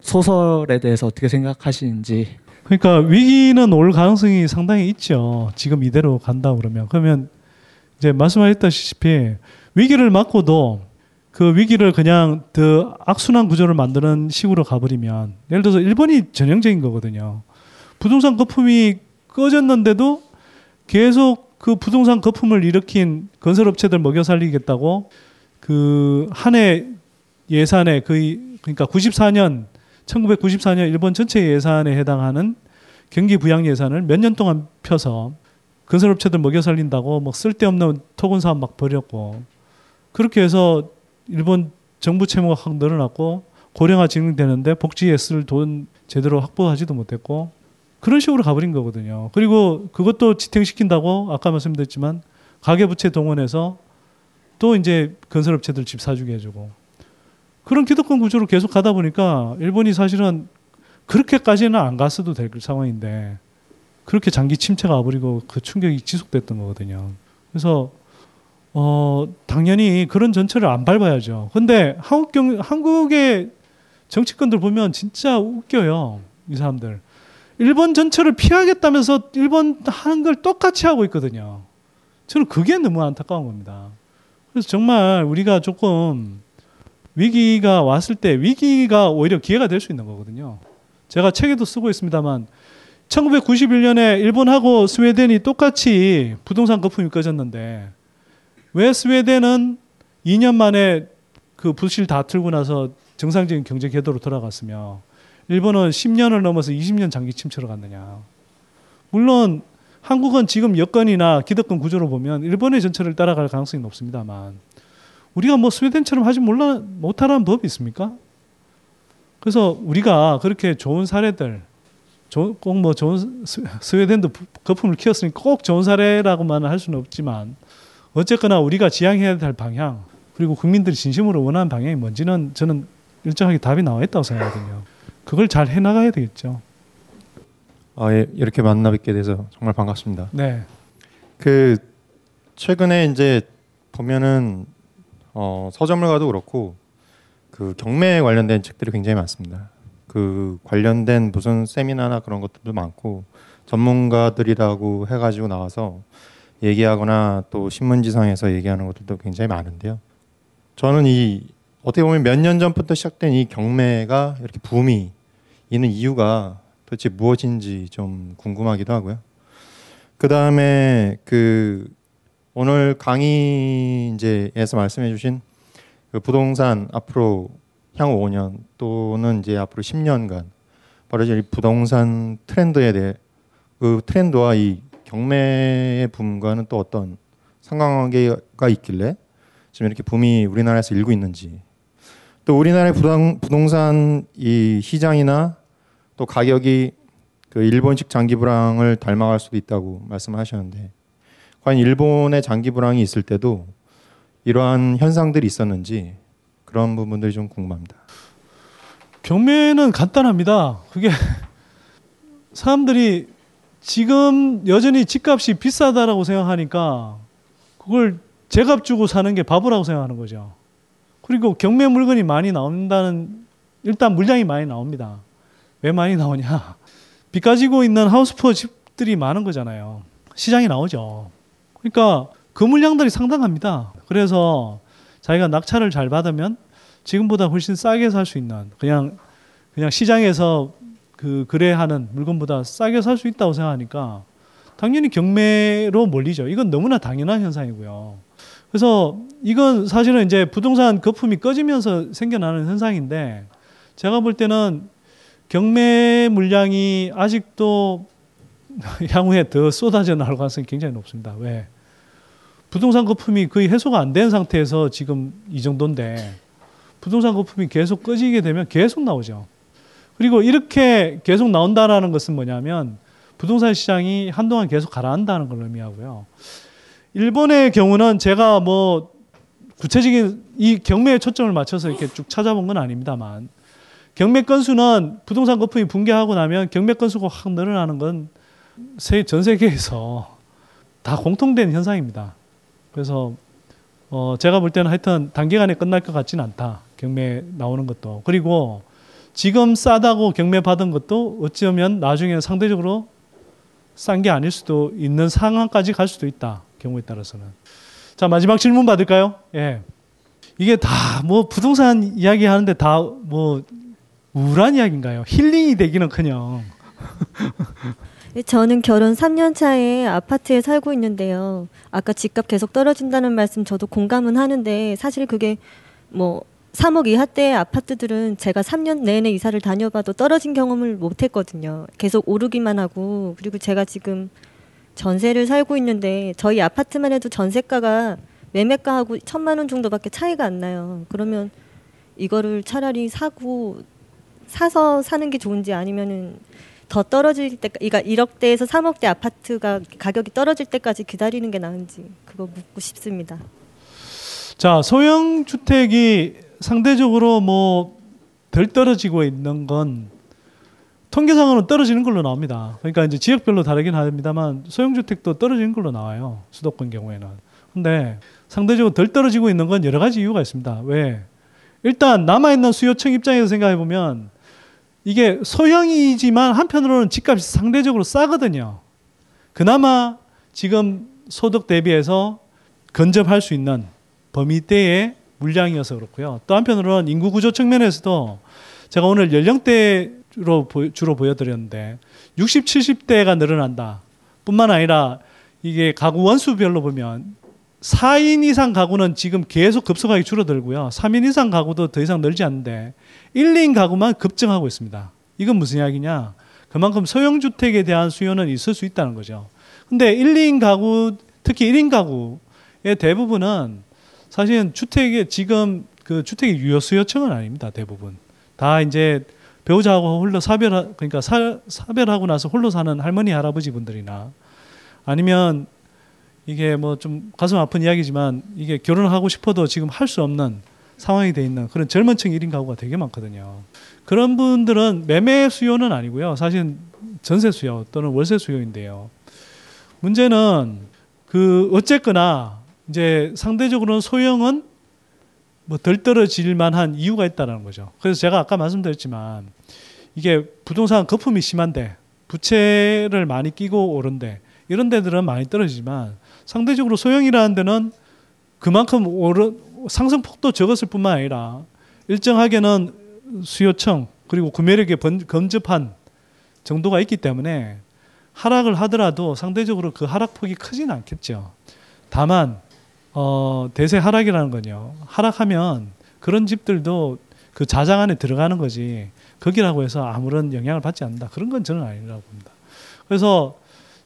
소설에 대해서 어떻게 생각하시는지 그러니까 위기는 올 가능성이 상당히 있죠. 지금 이대로 간다 그러면 그러면 이제 말씀하셨다시피 위기를 맞고도 그 위기를 그냥 더 악순환 구조를 만드는 식으로 가버리면 예를 들어서 일본이 전형적인 거거든요. 부동산 거품이 꺼졌는데도 계속 그 부동산 거품을 일으킨 건설업체들 먹여 살리겠다고 그 한 해 예산에 거의 그러니까 94년 1994년 일본 전체 예산에 해당하는 경기 부양 예산을 몇 년 동안 펴서 건설업체들 먹여 살린다고 뭐 쓸데없는 토건 사업 막 벌였고 그렇게 해서 일본 정부 채무가 확 늘어났고 고령화 진행되는데 복지에 쓸 돈 제대로 확보하지도 못했고 그런 식으로 가버린 거거든요. 그리고 그것도 지탱시킨다고 아까 말씀드렸지만 가계부채 동원해서 또 이제 건설업체들 집 사주게 해주고 그런 기득권 구조로 계속 가다 보니까 일본이 사실은 그렇게까지는 안 갔어도 될 상황인데 그렇게 장기 침체가 와버리고 그 충격이 지속됐던 거거든요. 그래서 어 당연히 그런 전철을 안 밟아야죠. 근데 한국 경 한국의 정치권들 보면 진짜 웃겨요. 이 사람들. 일본 전철을 피하겠다면서 일본 하는 걸 똑같이 하고 있거든요. 저는 그게 너무 안타까운 겁니다. 그래서 정말 우리가 조금 위기가 왔을 때 위기가 오히려 기회가 될 수 있는 거거든요. 제가 책에도 쓰고 있습니다만 1991년에 일본하고 스웨덴이 똑같이 부동산 거품이 꺼졌는데 왜 스웨덴은 2년 만에 그 부실 다 틀고 나서 정상적인 경제 궤도로 돌아갔으며 일본은 10년을 넘어서 20년 장기 침체로 갔느냐. 물론 한국은 지금 여건이나 기득권 구조로 보면 일본의 전철을 따라갈 가능성이 높습니다만 우리가 뭐 스웨덴처럼 하지 몰라 못하라는 법이 있습니까? 그래서 우리가 그렇게 좋은 사례들 꼭 뭐 좋은 스- 스웨덴도 부- 거품을 키웠으니 꼭 좋은 사례라고만 할 수는 없지만 어쨌거나 우리가 지향해야 될 방향 그리고 국민들이 진심으로 원하는 방향이 뭔지는 저는 일정하게 답이 나와 있다고 생각하거든요. 그걸 잘 해나가야 되겠죠. 아, 예, 이렇게 만나 뵙게 돼서 정말 반갑습니다. 네. 그 최근에 이제 보면은 어, 서점을 가도 그렇고 그 경매 관련된 책들이 굉장히 많습니다. 그 관련된 무슨 세미나나 그런 것들도 많고 전문가들이라고 해가지고 나와서 얘기하거나 또 신문지상에서 얘기하는 것들도 굉장히 많은데요. 저는 이 어떻게 보면 몇 년 전부터 시작된 이 경매가 이렇게 붐이 있는 이유가 도대체 무엇인지 좀 궁금하기도 하고요. 그 다음에 그 오늘 강의 이제에서 말씀해주신 그 부동산 앞으로 향후 5년 또는 이제 앞으로 10년간 벌어질 이 부동산 트렌드에 대해 그 트렌드와 이 경매의 붐과는 또 어떤 상관관계가 있길래 지금 이렇게 붐이 우리나라에서 일고 있는지 또 우리나라의 부동, 부동산 이 시장이나 또 가격이 그 일본식 장기 불황을 닮아갈 수도 있다고 말씀하셨는데 과연 일본의 장기 불황이 있을 때도 이러한 현상들이 있었는지 그런 부분들이 좀 궁금합니다. 경매는 간단합니다. 그게 사람들이 지금 여전히 집값이 비싸다라고 생각하니까 그걸 제값 주고 사는 게 바보라고 생각하는 거죠. 그리고 경매 물건이 많이 나온다는 일단 물량이 많이 나옵니다. 왜 많이 나오냐? 빚 가지고 있는 하우스푸어 집들이 많은 거잖아요. 시장이 나오죠. 그러니까 그 물량들이 상당합니다. 그래서 자기가 낙찰을 잘 받으면 지금보다 훨씬 싸게 살 수 있는 그냥 그냥 시장에서 그 거래하는 물건보다 싸게 살 수 있다고 생각하니까 당연히 경매로 몰리죠. 이건 너무나 당연한 현상이고요. 그래서 이건 사실은 이제 부동산 거품이 꺼지면서 생겨나는 현상인데 제가 볼 때는 경매 물량이 아직도 향후에 더 쏟아져 나올 가능성이 굉장히 높습니다. 왜? 부동산 거품이 거의 해소가 안 된 상태에서 지금 이 정도인데 부동산 거품이 계속 꺼지게 되면 계속 나오죠. 그리고 이렇게 계속 나온다라는 것은 뭐냐면 부동산 시장이 한동안 계속 가라앉다는 걸 의미하고요. 일본의 경우는 제가 뭐 구체적인 이 경매에 초점을 맞춰서 이렇게 쭉 찾아본 건 아닙니다만 경매 건수는 부동산 거품이 붕괴하고 나면 경매 건수가 확 늘어나는 건 전 세계에서 다 공통된 현상입니다. 그래서 어 제가 볼 때는 하여튼 단기간에 끝날 것 같지는 않다. 경매 나오는 것도 그리고 지금 싸다고 경매 받은 것도 어쩌면 나중에 상대적으로 싼 게 아닐 수도 있는 상황까지 갈 수도 있다. 경우에 따라서는. 자 마지막 질문 받을까요? 예. 이게 다 뭐 부동산 이야기 하는데 다 뭐 우울한 이야기인가요? 힐링이 되기는커녕. 저는 결혼 3년 차에 아파트에 살고 있는데요. 아까 집값 계속 떨어진다는 말씀 저도 공감은 하는데 사실 그게 뭐 3억 이하 대의 아파트들은 제가 3년 내내 이사를 다녀봐도 떨어진 경험을 못 했거든요. 계속 오르기만 하고 그리고 제가 지금 전세를 살고 있는데 저희 아파트만 해도 전세가가 매매가하고 천만 원 정도밖에 차이가 안 나요. 그러면 이거를 차라리 사고 사서 사는 게 좋은지 아니면은 더 떨어질 때, 그러니까 1억대에서 3억대 아파트가 가격이 떨어질 때까지 기다리는 게 나은지 그거 묻고 싶습니다. 자, 소형 주택이 상대적으로 뭐 덜 떨어지고 있는 건 통계상으로는 떨어지는 걸로 나옵니다. 그러니까 이제 지역별로 다르긴 합니다만 소형 주택도 떨어지는 걸로 나와요. 수도권 경우에는. 근데 상대적으로 덜 떨어지고 있는 건 여러 가지 이유가 있습니다. 왜? 일단 남아 있는 수요층 입장에서 생각해 보면 이게 소형이지만 한편으로는 집값이 상대적으로 싸거든요. 그나마 지금 소득 대비해서 근접할 수 있는 범위대의 물량이어서 그렇고요. 또 한편으로는 인구 구조 측면에서도 제가 오늘 연령대로 주로 보여드렸는데 60, 70대가 늘어난다. 뿐만 아니라 이게 가구 원수별로 보면 4인 이상 가구는 지금 계속 급속하게 줄어들고요. 3인 이상 가구도 더 이상 늘지 않는데 1, 2인 가구만 급증하고 있습니다. 이건 무슨 이야기냐? 그만큼 소형 주택에 대한 수요는 있을 수 있다는 거죠. 근데 1, 2인 가구, 특히 1인 가구의 대부분은 사실은 주택의 지금 그 주택의 유효 수요층은 아닙니다. 대부분. 다 이제 배우자하고 홀로 사별, 그러니까 사, 사별하고 나서 홀로 사는 할머니, 할아버지 분들이나 아니면 이게 뭐 좀 가슴 아픈 이야기지만 이게 결혼을 하고 싶어도 지금 할 수 없는 상황이 돼 있는 그런 젊은 층 1인 가구가 되게 많거든요. 그런 분들은 매매 수요는 아니고요. 사실 전세 수요 또는 월세 수요인데요. 문제는 그 어쨌거나 이제 상대적으로는 소형은 뭐 덜 떨어질 만한 이유가 있다는 거죠. 그래서 제가 아까 말씀드렸지만 이게 부동산 거품이 심한데 부채를 많이 끼고 오른데 이런 데들은 많이 떨어지지만 상대적으로 소형이라는 데는 그만큼 오르, 상승폭도 적었을 뿐만 아니라 일정하게는 수요층 그리고 구매력에 번, 검접한 정도가 있기 때문에 하락을 하더라도 상대적으로 그 하락폭이 크지는 않겠죠. 다만 어, 대세 하락이라는 건요. 하락하면 그런 집들도 그 자장 안에 들어가는 거지 거기라고 해서 아무런 영향을 받지 않는다. 그런 건 저는 아니라고 봅니다. 그래서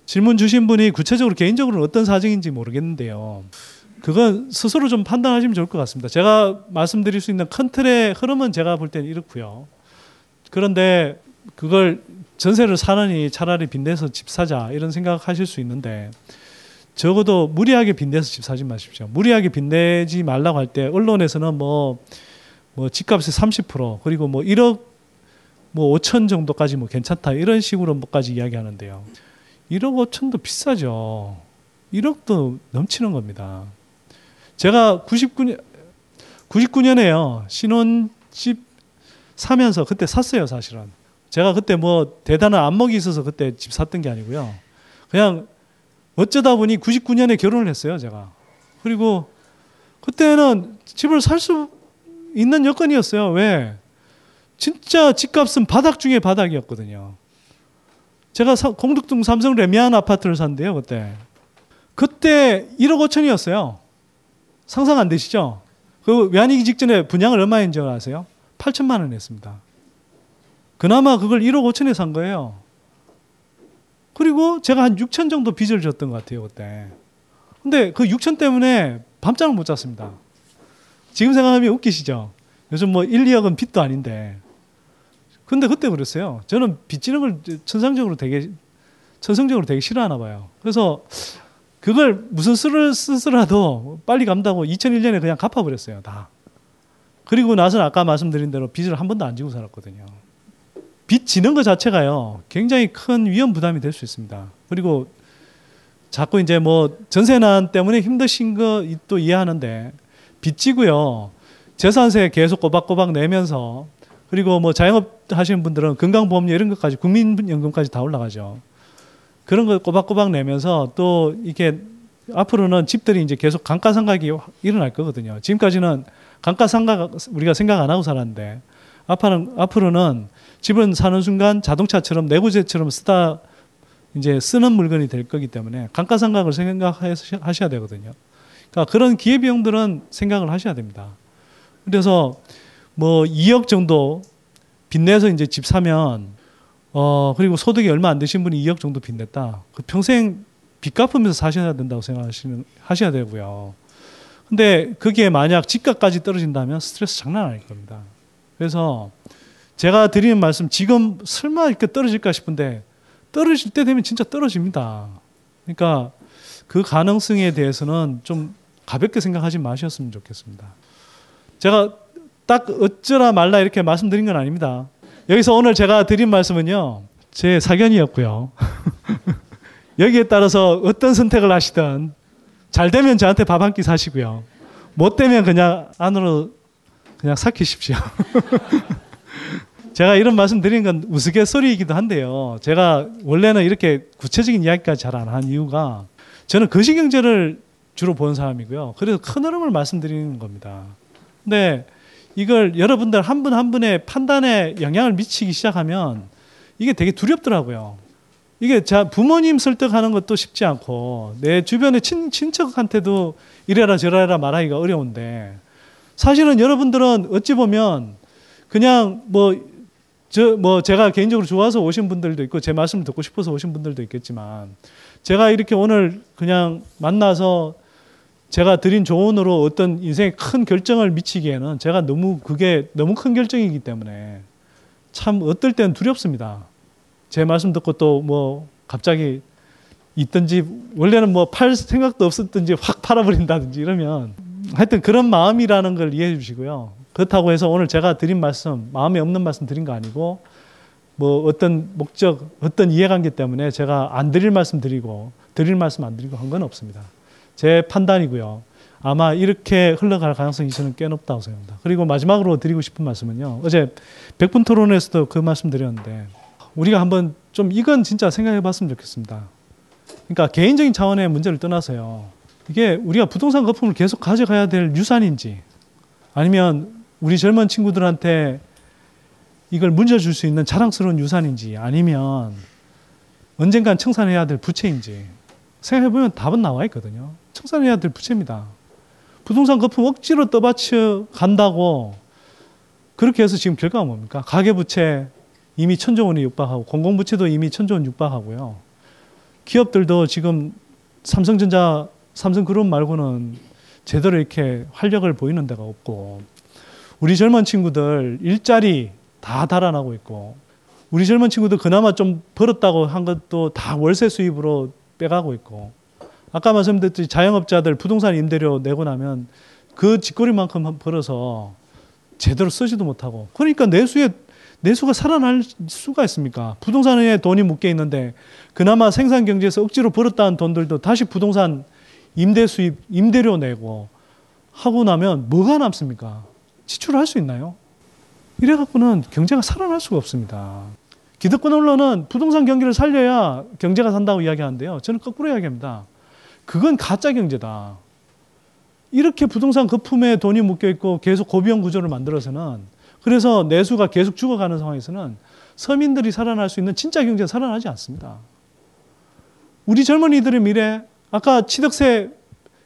질문 주신 분이 구체적으로 개인적으로 어떤 사정인지 모르겠는데요. 그건 스스로 좀 판단하시면 좋을 것 같습니다. 제가 말씀드릴 수 있는 큰 틀의 흐름은 제가 볼 때는 이렇고요. 그런데 그걸 전세를 사느니 차라리 빈대서 집 사자 이런 생각하실 수 있는데 적어도 무리하게 빈대서 집 사지 마십시오. 무리하게 빈대지 말라고 할 때 언론에서는 뭐, 뭐 집값의 30% 그리고 뭐 1억 뭐 5천 정도까지 뭐 괜찮다 이런 식으로 뭐까지 이야기하는데요. 1억 5천도 비싸죠. 1억도 넘치는 겁니다. 제가 99년 99년에요. 신혼집 사면서 그때 샀어요, 사실은. 제가 그때 뭐 대단한 안목이 있어서 그때 집 샀던 게 아니고요. 그냥 어쩌다 보니 99년에 결혼을 했어요, 제가. 그리고 그때는 집을 살 수 있는 여건이었어요. 왜? 진짜 집값은 바닥 중에 바닥이었거든요. 제가 사, 공덕동 삼성 레미안 아파트를 샀는데요, 그때. 그때 1억 5천이었어요. 상상 안 되시죠? 그 외환위기 직전에 분양을 얼마인지 아세요? 8천만 원 했습니다. 그나마 그걸 1억 5천에 산 거예요. 그리고 제가 한 6천 정도 빚을 졌던 것 같아요, 그때. 근데 그 6천 때문에 밤잠을 못 잤습니다. 지금 생각하면 웃기시죠? 요즘 뭐 1, 2억은 빚도 아닌데. 근데 그때 그랬어요. 저는 빚지는 걸 천상적으로 되게, 천성적으로 되게 싫어하나 봐요. 그래서 그걸 무슨 수를 쓰더라도 빨리 감다고 2001년에 그냥 갚아버렸어요. 다. 그리고 나서는 아까 말씀드린 대로 빚을 한 번도 안 지고 살았거든요. 빚 지는 것 자체가요, 굉장히 큰 위험 부담이 될 수 있습니다. 그리고 자꾸 이제 뭐 전세난 때문에 힘드신 거 또 이해하는데 빚 지고요, 재산세 계속 꼬박꼬박 내면서 그리고 뭐 자영업 하시는 분들은 건강보험료 이런 것까지 국민연금까지 다 올라가죠. 그런 거 꼬박꼬박 내면서 또 이게 앞으로는 집들이 이제 계속 감가상각이 일어날 거거든요. 지금까지는 감가상각 우리가 생각 안 하고 살았는데 앞으로는, 앞으로는 집은 사는 순간 자동차처럼 내구재처럼 쓰다 이제 쓰는 물건이 될 거기 때문에 감가상각을 생각하셔야 되거든요. 그러니까 그런 기회비용들은 생각을 하셔야 됩니다. 그래서 뭐 2억 정도 빚내서 이제 집 사면 어 그리고 소득이 얼마 안 되신 분이 2억 정도 빚 냈다. 그 평생 빚 갚으면서 사셔야 된다고 생각하시면 하셔야 되고요. 근데 그게 만약 집값까지 떨어진다면 스트레스 장난 아닐 겁니다. 그래서 제가 드리는 말씀 지금 설마 이렇게 떨어질까 싶은데 떨어질 때 되면 진짜 떨어집니다. 그러니까 그 가능성에 대해서는 좀 가볍게 생각하지 마셨으면 좋겠습니다. 제가 딱 어쩌라 말라 이렇게 말씀드린 건 아닙니다. 여기서 오늘 제가 드린 말씀은요, 제 사견이었고요. 여기에 따라서 어떤 선택을 하시든 잘 되면 저한테 밥 한 끼 사시고요. 못 되면 그냥 안으로 그냥 삭히십시오. 제가 이런 말씀 드리는 건 우스갯소리이기도 한데요. 제가 원래는 이렇게 구체적인 이야기까지 잘 안 한 이유가 저는 거시경제를 주로 보는 사람이고요. 그래서 큰 흐름을 말씀드리는 겁니다. 근데 이걸 여러분들 한 분한 한 분의 판단에 영향을 미치기 시작하면 이게 되게 두렵더라고요. 이게 자 부모님 설득하는 것도 쉽지 않고 내 주변의 친, 친척한테도 이래라 저래라 말하기가 어려운데 사실은 여러분들은 어찌 보면 그냥 뭐 저 뭐 제가 개인적으로 좋아서 오신 분들도 있고 제 말씀을 듣고 싶어서 오신 분들도 있겠지만 제가 이렇게 오늘 그냥 만나서 제가 드린 조언으로 어떤 인생에 큰 결정을 미치기에는 제가 너무 그게 너무 큰 결정이기 때문에 참 어떨 때는 두렵습니다. 제 말씀 듣고 또 뭐 갑자기 있든지 원래는 뭐 팔 생각도 없었든지 확 팔아버린다든지 이러면 하여튼 그런 마음이라는 걸 이해해 주시고요. 그렇다고 해서 오늘 제가 드린 말씀 마음에 없는 말씀 드린 거 아니고 뭐 어떤 목적 어떤 이해관계 때문에 제가 안 드릴 말씀 드리고 드릴 말씀 안 드리고 한 건 없습니다. 제 판단이고요. 아마 이렇게 흘러갈 가능성이 저는 꽤 높다고 생각합니다. 그리고 마지막으로 드리고 싶은 말씀은요. 어제 백분 토론에서도 그 말씀 드렸는데 우리가 한번 좀 이건 진짜 생각해 봤으면 좋겠습니다. 그러니까 개인적인 차원의 문제를 떠나서요. 이게 우리가 부동산 거품을 계속 가져가야 될 유산인지 아니면 우리 젊은 친구들한테 이걸 문져줄 수 있는 자랑스러운 유산인지 아니면 언젠간 청산해야 될 부채인지 생각해보면 답은 나와 있거든요. 청산해야 될 부채입니다. 부동산 거품 억지로 떠받쳐 간다고 그렇게 해서 지금 결과가 뭡니까? 가계부채 이미 천조 원이 육박하고 공공부채도 이미 천조 원 육박하고요. 기업들도 지금 삼성전자, 삼성그룹 말고는 제대로 이렇게 활력을 보이는 데가 없고 우리 젊은 친구들 일자리 다 달아나고 있고 우리 젊은 친구들 그나마 좀 벌었다고 한 것도 다 월세 수입으로 빼가고 있고 아까 말씀드렸듯이 자영업자들 부동산 임대료 내고 나면 그 짓거리만큼 벌어서 제대로 쓰지도 못하고 그러니까 내수에 내수가 살아날 수가 있습니까? 부동산에 돈이 묶여 있는데 그나마 생산 경제에서 억지로 벌었다는 돈들도 다시 부동산 임대 수입 임대료 내고 하고 나면 뭐가 남습니까? 지출을 할 수 있나요? 이래 갖고는 경제가 살아날 수가 없습니다. 기득권 언론은 부동산 경기를 살려야 경제가 산다고 이야기하는데요. 저는 거꾸로 이야기합니다. 그건 가짜 경제다. 이렇게 부동산 거품에 돈이 묶여 있고 계속 고비용 구조를 만들어서는 그래서 내수가 계속 죽어가는 상황에서는 서민들이 살아날 수 있는 진짜 경제가 살아나지 않습니다. 우리 젊은이들의 미래, 아까 취득세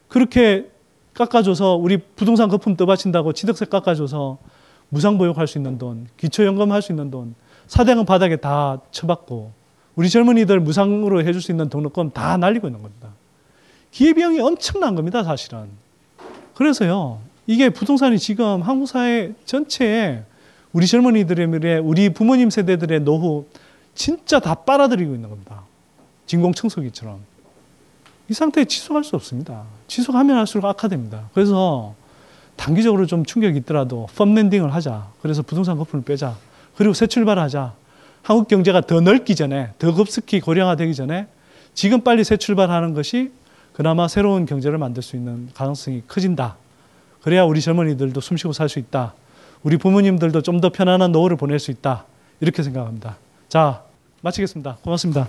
그렇게 깎아줘서 우리 부동산 거품 떠받친다고 취득세 깎아줘서 무상보육할 수 있는 돈, 기초연금 할 수 있는 돈, 사대강 바닥에 다 쳐박고 우리 젊은이들 무상으로 해줄 수 있는 등록금 다 날리고 있는 겁니다. 기회비용이 엄청난 겁니다, 사실은. 그래서요, 이게 부동산이 지금 한국 사회 전체에 우리 젊은이들의 우리 부모님 세대들의 노후 진짜 다 빨아들이고 있는 겁니다. 진공청소기처럼. 이 상태에 지속할 수 없습니다. 지속하면 할수록 악화됩니다. 그래서 단기적으로 좀 충격이 있더라도 펌랜딩을 하자. 그래서 부동산 거품을 빼자. 그리고 새 출발하자. 한국 경제가 더 넓기 전에, 더 급속히 고령화되기 전에 지금 빨리 새 출발하는 것이 그나마 새로운 경제를 만들 수 있는 가능성이 커진다. 그래야 우리 젊은이들도 숨쉬고 살 수 있다. 우리 부모님들도 좀 더 편안한 노후를 보낼 수 있다. 이렇게 생각합니다. 자, 마치겠습니다. 고맙습니다.